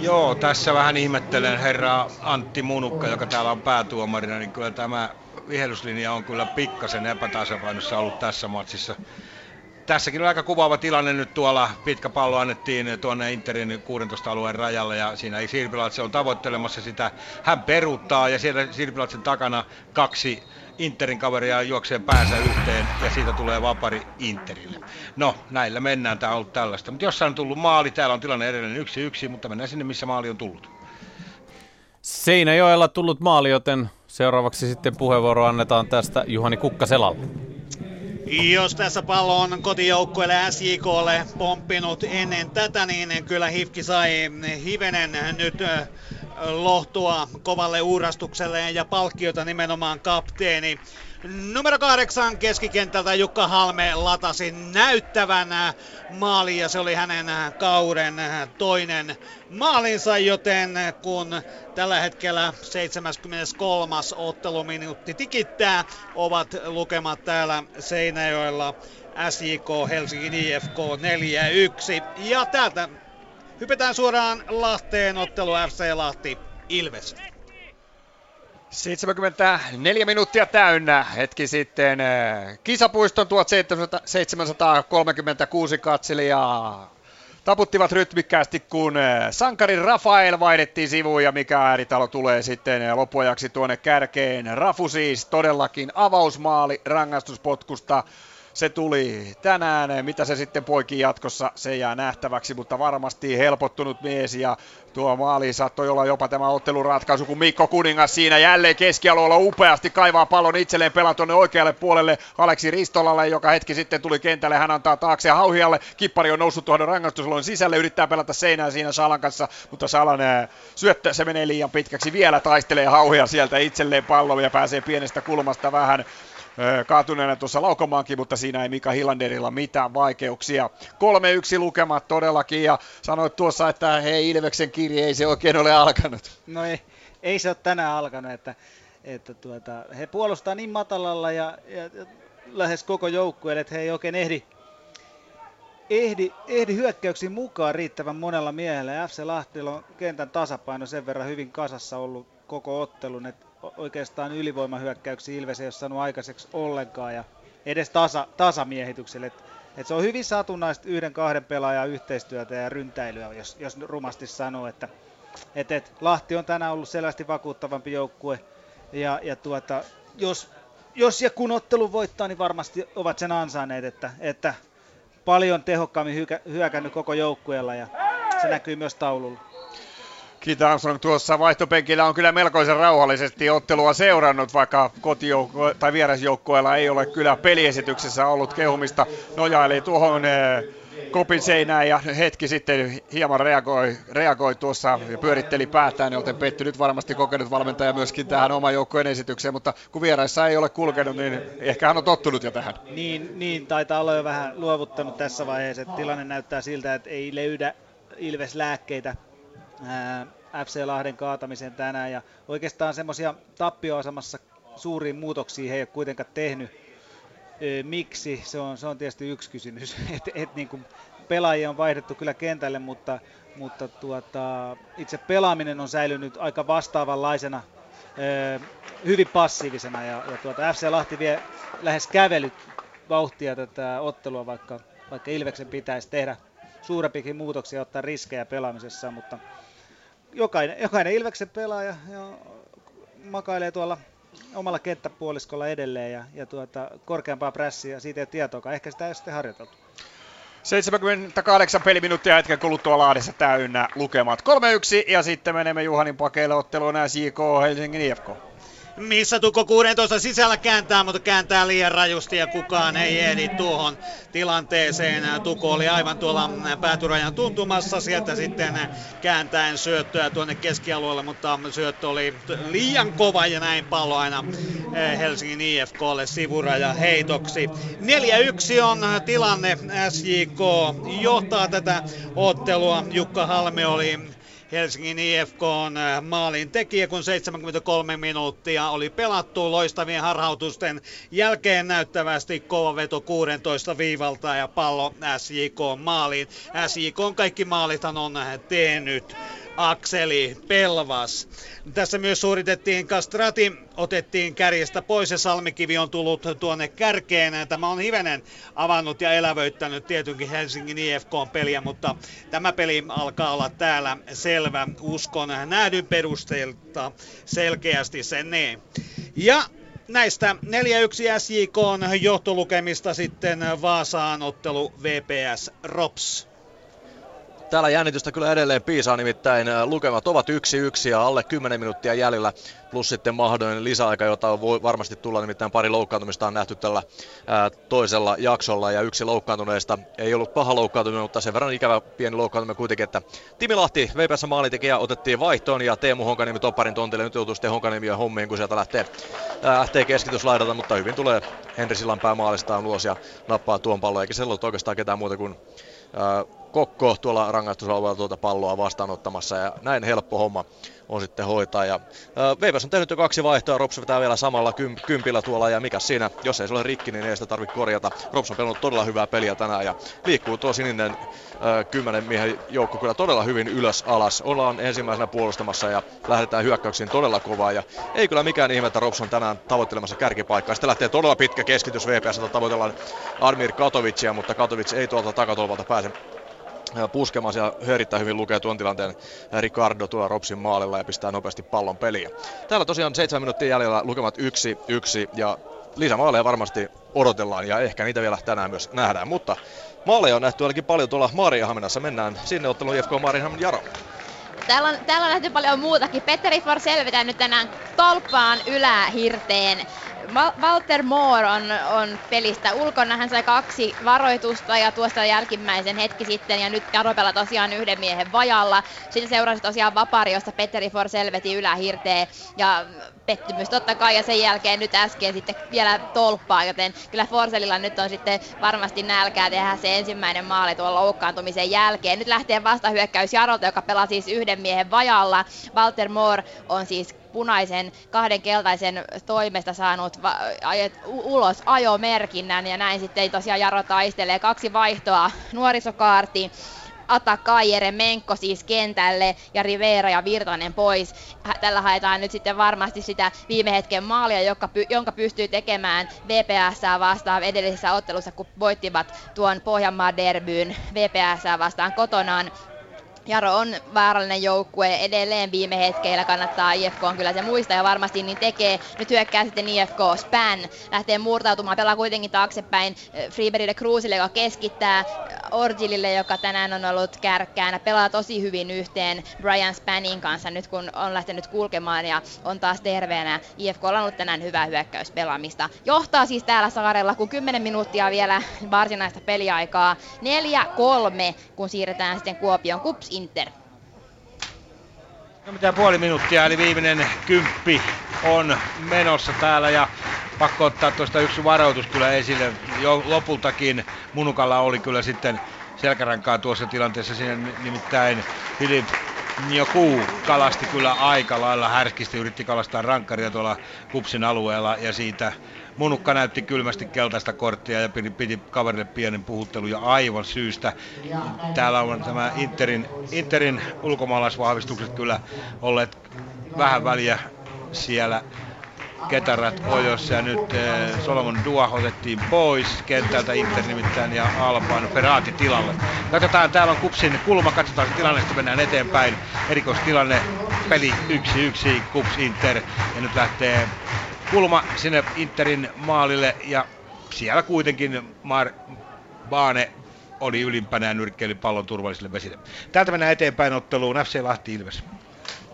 Joo, tässä vähän ihmettelen herra Antti Munukka, joka täällä on päätuomarina, niin kyllä tämä vihelyslinja on kyllä pikkasen epätasapainossa ollut tässä matsissa. Tässäkin on aika kuvaava tilanne nyt tuolla. Pitkä pallo annettiin tuonne Interin 16 alueen rajalle ja siinä Sirpilatse on tavoittelemassa sitä. Hän peruuttaa ja siellä Sirpilatsen takana kaksi Interin kaveria juoksee päänsä yhteen ja siitä tulee vapari Interille. No, näillä mennään, tämä on ollut tällaista. Mutta jossain on tullut maali, täällä on tilanne edelleen yksi yksi, mutta mennään sinne, missä maali on tullut. Seinäjoella tullut maali, joten seuraavaksi sitten puheenvuoro annetaan tästä Juhani Kukkaselalle. Jos tässä pallo on kotijoukkueelle SJKlle pomppinut ennen tätä, niin kyllä Hifki sai hivenen nyt lohtua kovalle uurastukselle ja palkkiota nimenomaan kapteeni Numero kahdeksan keskikentältä Jukka Halme latasi näyttävän maali ja se oli hänen kauden toinen maalinsa, joten kun tällä hetkellä 73. otteluminuutti tikittää, ovat lukemat täällä Seinäjoella SJK Helsingin IFK 4-1. Ja täältä hypätään suoraan Lahteen ottelu FC Lahti Ilves. 74 minuuttia täynnä hetki sitten eh, kisapuiston 1736 katselijaa taputtivat rytmikkäästi, kun eh, sankari Rafael vaihdettiin sivuun ja mikä ääritalo tulee sitten eh, loppuajaksi tuonne kärkeen. Rafu siis todellakin avausmaali rangaistuspotkusta se tuli tänään. Mitä se sitten poikii jatkossa, se jää nähtäväksi, mutta varmasti helpottunut mies ja tuo maali saattoi olla jopa tämä ottelun ratkaisu, kun Mikko Kuningas siinä jälleen keskialueella upeasti kaivaa pallon itselleen pelaa tuonne oikealle puolelle Aleksi Ristolalle, joka hetki sitten tuli kentälle. Hän antaa taakse Hauhialle. Kippari on noussut tuohon rangaistusalon sisälle, yrittää pelata seinään siinä Salan kanssa, mutta Salan syöttö, se menee liian pitkäksi. Vielä taistelee Hauhia sieltä itselleen pallon ja pääsee pienestä kulmasta vähän kaatuneena tuossa laukomaankin, mutta siinä ei Mika Hillanderilla mitään vaikeuksia. 3-1 lukemat todellakin ja sanoit tuossa, että hei Ilveksen kirje ei se oikein ole alkanut. No ei, ei se ole tänään alkanut, että, että tuota, he puolustaa niin matalalla ja, ja lähes koko joukkueelle, että he ei oikein ehdi, ehdi, ehdi hyökkäyksiin mukaan riittävän monella miehellä. FC Lahtilla on kentän tasapaino sen verran hyvin kasassa ollut koko ottelun, että oikeastaan ylivoimahyökkäyksiä Ilves ei ole saanut aikaiseksi ollenkaan ja edes tasa, tasamiehitykselle. Et, et se on hyvin satunnaista yhden kahden pelaajan yhteistyötä ja ryntäilyä, jos, jos rumasti sanoo, että et, et Lahti on tänään ollut selvästi vakuuttavampi joukkue ja, ja tuota, jos, jos ja kun ottelu voittaa, niin varmasti ovat sen ansainneet, että, että paljon tehokkaammin hyökä, hyökännyt koko joukkueella ja se näkyy myös taululla. Keith Armstrong tuossa vaihtopenkillä on kyllä melkoisen rauhallisesti ottelua seurannut, vaikka kotijoukko- tai vierasjoukkueella ei ole kyllä peliesityksessä ollut kehumista. Nojaili tuohon eh, kopin seinään ja hetki sitten hieman reagoi, reagoi tuossa ja pyöritteli päätään, joten pettynyt varmasti kokenut valmentaja myöskin tähän oman joukkueen esitykseen, mutta kun vieraissa ei ole kulkenut, niin ehkä hän on tottunut jo tähän. Niin, niin taitaa olla jo vähän luovuttanut tässä vaiheessa, että tilanne näyttää siltä, että ei löydä Ilves lääkkeitä FC Lahden kaatamiseen tänään ja oikeastaan semmoisia tappioasemassa suuriin muutoksiin he ei ole kuitenkaan tehnyt. Miksi? Se on, se on tietysti yksi kysymys. et, et niin kuin pelaajia on vaihdettu kyllä kentälle, mutta, mutta tuota, itse pelaaminen on säilynyt aika vastaavanlaisena, hyvin passiivisena ja, ja tuota, FC Lahti vie lähes kävelyt vauhtia tätä ottelua, vaikka, vaikka Ilveksen pitäisi tehdä suurempikin muutoksia ottaa riskejä pelaamisessa, mutta jokainen, jokainen Ilveksen pelaaja ja makailee tuolla omalla kenttäpuoliskolla edelleen ja, ja tuota, korkeampaa prässiä, siitä ei ole tietoakaan. Ehkä sitä ei ole sitten harjoiteltu. 78 peliminuuttia hetken kuluttua Lahdessa täynnä lukemat 3-1 ja sitten menemme Juhanin pakeille otteluun SJK Helsingin IFK missä Tukko 16 sisällä kääntää, mutta kääntää liian rajusti ja kukaan ei ehdi tuohon tilanteeseen. Tuko oli aivan tuolla päätyrajan tuntumassa, sieltä sitten kääntäen syöttöä tuonne keskialueelle, mutta syöttö oli liian kova ja näin pallo aina eh, Helsingin IFKlle sivuraja heitoksi. 4-1 on tilanne, SJK johtaa tätä ottelua. Jukka Halme oli Helsingin IFK on äh, maalin tekijä, kun 73 minuuttia oli pelattu loistavien harhautusten jälkeen näyttävästi kova veto 16 viivalta ja pallo SJK maaliin. SJK on kaikki maalithan on tehnyt Akseli Pelvas. Tässä myös suoritettiin kastrati, otettiin kärjestä pois ja Salmikivi on tullut tuonne kärkeen. Tämä on hivenen avannut ja elävöittänyt tietenkin Helsingin IFK-peliä, mutta tämä peli alkaa olla täällä selvä. Uskon nähdyn perusteelta selkeästi sen niin. Ja näistä 4-1 SJK johtolukemista sitten Vaasaan ottelu VPS Rops. Täällä jännitystä kyllä edelleen piisaa, nimittäin lukemat ovat yksi yksi ja alle 10 minuuttia jäljellä, plus sitten mahdollinen lisäaika, jota voi varmasti tulla, nimittäin pari loukkaantumista on nähty tällä ää, toisella jaksolla, ja yksi loukkaantuneesta ei ollut paha loukkaantuminen, mutta sen verran ikävä pieni loukkaantuminen kuitenkin, että Timi Lahti, VPS maalitekijä, otettiin vaihtoon, ja Teemu Honkaniemi Topparin tontille, nyt joutuu sitten Honkaniemi hommiin, kun sieltä lähtee, ää, lähtee keskityslaidalta, mutta hyvin tulee Henri Sillanpää maalistaan ulos ja nappaa tuon pallon, eikä se ollut oikeastaan ketään muuta kuin Kokko tuolla rangaistusalueella tuota palloa vastaanottamassa ja näin helppo homma on sitten hoitaa. Ja, Veivas on tehnyt jo kaksi vaihtoa, Rops vetää vielä samalla kym, kympillä tuolla ja mikä siinä, jos ei se ole rikki, niin ei sitä tarvitse korjata. Rops on pelannut todella hyvää peliä tänään ja liikkuu tuo sininen äh, kymmenen miehen joukko kyllä todella hyvin ylös alas. Ollaan ensimmäisenä puolustamassa ja lähdetään hyökkäyksiin todella kovaa ja ei kyllä mikään ihme, että Rops on tänään tavoittelemassa kärkipaikkaa. Sitten lähtee todella pitkä keskitys VPS, tavoitellaan Armir Katovicia, mutta Katovic ei tuolta takatolvalta pääse puskemaan ja erittäin hyvin lukee tuon tilanteen Ricardo tuolla Ropsin maalilla ja pistää nopeasti pallon peliä. Täällä tosiaan 7 minuuttia jäljellä lukemat 1-1 ja lisämaaleja varmasti odotellaan ja ehkä niitä vielä tänään myös nähdään, mutta maaleja on nähty ainakin paljon tuolla Maariahaminassa. Mennään sinne otteluun IFK Maariahamin Jaro. Täällä on, täällä on nähty paljon muutakin. Petteri For selvitään nyt tänään tolppaan ylähirteen Walter Moore on, on pelistä ulkona. Hän sai kaksi varoitusta ja tuosta jälkimmäisen hetki sitten ja nyt Jaropella tosiaan yhden miehen vajalla. Sitten seurasi tosiaan Vapari, josta Petteri Forsell veti ylähirteen ja pettymys totta kai ja sen jälkeen nyt äsken sitten vielä tolppaa, joten kyllä Forsellilla nyt on sitten varmasti nälkää tehdä se ensimmäinen maali tuon loukkaantumisen jälkeen. Nyt lähtee vastahyökkäys Jarolta, joka pelaa siis yhden miehen vajalla. Walter Moore on siis punaisen kahden keltaisen toimesta saanut va- ajet, ulos ajomerkinnän ja näin sitten tosiaan Jaro taistelee kaksi vaihtoa nuorisokaarti Atakai Menkko siis kentälle ja Rivera ja Virtanen pois. Tällä haetaan nyt sitten varmasti sitä viime hetken maalia, joka, jonka pystyy tekemään VPS vastaan edellisessä ottelussa, kun voittivat tuon Pohjanmaan derbyyn VPS vastaan kotonaan. Jaro on vaarallinen joukkue edelleen viime hetkeillä, kannattaa IFK on kyllä se muistaa ja varmasti niin tekee. Nyt hyökkää sitten IFK Span, lähtee murtautumaan, pelaa kuitenkin taaksepäin eh, Freeberille Cruisille, joka keskittää Orgilille, joka tänään on ollut kärkkäänä, pelaa tosi hyvin yhteen Brian Spannin kanssa nyt kun on lähtenyt kulkemaan ja on taas terveenä. IFK on ollut tänään hyvää hyökkäyspelaamista. Johtaa siis täällä saarella, kun 10 minuuttia vielä varsinaista peliaikaa. 4-3, kun siirretään sitten Kuopion Kups Inter. No mitä puoli minuuttia, eli viimeinen kymppi on menossa täällä ja pakko ottaa tuosta yksi varoitus kyllä esille. Jo lopultakin Munukalla oli kyllä sitten selkärankaa tuossa tilanteessa. Siinä nimittäin Filip Njoku kalasti kyllä aika lailla härskisti, yritti kalastaa rankkaria tuolla Kupsin alueella ja siitä Munukka näytti kylmästi keltaista korttia ja piti, piti kaverille pienen puhuttelun ja aivan syystä. Täällä on tämä Interin, Interin ulkomaalaisvahvistukset kyllä olleet vähän väliä siellä Ketarat ojossa ja nyt eh, Solomon Dua otettiin pois kentältä Inter nimittäin ja Alban Ferrati tilalle. Katsotaan, täällä on Kupsin kulma, katsotaan se tilanne, sitten mennään eteenpäin. Erikoistilanne, peli 1-1, Kups Inter ja nyt lähtee kulma sinne Interin maalille ja siellä kuitenkin Mar Baane oli ylimpänä ja nyrkkeili pallon turvallisille vesille. Täältä mennään eteenpäin otteluun FC Lahti Ilves.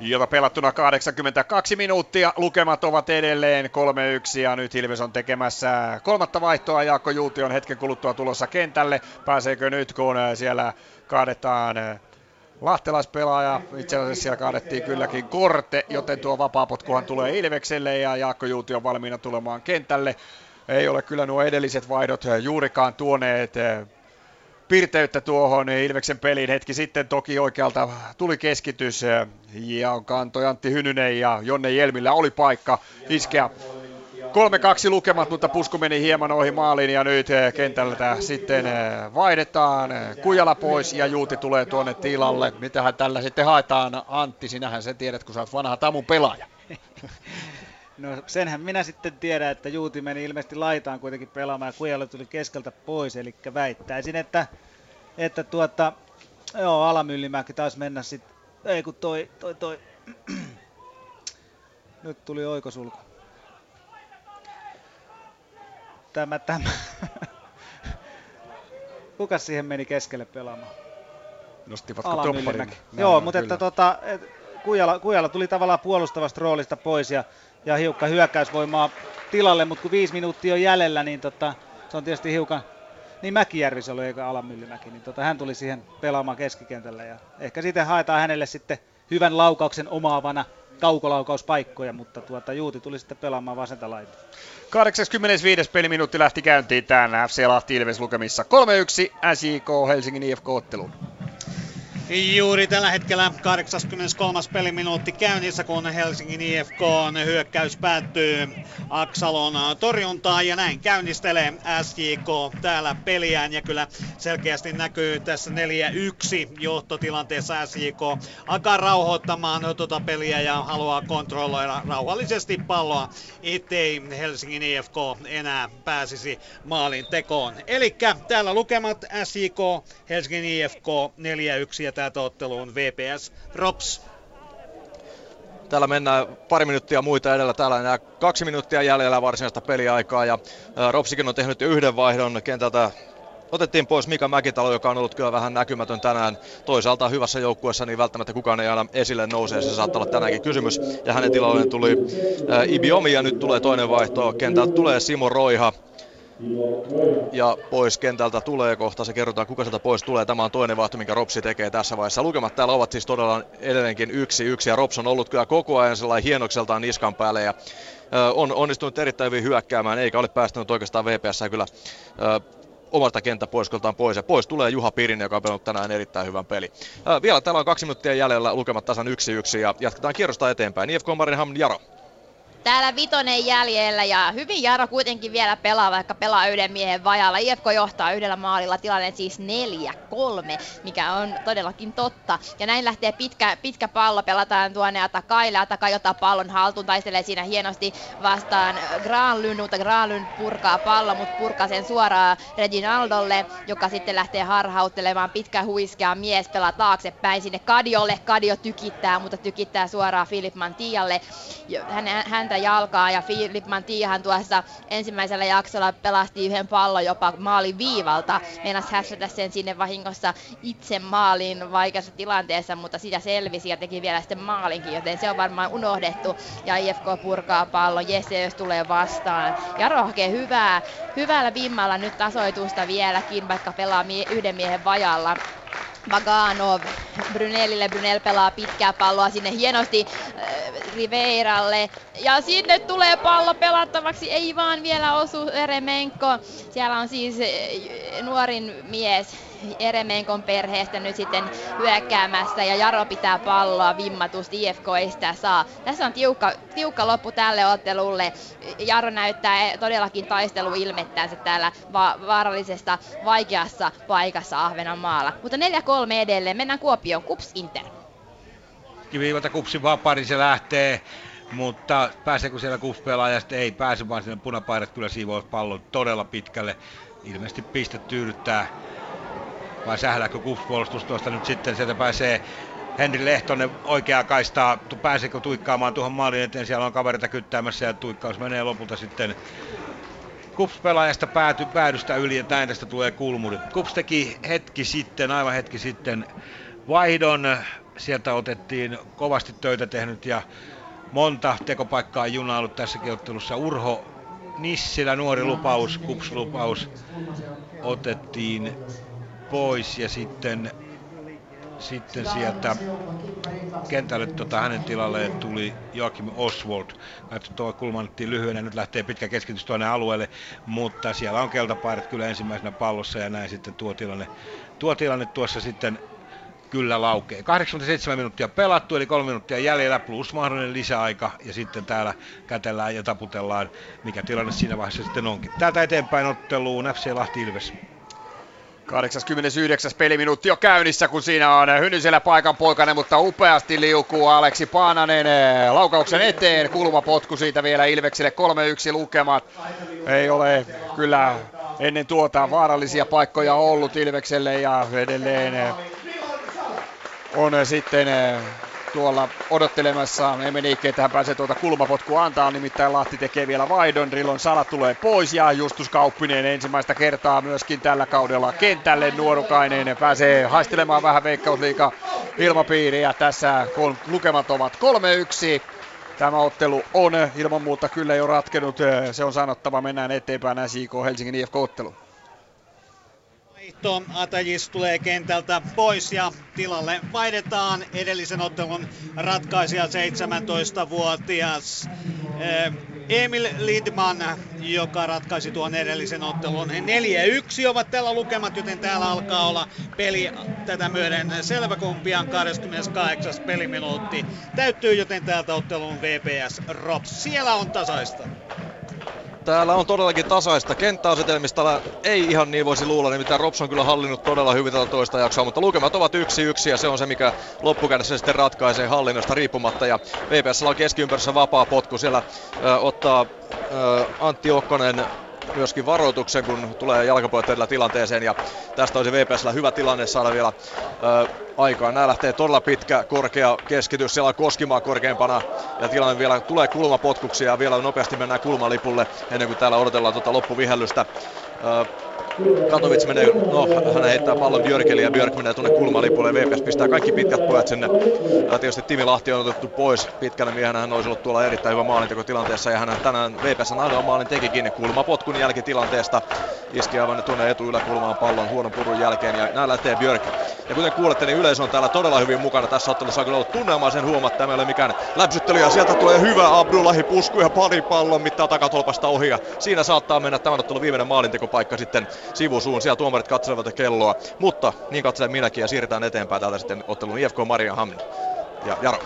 Jota pelattuna 82 minuuttia. Lukemat ovat edelleen 3-1 ja nyt Ilves on tekemässä kolmatta vaihtoa. Jaakko Juuti on hetken kuluttua tulossa kentälle. Pääseekö nyt, kun siellä kaadetaan lahtelaispelaaja. Itse asiassa siellä kaadettiin kylläkin korte, joten tuo vapaapotkuhan tulee Ilvekselle ja Jaakko Juuti on valmiina tulemaan kentälle. Ei ole kyllä nuo edelliset vaihdot juurikaan tuoneet pirteyttä tuohon Ilveksen peliin. Hetki sitten toki oikealta tuli keskitys ja kantoi Antti Hynynen ja Jonne Jelmillä oli paikka iskeä 3-2 lukemat, mutta pusku meni hieman ohi maaliin ja nyt kentältä sitten vaihdetaan Kujala pois ja Juuti tulee tuonne tilalle. Mitähän tällä sitten haetaan Antti, sinähän sen tiedät, kun sä oot vanha Tamun pelaaja. No senhän minä sitten tiedän, että Juuti meni ilmeisesti laitaan kuitenkin pelaamaan ja Kujala tuli keskeltä pois, eli väittäisin, että, että tuota, joo, Alamyllimäki taisi mennä sitten, ei kun toi, toi, toi, nyt tuli oikosulku. Tämä, tämä. Kuka siihen meni keskelle pelaamaan? Nostivatko topparin? Joo, mutta että tota, et, Kujala, Kujala tuli tavallaan puolustavasta roolista pois ja ja hiukka hyökkäysvoimaa tilalle, mutta kun viisi minuuttia on jäljellä, niin tota, se on tietysti hiukan, niin Mäkijärvi se oli eikä Alan Myllymäki, niin tota, hän tuli siihen pelaamaan keskikentällä ja ehkä sitten haetaan hänelle sitten hyvän laukauksen omaavana kaukolaukauspaikkoja, mutta tuota, Juuti tuli sitten pelaamaan vasenta laitaa. 85. peliminuutti lähti käyntiin tänään FC Lahti Ilves lukemissa 3-1 SJK Helsingin IFK-otteluun. Juuri tällä hetkellä 83. peliminuutti käynnissä, kun Helsingin IFK hyökkäys päättyy Aksalon torjuntaan ja näin käynnistelee SJK täällä peliään ja kyllä selkeästi näkyy tässä 4-1 johtotilanteessa SJK alkaa rauhoittamaan tuota peliä ja haluaa kontrolloida rauhallisesti palloa, ettei Helsingin IFK enää pääsisi maalin tekoon. Eli täällä lukemat SJK, Helsingin IFK 4-1 ja täältä otteluun VPS Rops. Täällä mennään pari minuuttia muita edellä. Täällä enää kaksi minuuttia jäljellä varsinaista peliaikaa ja Ropsikin on tehnyt jo yhden vaihdon kentältä otettiin pois Mika Mäkitalo, joka on ollut kyllä vähän näkymätön tänään. Toisaalta hyvässä joukkueessa, niin välttämättä kukaan ei aina esille nouse, se saattaa olla tänäänkin kysymys. Ja hänen tilalleen tuli Ibiomi ja nyt tulee toinen vaihto. Kentältä tulee Simo Roiha. Ja pois kentältä tulee kohta, se kerrotaan kuka sieltä pois tulee. Tämä on toinen vaihto, minkä Ropsi tekee tässä vaiheessa. Lukemat täällä ovat siis todella edelleenkin yksi yksi ja Rops on ollut kyllä koko ajan sellainen hienokseltaan niskan päälle ja on onnistunut erittäin hyvin hyökkäämään, eikä ole päästänyt oikeastaan VPS kyllä omasta kenttäpoiskoltaan pois. Ja pois tulee Juha Pirin, joka on pelannut tänään erittäin hyvän peli. vielä täällä on kaksi minuuttia jäljellä, lukemat tasan yksi yksi ja jatketaan kierrosta eteenpäin. IFK Marinham Jaro. Täällä vitonen jäljellä ja hyvin Jaro kuitenkin vielä pelaa, vaikka pelaa yhden miehen vajalla. IFK johtaa yhdellä maalilla tilanne siis 4-3, mikä on todellakin totta. Ja näin lähtee pitkä, pitkä pallo, pelataan tuonne Atakaille. Ataka ottaa pallon haltuun, taistelee siinä hienosti vastaan Granlund, mutta Granlund purkaa pallo, mutta purkaa sen suoraan Reginaldolle, joka sitten lähtee harhauttelemaan. Pitkä huiskea mies pelaa taaksepäin sinne Kadiolle. Kadio tykittää, mutta tykittää suoraan Filip Mantialle. Häntä sitä jalkaa ja Filip Mantiahan tuossa ensimmäisellä jaksolla pelasti yhden pallon jopa maalin viivalta. Meinas hässätä sen sinne vahingossa itse maaliin vaikeassa tilanteessa, mutta sitä selvisi ja teki vielä sitten maalinkin, joten se on varmaan unohdettu. Ja IFK purkaa pallon, Jesse jos tulee vastaan. Jaro hakee hyvää, hyvällä vimmalla nyt tasoitusta vieläkin, vaikka pelaa mie- yhden miehen vajalla. Vaganov Brunellille. Brunel pelaa pitkää palloa sinne hienosti äh, Riveiralle. Ja sinne tulee pallo pelattavaksi, ei vaan vielä osu Eremenko. Siellä on siis äh, nuorin mies Eremenkon perheestä nyt sitten hyökkäämässä ja Jaro pitää palloa vimmatusti, IFK ei sitä saa. Tässä on tiukka, tiukka loppu tälle ottelulle. Jaro näyttää todellakin taistelu ilmettänsä täällä va- vaarallisesta vaikeassa paikassa Ahvenanmaalla. Mutta 4-3 edelleen, mennään Kuopioon, Kups Inter. Kiviivalta Kupsin vapaari se lähtee mutta pääseekö siellä KUPS-pelaaja sitten ei pääse, vaan sinne punapaidat kyllä siivoo pallon todella pitkälle. Ilmeisesti piste tyydyttää vai sählääkö KUPS-puolustus tuosta nyt sitten, sieltä pääsee Henri Lehtonen oikeaa kaistaa, pääseekö tuikkaamaan tuohon maalin eteen, siellä on kaverita kyttäämässä ja tuikkaus menee lopulta sitten Kups-pelaajasta pääty, päädystä yli ja näin tästä tulee kulmuri. Kups teki hetki sitten, aivan hetki sitten vaihdon. Sieltä otettiin kovasti töitä tehnyt ja monta tekopaikkaa junailut tässäkin ottelussa. Urho Nissilä, nuori lupaus, Kups-lupaus, otettiin pois ja sitten sitten sieltä kentälle tota, hänen tilalleen tuli Joakim Oswald. Katso, tuo kulma annettiin lyhyenä, nyt lähtee pitkä keskitys tuonne alueelle, mutta siellä on keltapaidat kyllä ensimmäisenä pallossa ja näin sitten tuo tilanne, tuo tilanne tuossa sitten kyllä laukee. 87 minuuttia pelattu, eli kolme minuuttia jäljellä, plus mahdollinen lisäaika, ja sitten täällä kätellään ja taputellaan, mikä tilanne siinä vaiheessa sitten onkin. Täältä eteenpäin otteluun FC Lahti Ilves. 89. peliminuutti jo käynnissä, kun siinä on Hynysellä paikan poikainen, mutta upeasti liukuu Aleksi Paananen eh, laukauksen eteen. Kulmapotku siitä vielä Ilvekselle 3-1 lukemat. Ei ole kyllä ennen tuota vaarallisia paikkoja ollut Ilvekselle ja edelleen eh, on sitten eh, tuolla odottelemassa. Emenike, että hän pääsee tuota kulmapotkua antaa, nimittäin Lahti tekee vielä vaidon, Rilon Sala tulee pois ja Justus Kauppinen ensimmäistä kertaa myöskin tällä kaudella kentälle nuorukainen. Pääsee haistelemaan vähän veikkausliiga ilmapiiriä. Tässä, kun lukemat ovat 3-1. Tämä ottelu on. Ilman muuta kyllä jo ratkenut, se on sanottava, mennään eteenpäin SIK Helsingin IFK-ottelu. Vaihto Atajis tulee kentältä pois ja tilalle vaihdetaan edellisen ottelun ratkaisija 17-vuotias eh, Emil Lidman, joka ratkaisi tuon edellisen ottelun. 4-1 ovat tällä lukemat, joten täällä alkaa olla peli tätä myöden selväkumpian 28. peliminuutti. Täyttyy, joten täältä ottelun VPS Rops. Siellä on tasaista. Täällä on todellakin tasaista kenttäasetelmista. Ei ihan niin voisi luulla, nimittäin Rops on kyllä hallinnut todella hyvin tätä toista jaksoa, mutta lukemat ovat yksi yksi ja se on se, mikä loppukädessä sitten ratkaisee hallinnasta riippumatta. Ja VPS on keskiympäristössä vapaa potku. Siellä ö, ottaa ö, Antti Okkonen myöskin varoituksen, kun tulee jalkapuolella tilanteeseen. Ja tästä olisi VPSllä hyvä tilanne saada vielä ö, aikaa. Nämä lähtee todella pitkä, korkea keskitys. Siellä on Koskimaa korkeampana ja tilanne vielä tulee kulmapotkuksi ja vielä nopeasti mennään kulmalipulle ennen kuin täällä odotellaan tuota loppuvihällystä. Ö, Katovic menee, no hän heittää pallon Björkeli ja Björk menee tuonne kulmalipulle VPS pistää kaikki pitkät pojat sinne. Ja tietysti Timi Lahti on otettu pois pitkänä miehenä, hän olisi ollut tuolla erittäin hyvä maalintekotilanteessa ja hän tänään VPS ainoa maalin tekikin kulmapotkun jälkitilanteesta. Iski aivan tuonne etuyläkulmaan pallon huonon purun jälkeen ja näin lähtee Björk. Ja kuten kuulette, niin yleisö on täällä todella hyvin mukana. Tässä ottelussa on kyllä ollut tunnelmaa sen huomattaa. Tämä ei ole mikään läpsyttely ja sieltä tulee hyvä Abdullahi pusku ja pari pallon mittaa takatolpasta ohi. Ja siinä saattaa mennä tämän ottelun viimeinen maalintekopaikka sitten sivusuun. Siellä tuomarit katselevat kelloa, mutta niin katselen minäkin ja siirretään eteenpäin täältä sitten ottelun IFK Maria Hamn ja Jaro.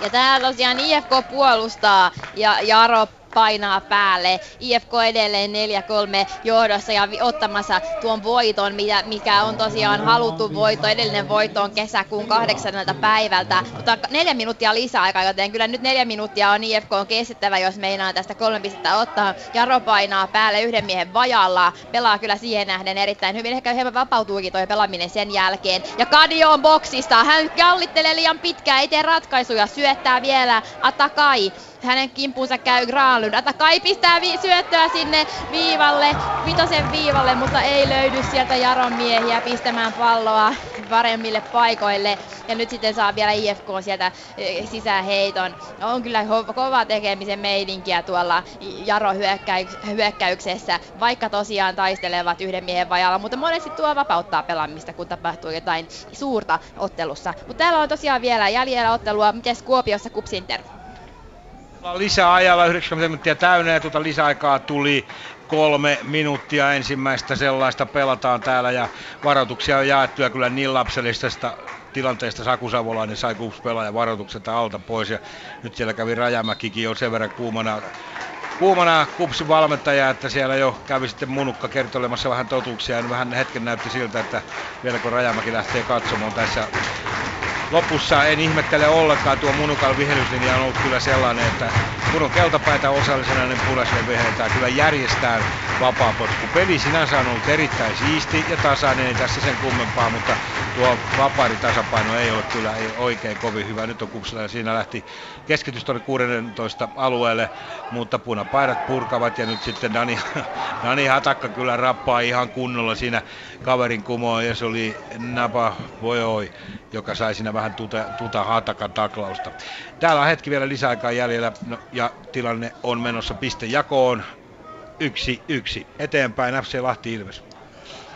Ja täällä tosiaan IFK puolustaa ja Jaro painaa päälle. IFK edelleen 4-3 johdossa ja ottamassa tuon voiton, mikä on tosiaan haluttu voitto. Edellinen voitto on kesäkuun kahdeksannelta päivältä, mutta neljä minuuttia lisäaikaa, joten kyllä nyt neljä minuuttia on IFK on kestettävä, jos meinaa tästä kolme pistettä ottaa. Jaro painaa päälle yhden miehen vajalla, pelaa kyllä siihen nähden erittäin hyvin. Ehkä hieman vapautuukin toi pelaaminen sen jälkeen. Ja Kadio on boksista, hän kallittelee liian pitkään, ei tee ratkaisuja, syöttää vielä Atakai hänen kimpuunsa käy Granlund. Atakai pistää vi- syöttöä sinne viivalle, vitosen viivalle, mutta ei löydy sieltä Jaron miehiä pistämään palloa paremmille paikoille. Ja nyt sitten saa vielä IFK sieltä e, sisäheiton. On kyllä ho- kova tekemisen meininkiä tuolla Jaro hyökkäy- hyökkäyksessä, vaikka tosiaan taistelevat yhden miehen vajalla, mutta monesti tuo vapauttaa pelaamista, kun tapahtuu jotain suurta ottelussa. Mutta täällä on tosiaan vielä jäljellä ottelua. Miten Kuopiossa Kupsinter? Lisäajalla 90 minuuttia täynnä ja tuota lisäaikaa tuli kolme minuuttia. Ensimmäistä sellaista pelataan täällä ja varoituksia on jaettu ja kyllä niin lapsellisesta tilanteesta. Saku Savolainen sai kuusi pelaajan varoitukset alta pois ja nyt siellä kävi Rajamäkikin jo sen verran kuumana kuumana kupsin valmentaja, että siellä jo kävi sitten munukka kertolemassa vähän totuuksia. Ja vähän hetken näytti siltä, että vielä kun Rajamäki lähtee katsomaan tässä lopussa en ihmettele ollenkaan, tuo Munukan vihellyslinja on ollut kyllä sellainen, että kun on keltapaita osallisena, niin punaiselle viheltää kyllä järjestää vapaapotku. Peli sinänsä on ollut erittäin siisti ja tasainen, ei tässä sen kummempaa, mutta tuo vapaaritasapaino ei ole kyllä ei oikein kovin hyvä. Nyt on kupsilla ja siinä lähti keskitys tuonne 16 alueelle, mutta punapaidat purkavat ja nyt sitten Dani, Dani Hatakka kyllä rappaa ihan kunnolla siinä kaverin kumoon ja se oli Napa Vojoi, joka sai siinä vähän tuta, tuta Hatakan taklausta. Täällä on hetki vielä lisäaikaa jäljellä no, ja tilanne on menossa pistejakoon. Yksi, yksi. Eteenpäin FC Lahti Ilves.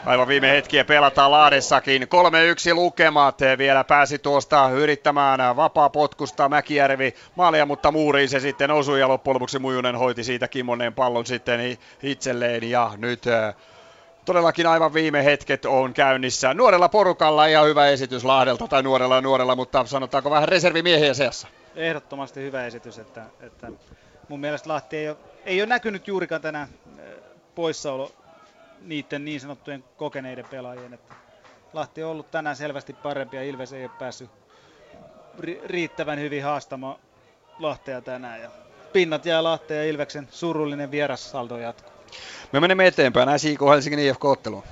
Aivan viime hetkiä pelataan Laadessakin. 3-1 lukemat. Vielä pääsi tuosta yrittämään vapaa potkusta Mäkijärvi maalia, mutta muuriin se sitten osui ja loppujen lopuksi Mujunen hoiti siitä Kimmonen pallon sitten itselleen ja nyt äh, todellakin aivan viime hetket on käynnissä. Nuorella porukalla ihan hyvä esitys Lahdelta, tai nuorella nuorella, mutta sanotaanko vähän reservimiehiä seassa? Ehdottomasti hyvä esitys, että, että mun mielestä Lahti ei ole, ei ole näkynyt juurikaan tänään äh, poissaolo niiden niin sanottujen kokeneiden pelaajien. Että Lahti on ollut tänään selvästi parempi ja Ilves ei ole päässyt riittävän hyvin haastamaan Lahtea tänään. Ja pinnat jää Lahteen ja Ilveksen surullinen vierassaldo jatkuu. Me menemme eteenpäin. SIK Helsingin IFK-otteluun.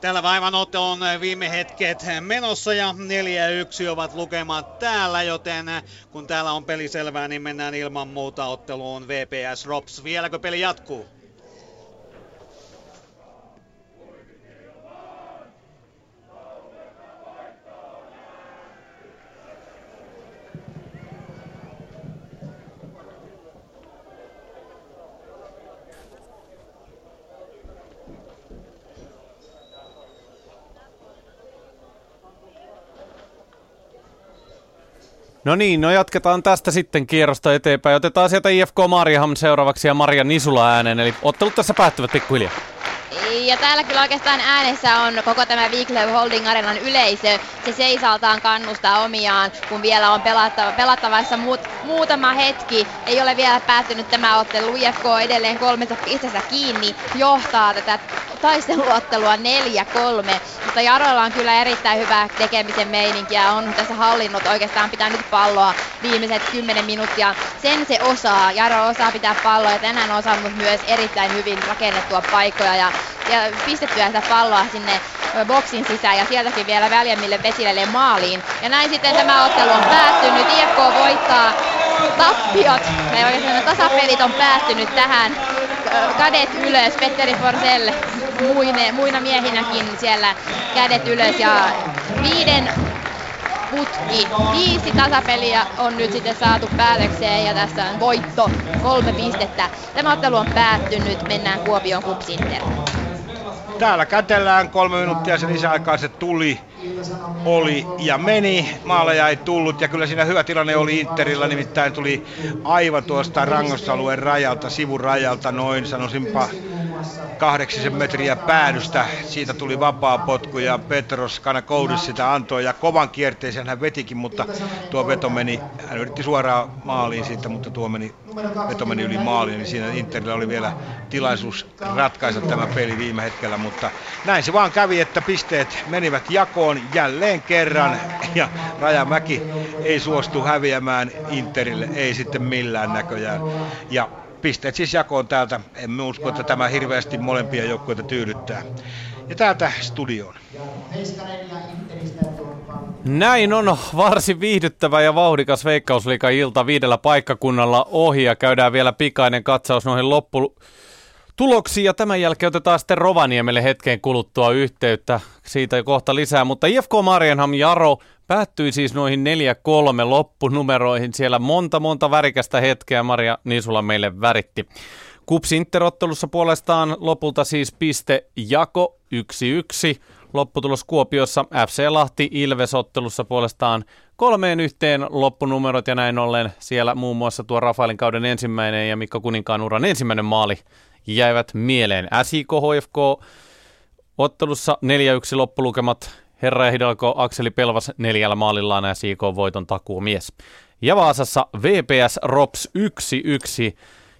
Täällä vaivan ottelun viime hetket menossa ja 4-1 ovat lukemat täällä, joten kun täällä on peli selvää, niin mennään ilman muuta otteluun VPS Rops. Vieläkö peli jatkuu? No niin, no jatketaan tästä sitten kierrosta eteenpäin. Otetaan sieltä IFK Marjaham seuraavaksi ja Maria Nisula äänen. Eli ottelut tässä päättyvät pikkuhiljaa. Ja täällä kyllä oikeastaan äänessä on koko tämä Wiklöv Holding Arenan yleisö. Se seisaltaan kannustaa omiaan, kun vielä on pelattava, pelattavassa muut, muutama hetki. Ei ole vielä päättynyt tämä ottelu. IFK edelleen kolmesta pistestä kiinni johtaa tätä taisteluottelua 4-3. Mutta Jaroilla on kyllä erittäin hyvä tekemisen meininki ja on tässä hallinnut oikeastaan pitänyt palloa viimeiset 10 minuuttia. Sen se osaa. Jaro osaa pitää palloa ja tänään on osannut myös erittäin hyvin rakennettua paikkoja ja, ja pistettyä sitä palloa sinne boksin sisään ja sieltäkin vielä väljemmille vesille maaliin. Ja näin sitten tämä ottelu on päättynyt. IFK voittaa tappiot, tai oikeastaan tasapelit on päättynyt tähän. Kadet ylös, Petteri Forsell muine, muina miehinäkin siellä kädet ylös ja viiden putki. Viisi tasapeliä on nyt sitten saatu päätökseen ja tässä on voitto, kolme pistettä. Tämä ottelu on päättynyt, mennään Kuopion Kupsinter. Täällä kätellään kolme minuuttia se lisäaikaa se tuli, oli ja meni. Maaleja ei tullut ja kyllä siinä hyvä tilanne oli Interillä, nimittäin tuli aivan tuosta rangosalueen rajalta, sivurajalta noin sanoisinpa kahdeksisen metriä päädystä. Siitä tuli vapaa potku ja Petros Kanakoudis sitä antoi ja kovan kierteisen hän vetikin, mutta tuo veto meni, hän yritti suoraan maaliin siitä, mutta tuo meni, veto meni yli maaliin, niin siinä Interillä oli vielä tilaisuus ratkaista tämä peli viime hetkellä, mutta näin se vaan kävi, että pisteet menivät jakoon jälleen kerran ja Rajamäki ei suostu häviämään Interille, ei sitten millään näköjään. Ja pisteet siis jakoon täältä. Emme usko, että tämä hirveästi molempia joukkueita tyydyttää. Ja täältä studioon. Näin on varsin viihdyttävä ja vauhdikas Veikkausliikan ilta viidellä paikkakunnalla ohi ja käydään vielä pikainen katsaus noihin loppu tuloksiin ja tämän jälkeen otetaan sitten Rovaniemelle hetken kuluttua yhteyttä. Siitä kohta lisää, mutta IFK Marienham Jaro päättyi siis noihin 4-3 loppunumeroihin. Siellä monta monta värikästä hetkeä Maria Nisula meille väritti. Kups Interottelussa puolestaan lopulta siis piste jako 1-1. Lopputulos Kuopiossa FC Lahti Ilves-ottelussa puolestaan kolmeen yhteen loppunumerot ja näin ollen siellä muun muassa tuo Rafaelin kauden ensimmäinen ja Mikko Kuninkaan uran ensimmäinen maali jäivät mieleen. SIK HFK ottelussa 4-1 loppulukemat Herra Hidalgo Akseli Pelvas neljällä maalillaan SIK voiton takuumies. Ja Vaasassa VPS Rops 1-1.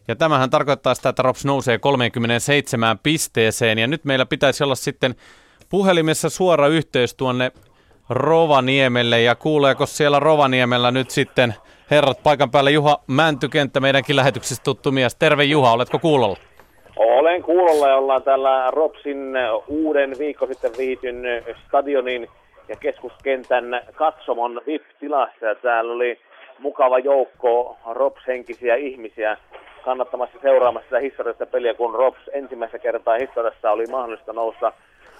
Ja tämähän tarkoittaa sitä, että Rops nousee 37 pisteeseen. Ja nyt meillä pitäisi olla sitten puhelimessa suora yhteys tuonne Rovaniemelle ja kuuleeko siellä Rovaniemellä nyt sitten herrat paikan päällä Juha Mäntykenttä, meidänkin lähetyksessä tuttu mies. Terve Juha, oletko kuulolla? Olen kuulolla ja ollaan täällä Ropsin uuden viikko sitten viityn stadionin ja keskuskentän katsomon VIP-tilassa. Täällä oli mukava joukko Rops-henkisiä ihmisiä kannattamassa seuraamassa sitä historiallista peliä, kun Rops ensimmäistä kertaa historiassa oli mahdollista nousta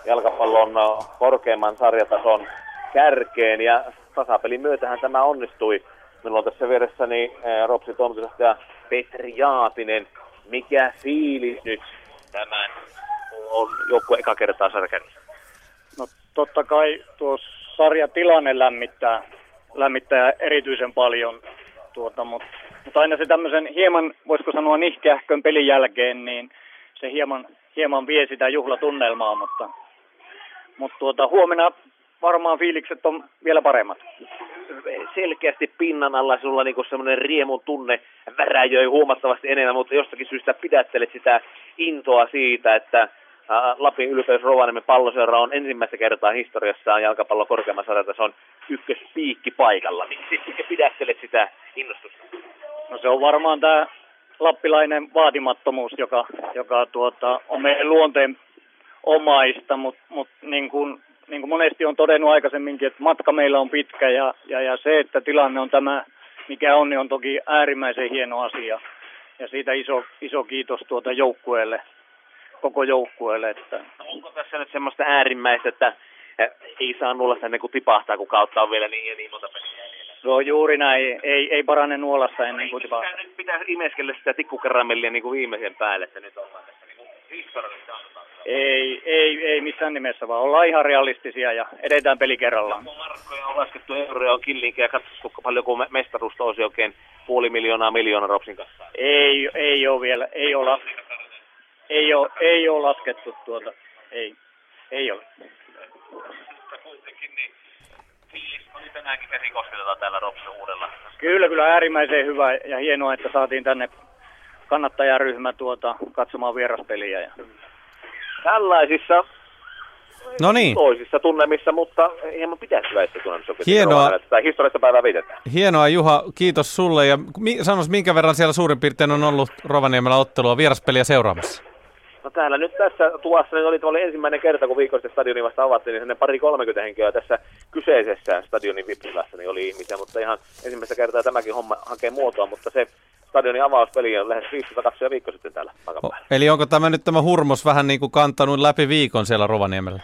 jalkapallon korkeimman sarjatason kärkeen ja tasapelin myötähän tämä onnistui. Minulla on tässä vieressäni eh, Ropsin toimitusjohtaja Petri Jaatinen. Mikä fiilis nyt tämän on joku eka kertaa sarjakärjessä? No totta kai tuo sarjatilanne lämmittää, lämmittää erityisen paljon, tuota, mutta, mutta aina se tämmöisen hieman, voisiko sanoa nihkeähkön pelin jälkeen, niin se hieman, hieman vie sitä juhlatunnelmaa, mutta, mutta tuota, huomenna varmaan fiilikset on vielä paremmat. Selkeästi pinnan alla sulla niinku semmoinen riemun tunne väräjöi huomattavasti enemmän, mutta jostakin syystä pidättelet sitä intoa siitä, että Lapin ylpeys Rovaniemen palloseura on ensimmäistä kertaa historiassaan jalkapallon korkeamman sarjatason ykköspiikki paikalla. Miksi pidättelet sitä innostusta? No se on varmaan tämä lappilainen vaatimattomuus, joka, joka tuota, on meidän luonteen omaista, mutta mut niin kuin niin kuin monesti on todennut aikaisemminkin, että matka meillä on pitkä ja, ja, ja se, että tilanne on tämä, mikä on, niin on toki äärimmäisen hieno asia. Ja siitä iso, iso kiitos tuota joukkueelle, koko joukkueelle. Että... No onko tässä nyt semmoista äärimmäistä, että ei saa nuolasta ennen kuin tipahtaa, kun kautta on vielä niin ja niin monta peliä? Se on juuri näin. Ei, ei parane nuolasta ennen kuin tipahtaa. Nyt pitää imeskellä sitä tikkukaramellia niin kuin viimeisen päälle, että nyt ollaan tässä niin historiallista ei, ei, ei missään nimessä, vaan ollaan ihan realistisia ja edetään peli kerrallaan. Markkoja on laskettu euroja on killinkin ja katsottu paljon kuin mestaruus olisi oikein puoli miljoonaa miljoonaa Ropsin kanssa. Ei, ei ole vielä, ei ole, ei ole, ei ole laskettu tuota, ei, ei ole. kuitenkin niin fiilis oli tänäänkin käsi kosketetaan täällä Ropsin uudella. Kyllä, kyllä äärimmäisen hyvä ja hienoa, että saatiin tänne kannattajaryhmä tuota, katsomaan vieraspeliä. Ja tällaisissa No niin. toisissa tunnelmissa, mutta hieman pitäytyväistä tunnelmissa. Hienoa. Tai historiallista päivää viitetään. Hienoa Juha, kiitos sulle. Ja mi- sanois, minkä verran siellä suurin piirtein on ollut Rovaniemellä ottelua vieraspeliä seuraamassa? No täällä nyt tässä tuvassa niin oli, oli ensimmäinen kerta, kun viikollisesti stadioni vasta avattiin, niin pari 30 henkeä tässä kyseisessä stadionin vippilässä niin oli ihmisiä, mutta ihan ensimmäistä kertaa tämäkin homma hakee muotoa, mutta se stadionin avauspeli on lähes 500 katsoja viikko sitten täällä päällä. Eli onko tämä nyt tämä hurmos vähän niin kuin kantanut läpi viikon siellä Rovaniemellä?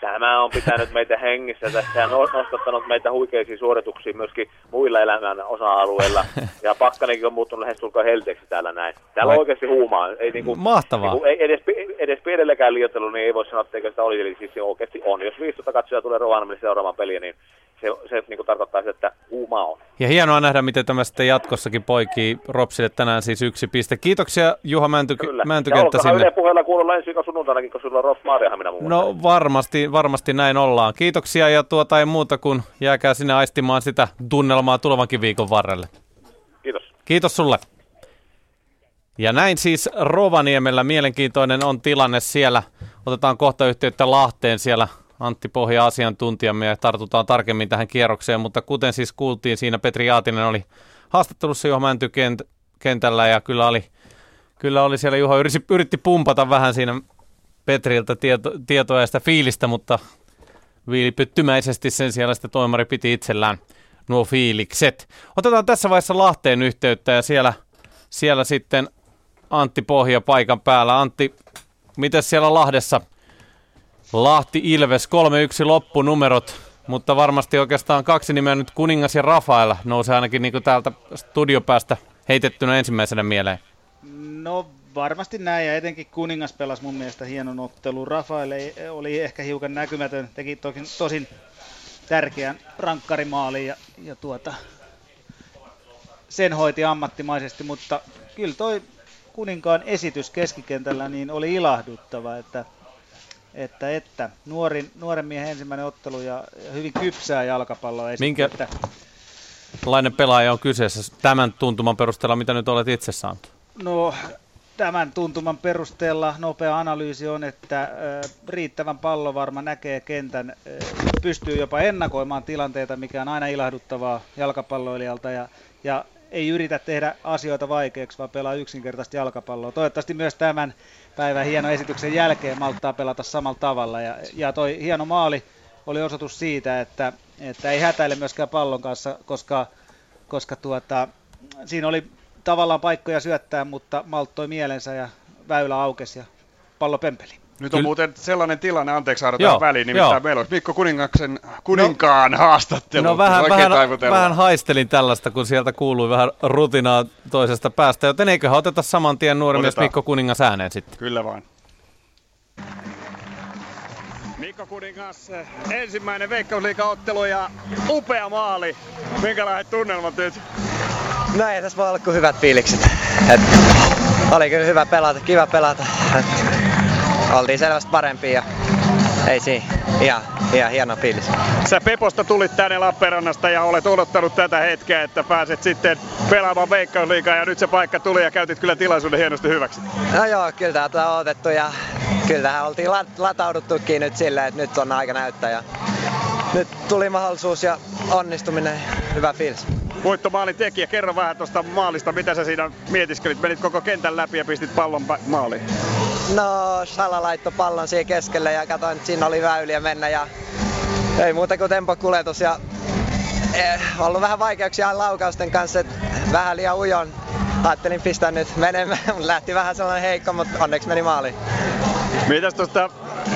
Tämä on pitänyt meitä hengissä tässä ja nostattanut meitä huikeisiin suorituksiin myöskin muilla elämän osa-alueilla. Ja Pakkanenkin on muuttunut lähes tulkoon helteeksi täällä näin. Täällä on oikeasti huumaa. Ei, niin kuin, Mahtavaa. Niin kuin, ei edes, edes pienelläkään liioittelu, niin ei voi sanoa, että sitä oli. Eli siis se oikeasti on. Jos 500 katsoja tulee Rovaniemelle seuraamaan peliä, niin se, se niin kuin tarkoittaa sitä, että huumaa on. Ja hienoa nähdä, miten tämä sitten jatkossakin poikii Ropsille tänään siis yksi piste. Kiitoksia Juha Mänty- Kyllä. Mäntykenttä ja sinne. Ja puheella kuulla ensi viikon sunnuntainakin, kun sulla on Rops Maariahamina muun No varmasti, varmasti näin ollaan. Kiitoksia ja tuota ei muuta kuin jääkää sinne aistimaan sitä tunnelmaa tulevankin viikon varrelle. Kiitos. Kiitos sulle. Ja näin siis Rovaniemellä mielenkiintoinen on tilanne siellä. Otetaan kohta yhteyttä Lahteen siellä Antti Pohja asiantuntijamme ja tartutaan tarkemmin tähän kierrokseen, mutta kuten siis kuultiin, siinä Petri Jaatinen oli haastattelussa Juha kentällä ja kyllä oli, kyllä oli siellä Juha yritti, yritti pumpata vähän siinä Petriltä tieto, tietoa ja sitä fiilistä, mutta viilipyttymäisesti sen siellä sitten toimari piti itsellään nuo fiilikset. Otetaan tässä vaiheessa Lahteen yhteyttä ja siellä, siellä sitten Antti Pohja paikan päällä. Antti, miten siellä Lahdessa Lahti Ilves 3-1 loppunumerot, mutta varmasti oikeastaan kaksi nimeä nyt Kuningas ja Rafael nousee ainakin niin kuin täältä studiopäästä heitettynä ensimmäisenä mieleen. No varmasti näin ja etenkin Kuningas pelasi mun mielestä hienon ottelun. Rafael oli ehkä hiukan näkymätön, teki toki, tosin tärkeän rankkarimaalin ja, ja tuota, sen hoiti ammattimaisesti, mutta kyllä toi kuninkaan esitys keskikentällä niin oli ilahduttava, että että, että nuorin, nuoren miehen ensimmäinen ottelu ja, ja hyvin kypsää jalkapalloa. Minkä että... lainen pelaaja on kyseessä tämän tuntuman perusteella, mitä nyt olet itse saanut? No tämän tuntuman perusteella nopea analyysi on, että riittävän pallovarma näkee kentän, pystyy jopa ennakoimaan tilanteita, mikä on aina ilahduttavaa jalkapalloilijalta ja, ja ei yritä tehdä asioita vaikeaksi, vaan pelaa yksinkertaisesti jalkapalloa. Toivottavasti myös tämän päivän hieno esityksen jälkeen malttaa pelata samalla tavalla. Ja, ja toi hieno maali oli osoitus siitä, että, että ei hätäile myöskään pallon kanssa, koska, koska tuota, siinä oli tavallaan paikkoja syöttää, mutta malttoi mielensä ja väylä aukesi ja pallo pempeli. Nyt on muuten sellainen tilanne, anteeksi Aaro tähän väliin, nimittäin joo. meillä olisi Mikko Kuningaksen, kuninkaan no, haastattelu. No vähän, vähän, vähän haistelin tällaista, kun sieltä kuului vähän rutinaa toisesta päästä, joten eiköhän oteta saman tien nuori mies Mikko Kuningas ääneen sitten. Kyllä vain. Mikko Kuningas, ensimmäinen Veikkausliiga-ottelu ja upea maali. Minkälaiset tunnelmat nyt? No ei tässä voi olla kuin hyvät fiilikset. Et, oli kyllä hyvä pelata, kiva pelata. Et, oltiin selvästi parempia ja ei siinä. Ihan, ihan hieno fiilis. Sä Peposta tulit tänne Lappeenrannasta ja olet odottanut tätä hetkeä, että pääset sitten pelaamaan Veikkausliigaa ja nyt se paikka tuli ja käytit kyllä tilaisuuden hienosti hyväksi. No joo, kyllä täältä on otettu ja kyllä tähän oltiin latauduttukin nyt silleen, että nyt on aika näyttää ja nyt tuli mahdollisuus ja onnistuminen, hyvä fiilis. Voittomaalin tekijä, kerro vähän tuosta maalista, mitä sä siinä mietiskelit? Menit koko kentän läpi ja pistit pallon maaliin. No, Sala laittoi pallon siihen keskelle ja katsoin, että siinä oli väyliä mennä ja ei muuta kuin tempokuljetus ja eh, ollut vähän vaikeuksia laukausten kanssa, että vähän liian ujon. Ajattelin pistää nyt menemään, lähti vähän sellainen heikko, mutta onneksi meni maaliin. Mitäs tuosta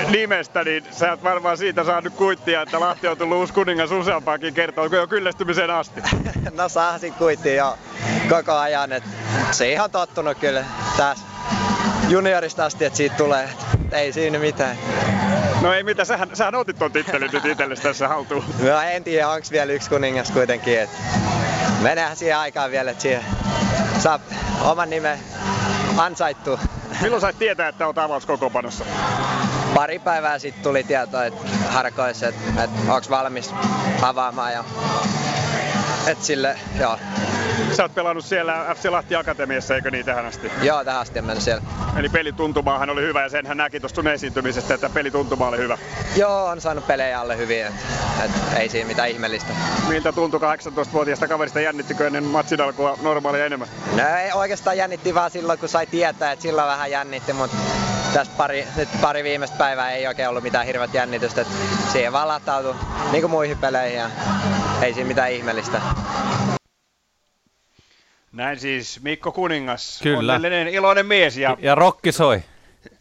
nimestä, niin sä oot varmaan siitä saanut kuittia, että Lahti on tullut uusi kuningas useampaakin kertaa. Onko jo kyllästymiseen asti? no saasin kuittia jo koko ajan. Et se ihan tottunut kyllä tässä juniorista asti, että siitä tulee. Ei siinä mitään. No ei mitä, sähän, sähän otit ton tittelin nyt itsellesi tässä haltuun. No en tiedä, onko vielä yksi kuningas kuitenkin. Et menehän siihen aikaan vielä, että siihen saa oman nimen ansaittua. Milloin sait tietää, että olet avauskokoopanossa? Pari päivää sitten tuli tieto, että harkoissa, että, että onko valmis avaamaan. Ja, että sille, joo, Sä oot pelannut siellä FC Lahti Akatemiassa, eikö niin tähän asti? Joo, tähän asti mennyt siellä. Eli pelituntumaahan oli hyvä ja senhän näki tuosta sun esiintymisestä, että pelituntuma oli hyvä. Joo, on saanut pelejä alle hyvin, että et ei siinä mitään ihmeellistä. Miltä tuntui 18-vuotiaasta kaverista, jännittikö ennen matsin alkua normaalia enemmän? No ei oikeastaan jännitti vaan silloin, kun sai tietää, että silloin vähän jännitti, mutta tässä pari, nyt pari viimeistä päivää ei oikein ollut mitään hirveät jännitystä. Että siihen vaan latautui niin kuin muihin peleihin ja ei siinä mitään ihmeellistä. Näin siis Mikko Kuningas, kyllä. onnellinen iloinen mies. Ja, ja rokki soi.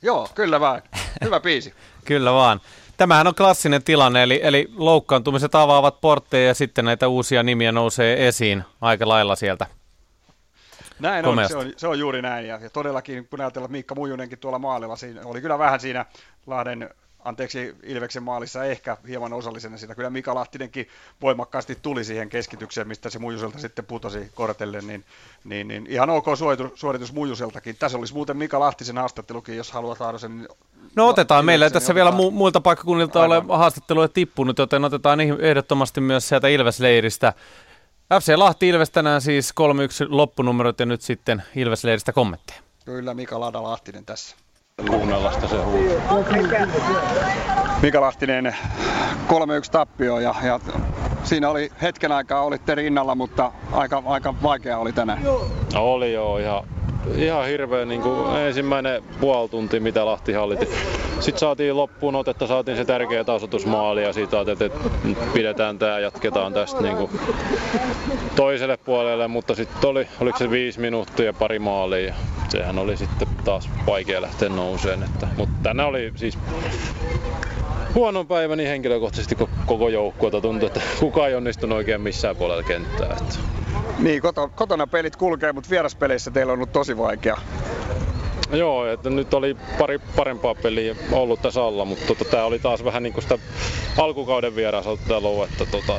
Joo, kyllä vaan. Hyvä biisi. kyllä vaan. Tämähän on klassinen tilanne, eli, eli loukkaantumiset avaavat portteja ja sitten näitä uusia nimiä nousee esiin aika lailla sieltä. Näin on, se on, se on juuri näin. Ja, ja todellakin, kun ajatellaan, Miikka Mujunen tuolla maalilla, siinä oli kyllä vähän siinä Lahden anteeksi Ilveksen maalissa ehkä hieman osallisena sitä. Kyllä Mika Lahtinenkin voimakkaasti tuli siihen keskitykseen, mistä se Mujuselta sitten putosi kortelle, niin, niin, niin ihan ok suoritus, suoritus Mujuseltakin. Tässä olisi muuten Mika Lahtisen haastattelukin, jos haluat saada sen. No otetaan, meillä ei tässä vielä mu- muilta paikkakunnilta ole haastatteluja tippunut, joten otetaan ehdottomasti myös sieltä Ilvesleiristä. FC Lahti Ilves tänään siis 3-1 loppunumerot ja nyt sitten Ilvesleiristä kommentteja. Kyllä Mika Lada Lahtinen tässä. Kuunnellasta se huuto. Mika Lahtinen 3-1 tappio ja, ja siinä oli hetken aikaa olitte rinnalla, mutta aika, aika vaikea oli tänään. Oli joo, ihan ihan hirveä niin kuin ensimmäinen puoli tunti, mitä Lahti halliti. Sitten saatiin loppuun otetta, saatiin se tärkeä tasoitusmaali ja siitä että pidetään tämä jatketaan tästä niin kuin toiselle puolelle, mutta sitten oli, oliko se viisi minuuttia ja pari maalia ja sehän oli sitten taas vaikea lähteä nouseen. Että, mutta tänään oli siis huono päivä niin henkilökohtaisesti koko joukkueelta tuntui, että kukaan ei onnistunut oikein missään puolella kenttää. Että. Niin, kotona pelit kulkee, mutta vieraspeleissä teillä on ollut tosi vaikea. Joo, että nyt oli pari parempaa peliä ollut tässä alla, mutta tota, tämä oli taas vähän niin kuin sitä alkukauden vierasottelua, että tota,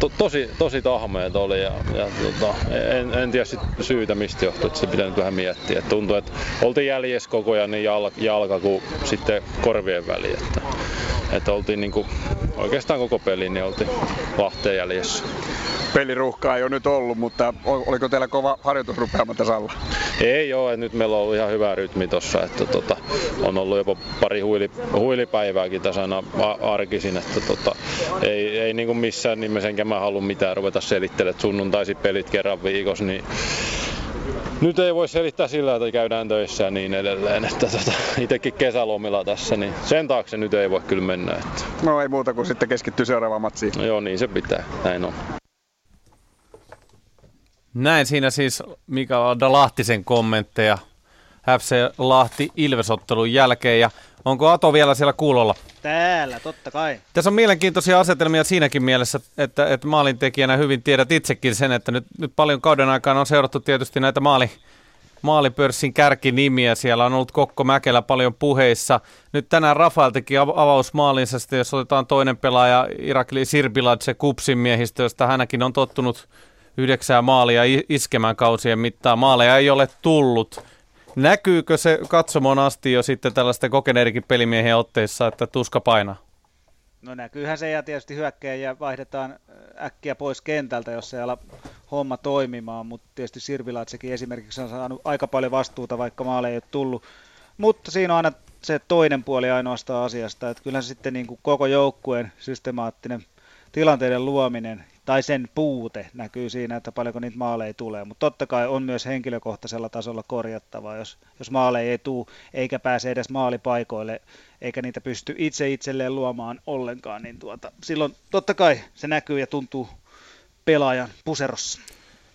to, tosi, tosi tahmeet oli ja, ja tota, en, en, tiedä sit syytä mistä johtui, että se pitää nyt vähän miettiä. Et tuntui, että oltiin jäljessä koko ajan niin jalka, jalka kuin sitten korvien väliin, että, että oltiin niin kuin oikeastaan koko pelin niin oltiin Lahteen jäljessä. Peliruuhkaa ei ole nyt ollut, mutta oliko teillä kova harjoitusrupeama tässä alla? Ei ole, että nyt meillä on ollut ihan hyvä rytmi tossa, että tota, on ollut jopa pari huili, huilipäivääkin tässä aina arkisin, että tota, ei, ei niin kuin missään nimessä enkä mä halua mitään ruveta selittelemään, että sunnuntaisin pelit kerran viikossa, niin nyt ei voi selittää sillä, että käydään töissä ja niin edelleen. Että tota, itsekin kesälomilla tässä, niin sen taakse nyt ei voi kyllä mennä. Että. No ei muuta kuin sitten keskittyä seuraavaan matsiin. No joo, niin se pitää. Näin on. Näin siinä siis Mika Lahtisen kommentteja FC Lahti Ilvesottelun jälkeen. Ja onko Ato vielä siellä kuulolla? Täällä, totta kai. Tässä on mielenkiintoisia asetelmia siinäkin mielessä, että, että maalintekijänä hyvin tiedät itsekin sen, että nyt, nyt paljon kauden aikana on seurattu tietysti näitä maali, maalipörssin kärkinimiä. Siellä on ollut Kokko Mäkelä paljon puheissa. Nyt tänään Rafael teki avausmaalinsa, sitten jos otetaan toinen pelaaja, Irakli Sirbiladze Kupsin miehistö, josta hänäkin on tottunut yhdeksää maalia iskemään kausien mittaan. Maaleja ei ole tullut. Näkyykö se katsomon asti jo sitten tällaisten kokeneerikin pelimiehen otteissa, että tuska painaa? No näkyyhän se ja tietysti ja vaihdetaan äh, äkkiä pois kentältä, jos ei ala homma toimimaan, mutta tietysti Sirvilatsekin esimerkiksi on saanut aika paljon vastuuta, vaikka maale ei ole tullut. Mutta siinä on aina se toinen puoli ainoastaan asiasta, että kyllähän sitten niin kuin koko joukkueen systemaattinen tilanteiden luominen tai sen puute näkyy siinä, että paljonko niitä maaleja tulee. Mutta totta kai on myös henkilökohtaisella tasolla korjattavaa, jos, jos maaleja ei tule eikä pääse edes maalipaikoille, eikä niitä pysty itse itselleen luomaan ollenkaan, niin tuota, silloin totta kai se näkyy ja tuntuu pelaajan puserossa.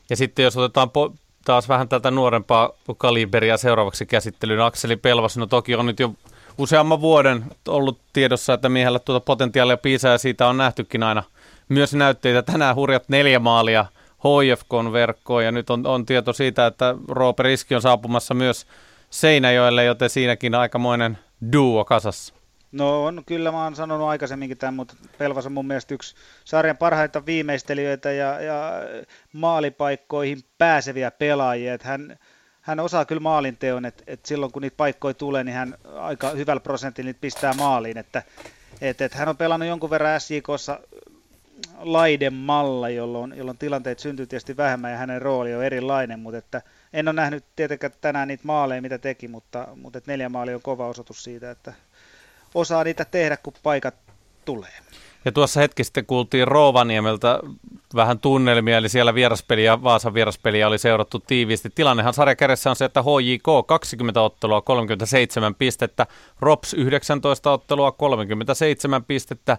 Ja sitten jos otetaan po- taas vähän tätä nuorempaa kaliberia seuraavaksi käsittelyyn, Akseli Pelvas, no toki on nyt jo useamman vuoden ollut tiedossa, että miehellä tuota potentiaalia piisaa ja siitä on nähtykin aina – myös näytteitä. Tänään hurjat neljä maalia HFKn verkkoon ja nyt on, on tieto siitä, että Roope Riski on saapumassa myös Seinäjoelle, joten siinäkin aikamoinen duo kasassa. No on, kyllä mä oon sanonut aikaisemminkin tämän, mutta Pelvas on mun mielestä yksi sarjan parhaita viimeistelijöitä ja, ja maalipaikkoihin pääseviä pelaajia. Että hän, hän osaa kyllä maalinteon, että, että silloin kun niitä paikkoja tulee, niin hän aika hyvällä prosentilla niitä pistää maaliin. Että, että, että hän on pelannut jonkun verran SJKssa laidemalla, jolloin, jolloin tilanteet syntyy tietysti vähemmän ja hänen rooli on erilainen, mutta että en ole nähnyt tietenkään tänään niitä maaleja, mitä teki, mutta, mutta että neljä maali on kova osoitus siitä, että osaa niitä tehdä, kun paikat tulee. Ja tuossa hetki sitten kuultiin Rovaniemeltä vähän tunnelmia, eli siellä vieraspeliä, Vaasan vieraspeliä oli seurattu tiiviisti. Tilannehan sarjakärjessä on se, että HJK 20 ottelua 37 pistettä, ROPS 19 ottelua 37 pistettä,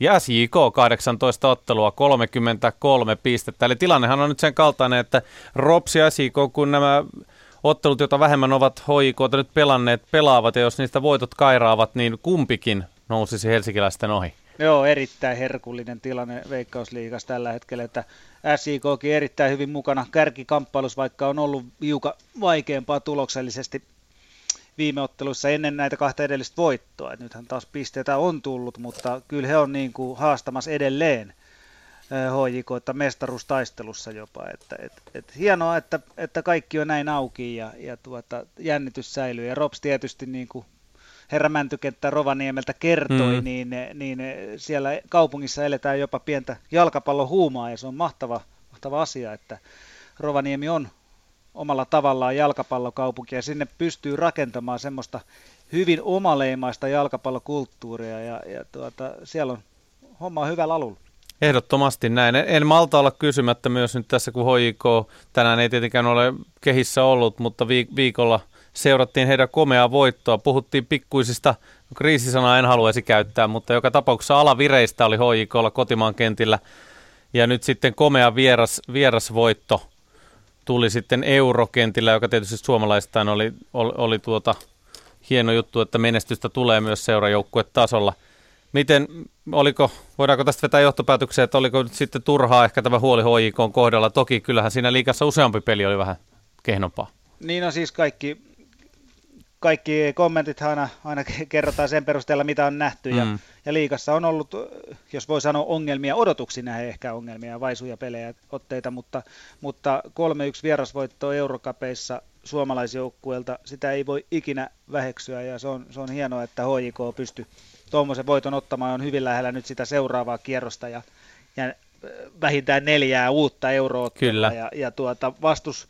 ja SJK 18 ottelua, 33 pistettä. Eli tilannehan on nyt sen kaltainen, että Rops ja SJK, kun nämä ottelut, joita vähemmän ovat HJK nyt pelanneet, pelaavat, ja jos niistä voitot kairaavat, niin kumpikin nousisi helsinkiläisten ohi. Joo, erittäin herkullinen tilanne Veikkausliigassa tällä hetkellä, että SJKkin erittäin hyvin mukana kärkikamppailussa, vaikka on ollut hiukan vaikeampaa tuloksellisesti viime otteluissa ennen näitä kahta edellistä voittoa. Et nythän taas pisteitä on tullut, mutta kyllä he on niin kuin haastamassa edelleen HJK, että mestaruustaistelussa jopa. Että, et, et, hienoa, että, että kaikki on näin auki ja, ja tuota, jännitys säilyy. Ja Rops tietysti niin kuin herra Mäntykenttä Rovaniemeltä kertoi, mm. niin, niin siellä kaupungissa eletään jopa pientä jalkapallohuumaa ja se on mahtava, mahtava asia, että Rovaniemi on omalla tavallaan jalkapallokaupunki ja sinne pystyy rakentamaan semmoista hyvin omaleimaista jalkapallokulttuuria ja, ja tuota, siellä on homma hyvällä alulla. Ehdottomasti näin. En malta olla kysymättä myös nyt tässä, kun HJK tänään ei tietenkään ole kehissä ollut, mutta viikolla seurattiin heidän komeaa voittoa. Puhuttiin pikkuisista, kriisisanaa en haluaisi käyttää, mutta joka tapauksessa alavireistä oli HJKlla kotimaan kentillä. Ja nyt sitten komea vieras, vierasvoitto tuli sitten eurokentillä, joka tietysti suomalaistaan oli, oli, oli tuota hieno juttu, että menestystä tulee myös seurajoukkuetasolla. Miten, oliko, voidaanko tästä vetää johtopäätöksiä, että oliko nyt sitten turhaa ehkä tämä huoli HJK kohdalla? Toki kyllähän siinä liikassa useampi peli oli vähän kehnompaa. Niin on siis kaikki kaikki kommentit aina, aina kerrotaan sen perusteella, mitä on nähty. Mm. Ja, ja liikassa on ollut, jos voi sanoa ongelmia, odotuksi nähdä ehkä ongelmia, vaisuja pelejä, otteita, mutta, mutta 3-1 vierasvoitto Eurokapeissa suomalaisjoukkueelta, sitä ei voi ikinä väheksyä ja se on, se on hienoa, että HJK pysty tuommoisen voiton ottamaan on hyvin lähellä nyt sitä seuraavaa kierrosta ja, ja vähintään neljää uutta euroa. Kyllä. Ja, ja tuota, vastus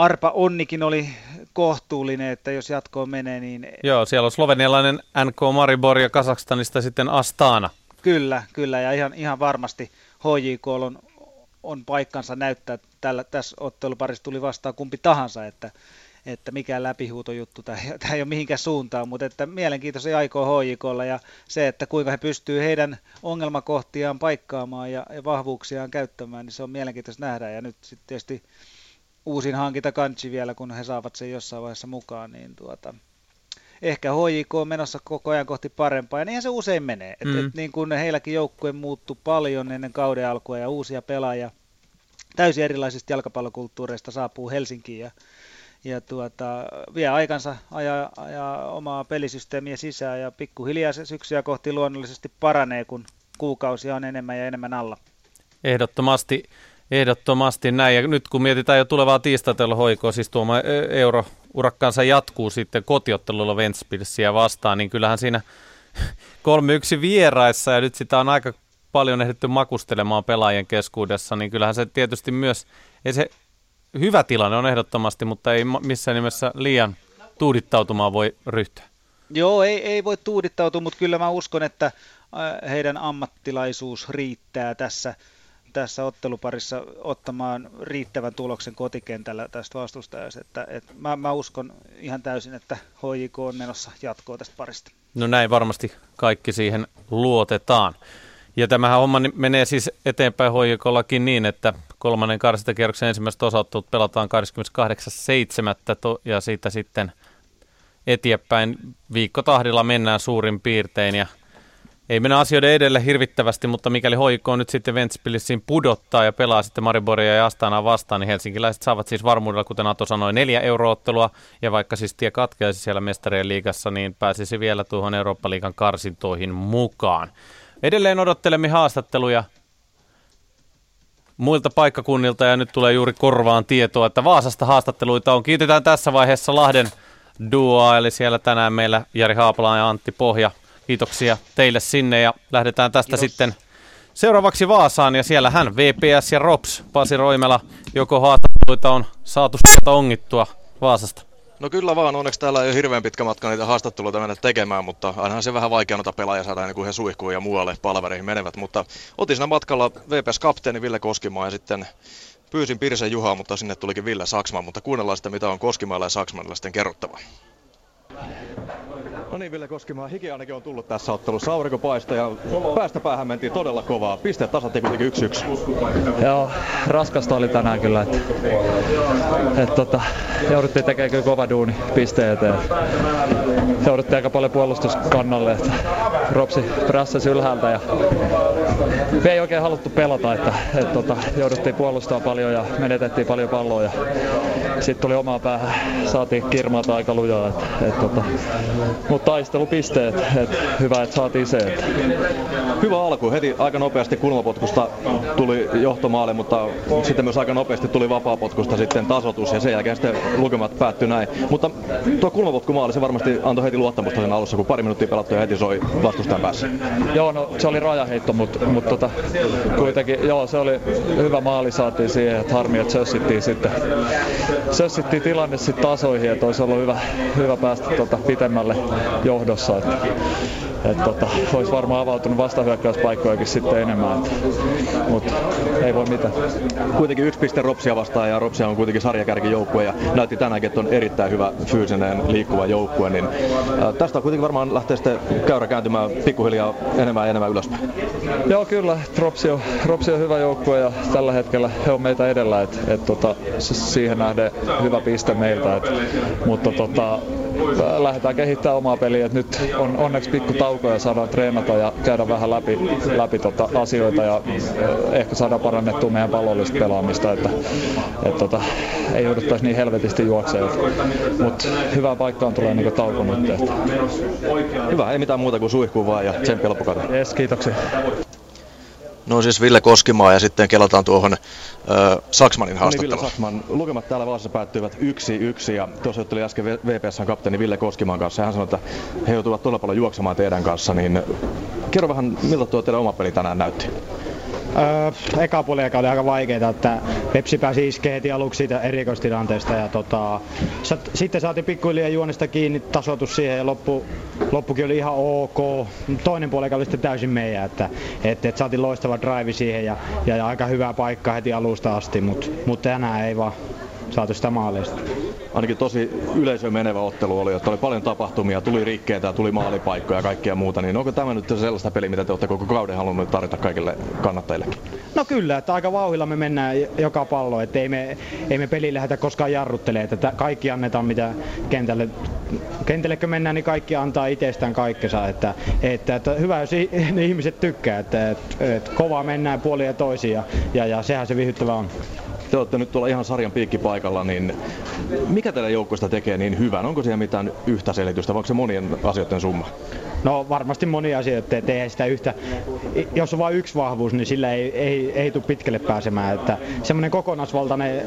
Arpa Onnikin oli kohtuullinen, että jos jatkoon menee, niin... Joo, siellä on slovenialainen NK Maribor ja Kasakstanista sitten Astana. Kyllä, kyllä, ja ihan, ihan varmasti HJK on, on paikkansa näyttää. Tällä, tässä otteluparissa tuli vastaan kumpi tahansa, että, että mikään läpihuutojuttu, tämä, tämä ei ole mihinkään suuntaan, mutta että mielenkiintoisia aikoo HJKlla ja se, että kuinka he pystyvät heidän ongelmakohtiaan paikkaamaan ja, ja vahvuuksiaan käyttämään, niin se on mielenkiintoista nähdä ja nyt sitten tietysti uusin hankinta kanchi vielä, kun he saavat sen jossain vaiheessa mukaan, niin tuota, ehkä HJK on menossa koko ajan kohti parempaa, ja niinhän se usein menee. Mm. Et, et, niin kun heilläkin joukkue muuttuu paljon ennen kauden alkua ja uusia pelaajia täysin erilaisista jalkapallokulttuureista saapuu Helsinkiin ja, ja tuota, vie aikansa ajaa, ajaa omaa pelisysteemiä sisään ja pikkuhiljaa se syksyä kohti luonnollisesti paranee, kun kuukausia on enemmän ja enemmän alla. Ehdottomasti Ehdottomasti näin. Ja nyt kun mietitään jo tulevaa tiistaitelua hoikoa, siis tuoma euro urakkaansa jatkuu sitten kotiottelulla Ventspilsiä vastaan, niin kyllähän siinä 3-1 vieraissa ja nyt sitä on aika paljon ehditty makustelemaan pelaajien keskuudessa, niin kyllähän se tietysti myös, ei se hyvä tilanne on ehdottomasti, mutta ei missään nimessä liian tuudittautumaan voi ryhtyä. Joo, ei, ei voi tuudittautua, mutta kyllä mä uskon, että heidän ammattilaisuus riittää tässä tässä otteluparissa ottamaan riittävän tuloksen kotikentällä tästä vastustajasta. Että, että mä, mä uskon ihan täysin, että HJK on menossa jatkoa tästä parista. No näin varmasti kaikki siihen luotetaan. Ja tämähän homma menee siis eteenpäin HJKllakin niin, että kolmannen karsintakierroksen ensimmäiset osattelut pelataan 28.7. ja siitä sitten eteenpäin viikkotahdilla mennään suurin piirtein ja ei mennä asioiden edelle hirvittävästi, mutta mikäli hoikko nyt sitten Ventspilissiin pudottaa ja pelaa sitten Mariboria ja Astanaa vastaan, niin helsinkiläiset saavat siis varmuudella, kuten Ato sanoi, neljä euroottelua. Ja vaikka siis tie katkeaisi siellä mestarien liigassa, niin pääsisi vielä tuohon Eurooppa-liigan karsintoihin mukaan. Edelleen odottelemme haastatteluja muilta paikkakunnilta ja nyt tulee juuri korvaan tietoa, että Vaasasta haastatteluita on. Kiitetään tässä vaiheessa Lahden duoa, eli siellä tänään meillä Jari Haapala ja Antti Pohja Kiitoksia teille sinne ja lähdetään tästä Kiitos. sitten seuraavaksi Vaasaan ja siellä hän VPS ja ROPS, Pasi Roimela, joko haastatteluita on saatu sieltä ongittua Vaasasta? No kyllä vaan, onneksi täällä ei ole hirveän pitkä matka niitä haastatteluita mennä tekemään, mutta ainahan se vähän vaikea noita pelaajia saada ennen kuin he suihkuun ja muualle palvereihin menevät. Mutta otin siinä matkalla VPS-kapteeni Ville Koskimaa ja sitten pyysin Pirse Juhaa, mutta sinne tulikin Ville Saksman, mutta kuunnellaan sitten mitä on Koskimailla ja Saksmanilla sitten kerrottava. No niin, Ville Koskimaa, hiki ainakin on tullut tässä ottelussa. Aurinko paistaa ja päästä päähän mentiin todella kovaa. Pisteet tasattiin kuitenkin 1-1. Joo, raskasta oli tänään kyllä. Että, että tota, jouduttiin tekemään kyllä kova duuni pisteet. Jouduttiin aika paljon puolustuskannalle. Että Ropsi prässäsi ylhäältä ja me ei oikein haluttu pelata. Että, että tota, jouduttiin puolustaa paljon ja menetettiin paljon palloa. Ja sitten tuli omaa päähän, saatiin kirmaata aika lujaa. Että, että, tota, mutta taistelupisteet, et hyvä, että saatiin se. Et. Hyvä alku, heti aika nopeasti kulmapotkusta tuli johtomaali, mutta sitten myös aika nopeasti tuli vapaapotkusta sitten tasotus ja sen jälkeen sitten lukemat päättyi näin. Mutta tuo kulmapotkumaali, se varmasti antoi heti luottamusta sen alussa, kun pari minuuttia pelattu ja heti soi vastustajan päässä. Joo, no se oli rajaheitto, mutta mut tota, kuitenkin joo, se oli hyvä maali saatiin siihen, että harmi, että sössittiin sitten sössittiin tilanne sitten tasoihin, että olisi ollut hyvä, hyvä päästä tota, pitemmälle johdossa. Että, että tota, olisi varmaan avautunut vastahyökkäyspaikkojakin sitten enemmän, mutta ei voi mitään. Kuitenkin yksi piste Ropsia vastaan ja Ropsia on kuitenkin sarjakärkijoukkue ja näytti tänäänkin, että on erittäin hyvä fyysinen liikkuva joukkue, niin ää, tästä kuitenkin varmaan lähtee sitten käyrä kääntymään pikkuhiljaa enemmän ja enemmän ylöspäin. Joo kyllä, Ropsi on, Ropsi on hyvä joukkue ja tällä hetkellä he on meitä edellä, että et, tota, siihen nähden hyvä piste meiltä, et, mutta tota, lähdetään kehittämään omaa peliä. Et nyt on onneksi pikku tauko ja saadaan treenata ja käydä vähän läpi, läpi tota asioita ja eh, ehkä saadaan parannettua meidän pallollista pelaamista, että et tota, ei jouduttaisi niin helvetisti juokseen. Mutta hyvää paikkaan tulee niin tauko nyt. Että. Hyvä, ei mitään muuta kuin suihkuu vaan ja tsemppi loppukauden. Yes, kiitoksia. No siis Ville Koskimaa ja sitten kelataan tuohon äh, Saksmanin No niin, Ville haastatteluun. Saksman, lukemat täällä Vaasassa päättyivät 1-1 ja tuossa jutteli äsken VPSn kapteeni Ville Koskimaan kanssa ja hän sanoi, että he joutuvat todella paljon juoksemaan teidän kanssa, niin kerro vähän, miltä tuo teidän oma peli tänään näytti? Öö, eka puoli oli aika vaikeaa, että Pepsi pääsi iskeen heti aluksi siitä erikoistilanteesta ja tota, sat, sitten saatiin pikkuhiljaa juonesta kiinni, tasoitus siihen ja loppu, loppukin oli ihan ok. Toinen puoli oli sitten täysin meidän, että et, et saatiin loistava drive siihen ja, ja, ja aika hyvä paikka heti alusta asti, mutta mut tänään ei vaan saatu sitä maaleista. Ainakin tosi yleisöön menevä ottelu oli, että oli paljon tapahtumia, tuli rikkeitä, tuli maalipaikkoja ja kaikkea muuta, niin onko tämä nyt sellaista peliä, mitä te olette koko kauden halunneet tarjota kaikille kannattajillekin? No kyllä, että aika vauhilla me mennään joka pallo, että ei me, ei me peli lähdetä koskaan jarruttelemaan, että tä- kaikki annetaan mitä kentälle, kentällekö mennään, niin kaikki antaa itsestään kaikkensa, että, että, että hyvä jos ne ihmiset tykkää, että, että, että kovaa mennään puolia ja toisia ja, ja, ja sehän se vihyttävä on. Te olette nyt tuolla ihan sarjan piikkipaikalla, niin mikä teidän joukkoista tekee niin hyvän? Onko siellä mitään yhtä selitystä vai onko se monien asioiden summa? No varmasti monia asioita, että ei sitä yhtä, jos on vain yksi vahvuus, niin sillä ei, ei, ei tule pitkälle pääsemään. Että semmoinen kokonaisvaltainen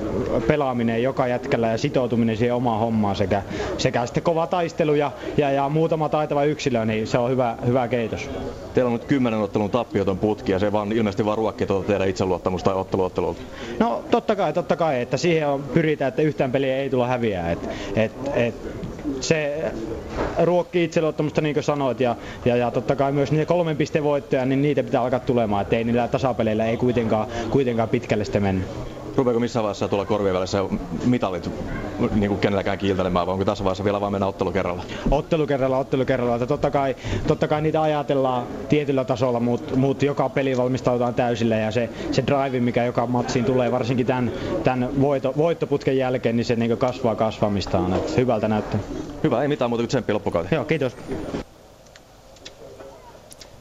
pelaaminen joka jätkällä ja sitoutuminen siihen omaan hommaan sekä, sekä sitten kova taistelu ja, ja, ja muutama taitava yksilö, niin se on hyvä, hyvä keitos. Teillä on nyt kymmenen ottelun tappioton putki ja se vaan ilmeisesti vaan ruokkii tuota teidän itseluottamusta otteluottelulta. No totta kai, totta kai, että siihen on, pyritään, että yhtään peliä ei tulla häviää. Et, et, et, se ruokkii itseluottamusta niin kuin sanoit ja, ja, ja totta kai myös niitä kolmen pisteen voittoja, niin niitä pitää alkaa tulemaan, että ei niillä tasapeleillä ei kuitenkaan, kuitenkaan pitkälle sitten mennä. Rupeeko missään vaiheessa tuolla korvien välissä mitalit niin kuin kenelläkään kiiltelemään, vai onko tässä vaiheessa vielä vaan mennä ottelu kerralla? Ottelu kerralla, ottelu kerralla. Että totta, kai, totta kai niitä ajatellaan tietyllä tasolla, mutta mut joka peli valmistaudutaan täysille ja se, se drive, mikä joka matsiin tulee, varsinkin tämän, tämän voitto, voittoputken jälkeen, niin se niin kasvaa kasvamistaan. Että hyvältä näyttää. Hyvä, ei mitään muuta kuin tsemppiä loppukauteen. Joo, kiitos.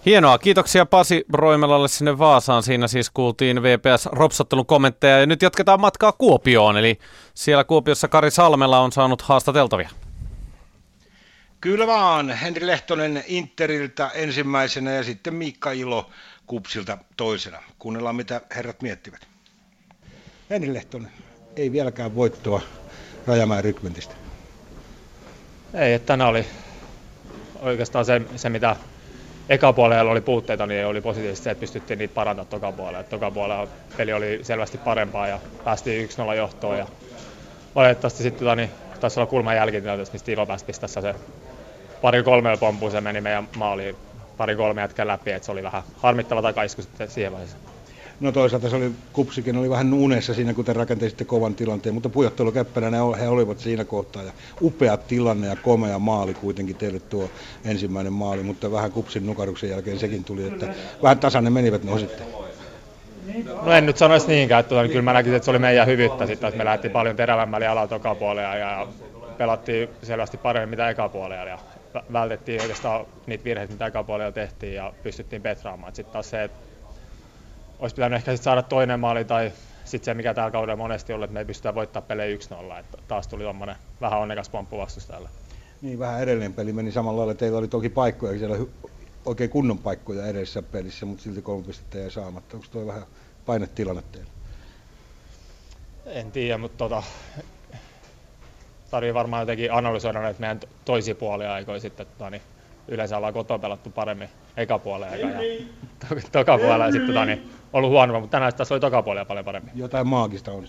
Hienoa, kiitoksia Pasi Roimelalle sinne Vaasaan. Siinä siis kuultiin VPS Ropsottelun kommentteja ja nyt jatketaan matkaa Kuopioon. Eli siellä Kuopiossa Kari Salmela on saanut haastateltavia. Kyllä vaan, Henri Lehtonen Interiltä ensimmäisenä ja sitten Miikka Ilo Kupsilta toisena. Kuunnellaan mitä herrat miettivät. Henri Lehtonen, ei vieläkään voittoa Rajamäen rykmentistä. Ei, että tänään oli oikeastaan se, se mitä eka puolella oli puutteita, niin oli positiivisesti se, että pystyttiin niitä parantamaan toka puolella. Toka puolella peli oli selvästi parempaa ja päästiin 1-0 johtoon ja valitettavasti sitten tota, niin, taisi olla kulman jälkitilanteessa, mistä Ilo pääsi pistässä se pari kolmella pompuun, se meni meidän maaliin pari kolme jätkän läpi, että se oli vähän harmittava takaisku sitten siihen vaiheeseen. No toisaalta se oli, Kupsikin oli vähän unessa siinä, kun te rakentesitte kovan tilanteen, mutta pujottelukäppänä ne, he olivat siinä kohtaa. Ja upea tilanne ja komea maali kuitenkin teille tuo ensimmäinen maali, mutta vähän Kupsin nukaruksen jälkeen sekin tuli, että vähän tasainen menivät ne sitten. No en nyt sanoisi niinkään, että tota, kyllä mä näkisin, että se oli meidän hyvyyttä sitten, että me lähdettiin paljon terävämmälle alalla toka puolella ja pelattiin selvästi paremmin mitä eka puolella ja vältettiin oikeastaan niitä virheitä, mitä eka puolella tehtiin ja pystyttiin petraamaan. Sitten taas se, että olisi pitänyt ehkä sit saada toinen maali tai sitten se, mikä tällä kaudella monesti ollut, että me ei pystytä voittamaan pelejä 1-0. Että taas tuli tommonen vähän onnekas pomppu vastustajalle. Niin, vähän edellinen peli meni samalla lailla. Teillä oli toki paikkoja, siellä oikein kunnon paikkoja edellisessä pelissä, mutta silti kolme pistettä jäi saamatta. Onko tuo vähän painetilanne teillä? En tiedä, mutta tota, tarvii varmaan jotenkin analysoida näitä meidän toisia puolia aikoja sitten. Tota, niin yleensä ollaan kotoa pelattu paremmin eka puolella ja to, toka puolella ja sitten tota, niin, ollut huonompi, mutta tänään tässä oli toka puolella paljon paremmin. Jotain maagista on.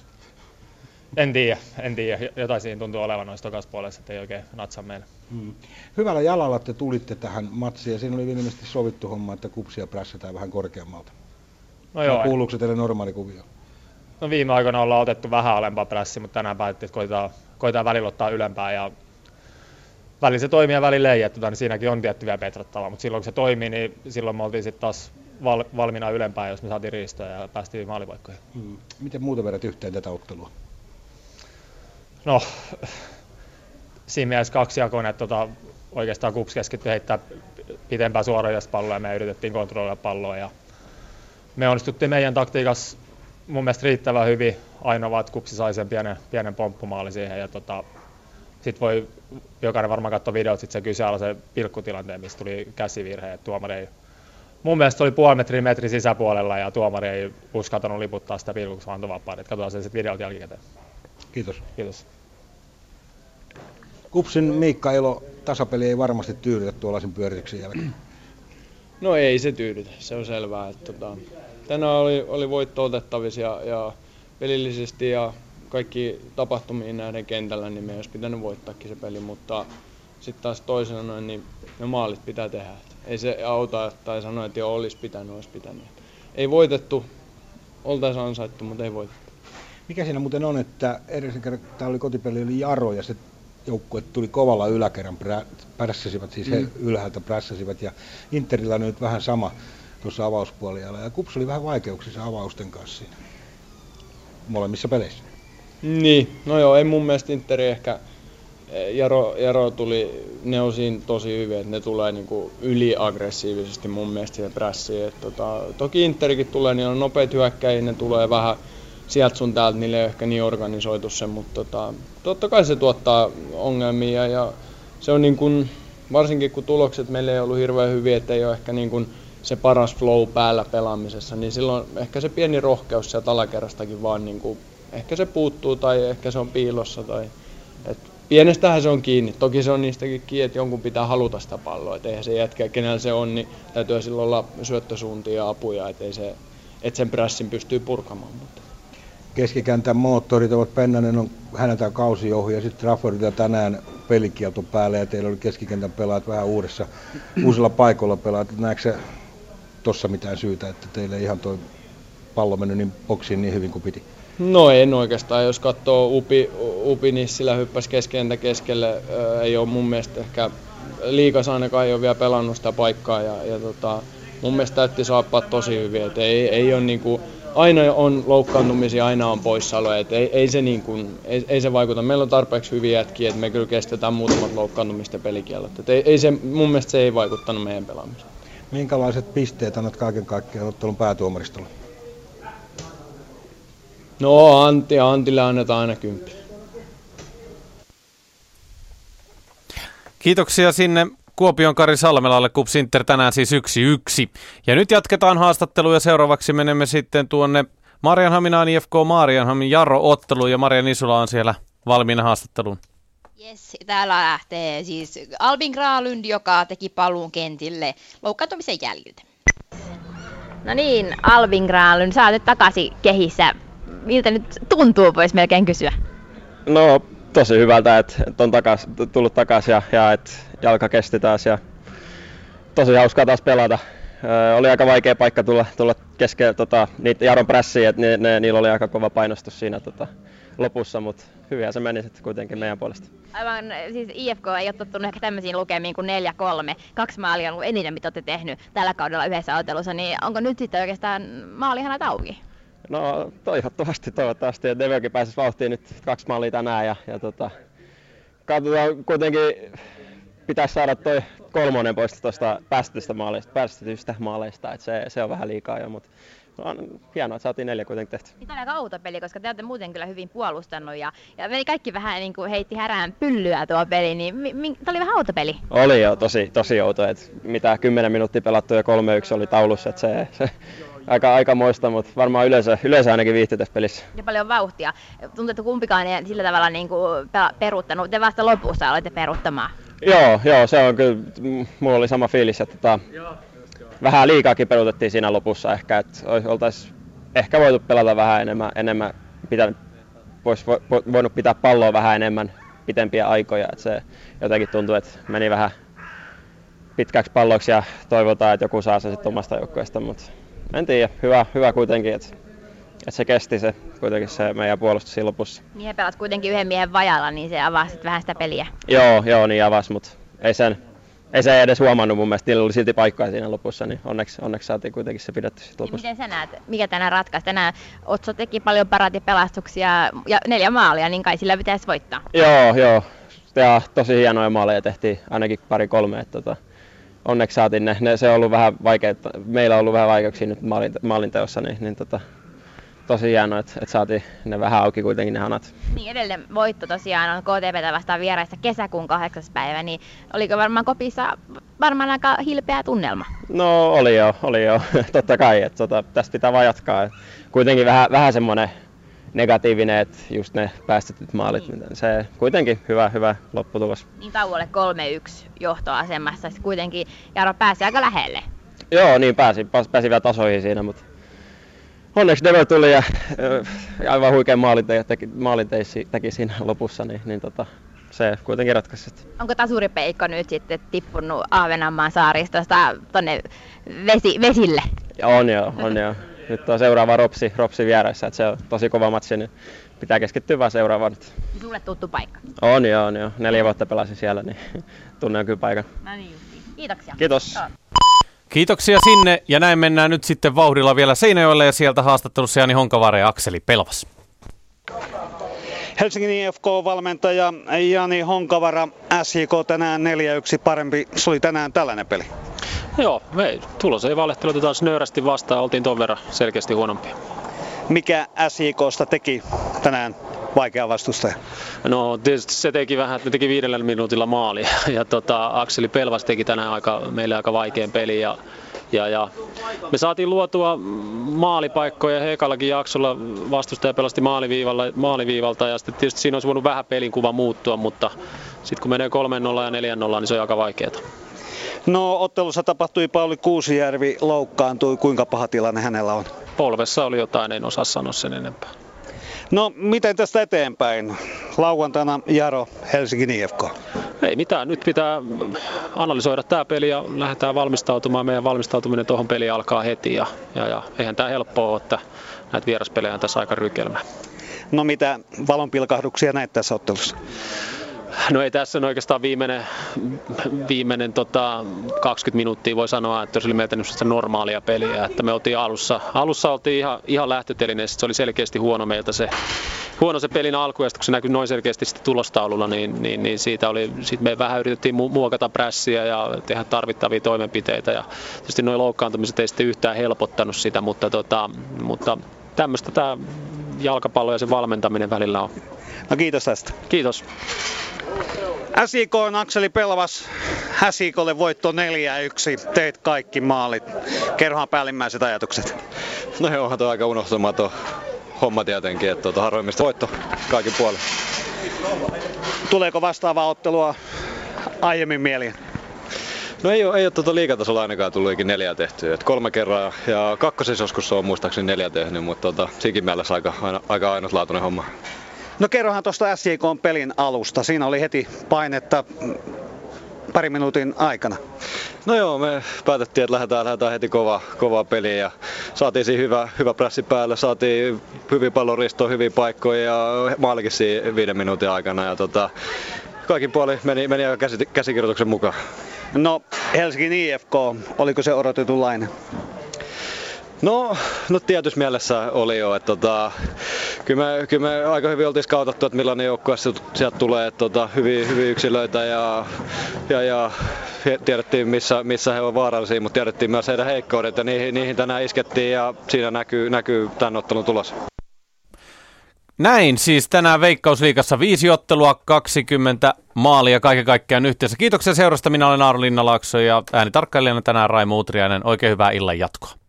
En tiedä, en tiedä. Jotain siinä tuntuu olevan noissa tokas puolessa, että ei oikein natsa meille. Hmm. Hyvällä jalalla te tulitte tähän matsiin ja siinä oli ilmeisesti sovittu homma, että kupsia prässätään vähän korkeammalta. No joo. Kuuluuko se teille normaali kuvio? No viime aikoina ollaan otettu vähän alempaa prässiä, mutta tänään päätettiin, että koitetaan, koitetaan välillä ottaa ylempää ja välillä se toimii ja välillä ei, että tota, niin siinäkin on tietty vielä petrattavaa, mutta silloin kun se toimii, niin silloin me oltiin sitten taas val, valmiina ylempään, jos me saatiin riistoja ja päästiin maalipaikkoihin. Hmm. Miten muuta vedät yhteen tätä ottelua? No, siinä mielessä kaksijakoinen, että tota, oikeastaan kups keskittyi heittää pitempää palloa ja me yritettiin kontrolloida palloa ja me onnistuttiin meidän taktiikassa mun mielestä riittävän hyvin, ainoa vaan, että kupsi sai sen pienen, pienen pomppumaali siihen ja tota, sitten voi jokainen varmaan katsoa videot sit se kyseenalaisen pilkkutilanteen, missä tuli käsivirhe, että tuomari ei, mun mielestä oli puoli metri metri sisäpuolella ja tuomari ei uskaltanut liputtaa sitä pilkuksi vaan vapauden. Katsotaan sen sitten videolta jälkikäteen. Kiitos. Kiitos. Kupsin Miikka Elo tasapeli ei varmasti tyydytä tuollaisen pyörityksen jälkeen. No ei se tyydytä, se on selvää. Että, tota, tänään oli, oli voitto otettavissa ja, ja pelillisesti ja kaikki tapahtumiin näiden kentällä, niin me olisi pitänyt voittaakin se peli, mutta sitten taas toisena noin, niin ne maalit pitää tehdä. Ei se auta tai sano, että jo olisi pitänyt, olisi pitänyt. Ei voitettu, oltaisiin ansaittu, mutta ei voitettu. Mikä siinä muuten on, että edellisen kerran tämä oli kotipeli, oli Jaro ja se joukkue tuli kovalla yläkerran, prässäsivät, siis he mm. ylhäältä prässäsivät ja Interillä nyt vähän sama tuossa avauspuolella ja Kups oli vähän vaikeuksissa avausten kanssa siinä molemmissa peleissä. Niin, no joo, ei mun mielestä Interi ehkä, Jaro, Jaro tuli, ne on siinä tosi hyvin, että ne tulee niinku yliaggressiivisesti mun mielestä siihen prässiin. Et tota, toki Interikin tulee, niin on nopeat hyökkäjiä, ne tulee vähän sieltä sun täältä, niille ei ehkä niin organisoitu se, mutta tota, totta kai se tuottaa ongelmia ja se on niin kuin, varsinkin kun tulokset meille ei ollut hirveän hyviä, että ei ole ehkä niin kuin se paras flow päällä pelaamisessa, niin silloin ehkä se pieni rohkeus sieltä alakerrastakin vaan niin kuin, ehkä se puuttuu tai ehkä se on piilossa tai et pienestähän se on kiinni. Toki se on niistäkin kiinni, että jonkun pitää haluta sitä palloa. Et eihän se jätkä, kenellä se on, niin täytyy silloin olla syöttösuuntia ja apuja, että se, et sen prässin pystyy purkamaan. Mutta keskikentän moottorit ovat Pennanen on häneltä kausi ohi ja sitten Traffordilla tänään pelikielto päällä ja teillä oli keskikentän pelaat vähän uudessa, uusilla paikoilla pelaat. Näetkö tuossa mitään syytä, että teille ihan tuo pallo mennyt niin boksiin niin hyvin kuin piti? No en oikeastaan, jos katsoo Upi, Upi Nissilä hyppäsi keskentä keskelle, ei ole mun mielestä ehkä liikas ainakaan ei ole vielä pelannut sitä paikkaa ja, ja tota, mun mielestä täytti saapaa tosi hyvin, että ei, ei ole niinku, aina on loukkaantumisia, aina on poissaoloja, että ei, ei, se niin kuin, ei, ei, se vaikuta. Meillä on tarpeeksi hyviä jätkiä, että me kyllä kestetään muutamat loukkaantumista. Että ei, ei se, mun mielestä se ei vaikuttanut meidän pelaamiseen. Minkälaiset pisteet annat kaiken kaikkiaan ottelun päätuomaristolle? No Antti Antille annetaan aina kymppi. Kiitoksia sinne Kuopion Kari Salmelalle Kups Inter tänään siis yksi yksi. Ja nyt jatketaan haastatteluja. Seuraavaksi menemme sitten tuonne Marianhaminaan IFK Marianhamin Jarro-ottelu ja Marian Isula on siellä valmiina haastatteluun. Yes, täällä lähtee siis Albin Graalund, joka teki paluun kentille loukkaantumisen jäljiltä. No niin, Albin Graalund, sä nyt takaisin kehissä. Miltä nyt tuntuu, voisi melkein kysyä? No, tosi hyvältä, että on takas, tullut takaisin ja, ja että jalka kesti taas ja tosi hauskaa taas pelata. Öö, oli aika vaikea paikka tulla, tulla keskellä tota, niitä Jaron prässiä, että ne, ne, niillä oli aika kova painostus siinä tota, lopussa, mutta hyvin se meni sitten kuitenkin meidän puolesta. Aivan, siis IFK ei ole tottunut ehkä tämmöisiin lukemiin kuin 4-3. Kaksi maalia on eniten, mitä olette tehnyt tällä kaudella yhdessä ottelussa, niin onko nyt sitten oikeastaan maalihanat auki? No toivottavasti, toivottavasti, että Develkin pääsisi vauhtiin nyt kaksi maalia tänään ja, ja tota, katsotaan kuitenkin pitäisi saada toi kolmonen pois tuosta päästetystä maaleista, päästetystä maaleista, että se, se on vähän liikaa jo, mutta on hienoa, että saatiin neljä kuitenkin tehty. Niin, tämä on aika outo peli, koska te olette muuten kyllä hyvin puolustanut ja, ja meni kaikki vähän niin kuin heitti härään pyllyä tuo peli, niin mi, mi, tämä oli vähän outo peli. Oli jo tosi, tosi outo, että mitä 10 minuuttia pelattu ja 3-1 oli taulussa, että se, se aika, aika moista, mutta varmaan yleensä, yleensä ainakin viihtyy tässä pelissä. Ja paljon vauhtia. Tuntuu, että kumpikaan ei sillä tavalla niin kuin peruuttanut. Te vasta lopussa olette peruuttamaan. Joo, joo, se on kyllä, mulla oli sama fiilis, että tota, vähän liikaakin peruutettiin siinä lopussa ehkä, että oltaisiin ehkä voitu pelata vähän enemmän, enemmän pitänyt, olisi voinut pitää palloa vähän enemmän pitempiä aikoja, että se jotenkin tuntuu, että meni vähän pitkäksi palloksi ja toivotaan, että joku saa sen sitten omasta joukkueesta, mutta en tiedä, hyvä, hyvä kuitenkin, että, että se kesti se kuitenkin se meidän puolustus siinä lopussa. Niin he pelat kuitenkin yhden miehen vajalla, niin se avasi vähän sitä peliä. Joo, joo, niin avasi, mutta ei sen, ei se edes huomannut mun mielestä, niillä oli silti paikkaa siinä lopussa, niin onneksi, onneksi saatiin kuitenkin se pidetty sitten lopussa. Niin miten sä näet, mikä tänään ratkaisi? Tänään Otso teki paljon pelastuksia ja neljä maalia, niin kai sillä pitäisi voittaa. Joo, joo. Ja tosi hienoja maaleja tehtiin, ainakin pari kolme. Että tota, onneksi saatiin ne. ne. Se on ollut vähän vaikea, meillä on ollut vähän vaikeuksia nyt maalin, maalinteossa, niin, niin tota, tosi hienoa, että, että saatiin ne vähän auki kuitenkin ne hanat. Niin edelleen voitto tosiaan on KTPtä vastaan vieraissa kesäkuun kahdeksas päivä, niin oliko varmaan kopissa varmaan aika hilpeä tunnelma? No oli jo, oli jo, totta kai, että tota, tästä pitää vaan jatkaa. Kuitenkin vähän, vähän semmoinen negatiivinen, että just ne päästetyt maalit, niin. se kuitenkin hyvä, hyvä lopputulos. Niin tauolle 3-1 johtoasemassa, sitten kuitenkin Jaro pääsi aika lähelle. Joo, niin pääsi, pääsi vielä tasoihin siinä, mutta onneksi Devel tuli ja äh, aivan huikea maalinte, teki, maalinteisi teki siinä lopussa, niin, niin tota, se kuitenkin ratkaisi. Onko tasuripeikko nyt sitten tippunut Aavenanmaan saaristosta tonne vesi, vesille? Ja on joo, on joo. Nyt on seuraava Ropsi, Ropsi vieressä, että se on tosi kova matsi, niin pitää keskittyä vaan seuraavaan nyt. Sulle tuttu paikka? On joo, on joo. Neljä vuotta pelasin siellä, niin tunnen kyllä paikan. No niin, kiitoksia. Kiitos. Joo. Kiitoksia sinne ja näin mennään nyt sitten vauhdilla vielä Seinäjoelle ja sieltä haastattelussa Jani Honkavaara ja Akseli Pelvas. Helsingin IFK-valmentaja Jani Honkavara, SJK tänään 4-1 parempi. Se oli tänään tällainen peli. Joo, me tulos ei valehtelu, otetaan nöyrästi vastaan, oltiin ton verran selkeästi huonompia. Mikä SJKsta teki tänään vaikea vastustaja? No tietysti se teki vähän, että ne teki viidellä minuutilla maali ja tota, Akseli Pelvas teki tänään aika, meille aika vaikean peli ja, ja, ja me saatiin luotua maalipaikkoja Hekallakin jaksolla, vastustaja pelasti maaliviivalla, maaliviivalta ja sitten tietysti siinä olisi voinut vähän pelin kuva muuttua, mutta sitten kun menee 3-0 ja 4-0, niin se on aika vaikeaa. No ottelussa tapahtui Pauli Kuusijärvi loukkaantui. Kuinka paha tilanne hänellä on? Polvessa oli jotain, en osaa sanoa sen enempää. No miten tästä eteenpäin? Lauantaina Jaro, Helsingin IFK. Ei mitään, nyt pitää analysoida tämä peli ja lähdetään valmistautumaan. Meidän valmistautuminen tuohon peliin alkaa heti ja, ja, ja eihän tämä helppoa ole, että näitä vieraspelejä on tässä aika rykelmä. No mitä valonpilkahduksia näet tässä ottelussa? No ei tässä on oikeastaan viimeinen, viimeinen tota, 20 minuuttia voi sanoa, että se oli meiltä normaalia peliä. Että me oltiin alussa, alussa oltiin ihan, ihan lähtötelineessä, se oli selkeästi huono meiltä se, huono se pelin alku, ja kun se näkyi noin selkeästi sitten tulostaululla, niin, niin, niin siitä oli, sit me vähän yritettiin muokata prässiä ja tehdä tarvittavia toimenpiteitä. Ja tietysti noin loukkaantumiset ei sitten yhtään helpottanut sitä, mutta, tota, mutta tämmöistä tämä jalkapallo ja sen valmentaminen välillä on. No kiitos tästä. Kiitos. SIK on Akseli Pelvas. SIKlle voitto 4-1. Teit kaikki maalit. Kerrohan päällimmäiset ajatukset. No joo, onhan tuo aika unohtumaton homma tietenkin, että tuota, harvoimmista voitto kaikin puolin. Tuleeko vastaavaa ottelua aiemmin mieliin? No ei ole, ei ole tuota liikatasolla ainakaan tullut ikin neljä tehtyä. Et kolme kerraa ja kakkosessa joskus on muistaakseni neljä tehnyt, mutta tota, siinkin mielessä aika, aina, aika ainutlaatuinen homma. No kerrohan tuosta SJK pelin alusta. Siinä oli heti painetta pari minuutin aikana. No joo, me päätettiin, että lähdetään, lähdetään heti kova, kova peli ja saatiin siinä hyvä, hyvä pressi päälle, saatiin hyvin paljon ristoa, hyviä paikkoja ja maalikin siinä viiden minuutin aikana ja tota, kaikin puoli meni, meni aika käsi, käsikirjoituksen mukaan. No Helsingin IFK, oliko se odotetunlainen? No, no tietyssä mielessä oli jo, että tota, kyllä, me, kyllä me aika hyvin oltiin skautattu, että millainen joukkue sieltä tulee, että tota, hyviä, hyviä yksilöitä ja, ja, ja tiedettiin missä, missä he ovat vaarallisia, mutta tiedettiin myös heidän heikkoudet ja niihin, niihin tänään iskettiin ja siinä näkyy, näkyy tämän ottelun tulos. Näin siis tänään Veikkausliikassa viisi ottelua, 20 maalia kaiken kaikkiaan yhteensä. Kiitoksia seurasta, minä olen Aaro Linnalaakso ja äänitarkkailijana tänään Raimo Utriainen. Oikein hyvää illan jatkoa.